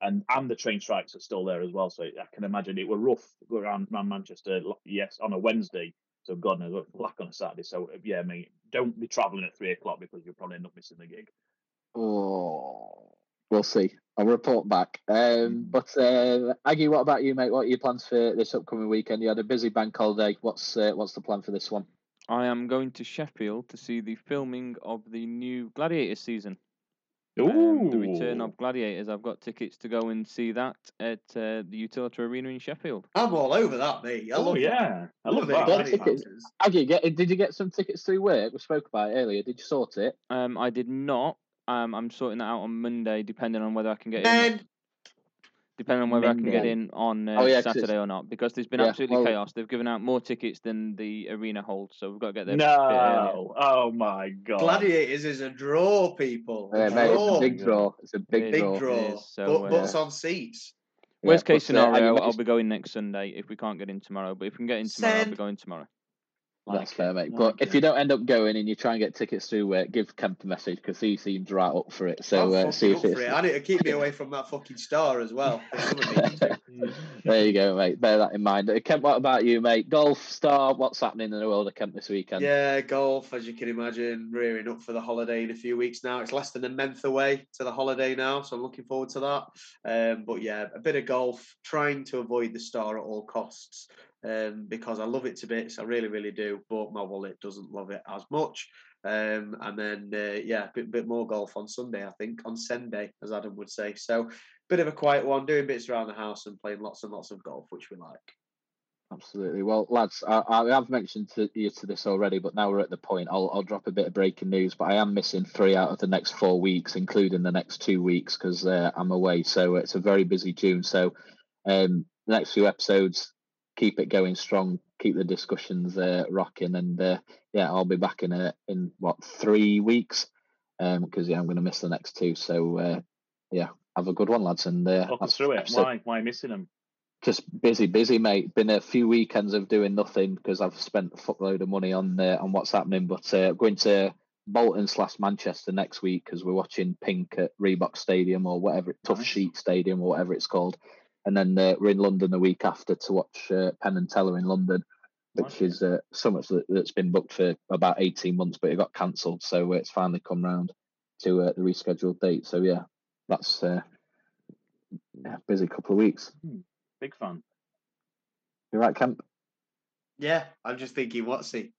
S3: and and the train strikes are still there as well. So I can imagine it were rough around, Manchester. Yes, on a Wednesday. So God knows what black on a Saturday. So yeah, I mean, don't be travelling at three o'clock because you'll probably end up missing the gig.
S6: Oh, we'll see. I'll report back. Um, but uh, Aggie, what about you, mate? What are your plans for this upcoming weekend? You had a busy bank holiday. What's uh, what's the plan for this one?
S7: I am going to Sheffield to see the filming of the new Gladiator season. Um, the return of Gladiators. I've got tickets to go and see that at uh, the Utilita Arena in Sheffield.
S8: I'm all over that, mate. I
S3: Oh
S8: love
S3: yeah, I love
S8: it.
S3: that.
S6: Got
S8: Gladiators.
S6: tickets. Aggie, get, did you get some tickets through work? We spoke about it earlier. Did you sort it?
S7: Um, I did not. Um, I'm sorting that out on Monday, depending on whether I can get in.
S8: Man,
S7: Depending on whether I can get in on uh,
S6: Oh, yeah, 'cause it's-
S7: Saturday or not, because there's been
S6: Yeah,
S7: absolutely
S6: well-
S7: chaos. They've given out more tickets than the arena holds, so we've got to get there. a bit earlier.
S3: No, oh my god,
S8: Gladiators is a draw, people. A
S6: Yeah, mate, it's a
S8: draw.
S6: big draw. It's a big,
S7: Big
S8: Big
S6: draw.
S8: draw.
S7: So,
S8: but,
S7: uh,
S8: butts on seats.
S6: Yeah,
S7: Worst case
S6: but, uh,
S7: scenario,
S6: what
S7: I'll
S6: is-
S7: be going next Sunday if we can't get in tomorrow. But if we can get in tomorrow, I'll be going tomorrow.
S6: That's
S3: Like
S6: fair, mate.
S3: like
S6: But if you don't end up going and you try and get tickets through work, give Kemp a message because he seems right up for it. So
S8: I'm
S6: uh, see
S8: fucking
S6: if
S8: up for
S6: it's.
S8: it. I need to keep me away from that fucking star as well. There's something needs to.
S6: there you go, mate. Bear that in mind. Uh, Kemp, what about you, mate? Golf star. What's happening in the world of Kemp this weekend?
S8: Yeah, golf, as you can imagine, rearing up for the holiday in a few weeks now. It's less than a month away to the holiday now, so I'm looking forward to that. Um, but yeah, a bit of golf, trying to avoid the star at all costs um, because I love it to bits. I really, really do, but my wallet doesn't love it as much. Um, and then, uh, yeah, a bit, bit more golf on Sunday, I think, on Sunday, as Adam would say. So, bit of a quiet one, doing bits around the house and playing lots and lots of golf, which we like.
S6: Absolutely. Well, lads, I, I have mentioned to you to this already, but now we're at the point. I'll, I'll drop a bit of breaking news, but I am missing three out of the next four weeks, including the next two weeks, because uh, I'm away. So it's a very busy June. So um, the next few episodes, keep it going strong, keep the discussions uh, rocking, and uh, yeah, I'll be back in a, in what three weeks, because yeah, I'm going to miss the next two. So uh, yeah, have a good one, lads, and uh,
S3: Talk us through it.
S6: episode-
S3: Why? Why missing them?
S6: just busy, busy, mate. Been a few weekends of doing nothing because I've spent a fuckload of money on uh, on what's happening. But uh, going to Bolton slash Manchester next week because we're watching Pink at Reebok Stadium or whatever, Tough
S3: Nice.
S6: Sheet Stadium or whatever it's called. And then uh, we're in London the week after to watch uh, Penn and Teller in London, which
S3: Nice.
S6: is uh, so much that, that's been booked for about eighteen months, but it got cancelled, so uh, it's finally come round to uh, the rescheduled date. So yeah, that's uh, yeah, busy couple of weeks.
S3: Big fun.
S6: You're right, Kemp?
S8: Yeah, I'm just thinking, what's he?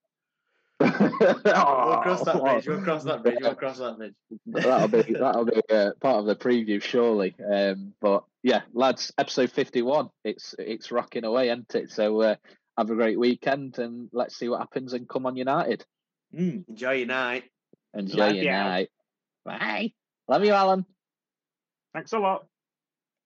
S6: We'll
S8: We'll cross that bridge. We'll cross that bridge. We'll cross that bridge.
S6: that'll be that'll be uh, part of the preview, surely. Um, but yeah, lads, episode fifty-one. It's it's rocking away, isn't it? So uh, have a great weekend, and let's see what happens. And come on, United.
S3: Mm.
S8: Enjoy your night.
S6: Enjoy
S3: Love
S6: your
S3: you.
S6: night. Bye. Love you, Alan.
S3: Thanks a lot.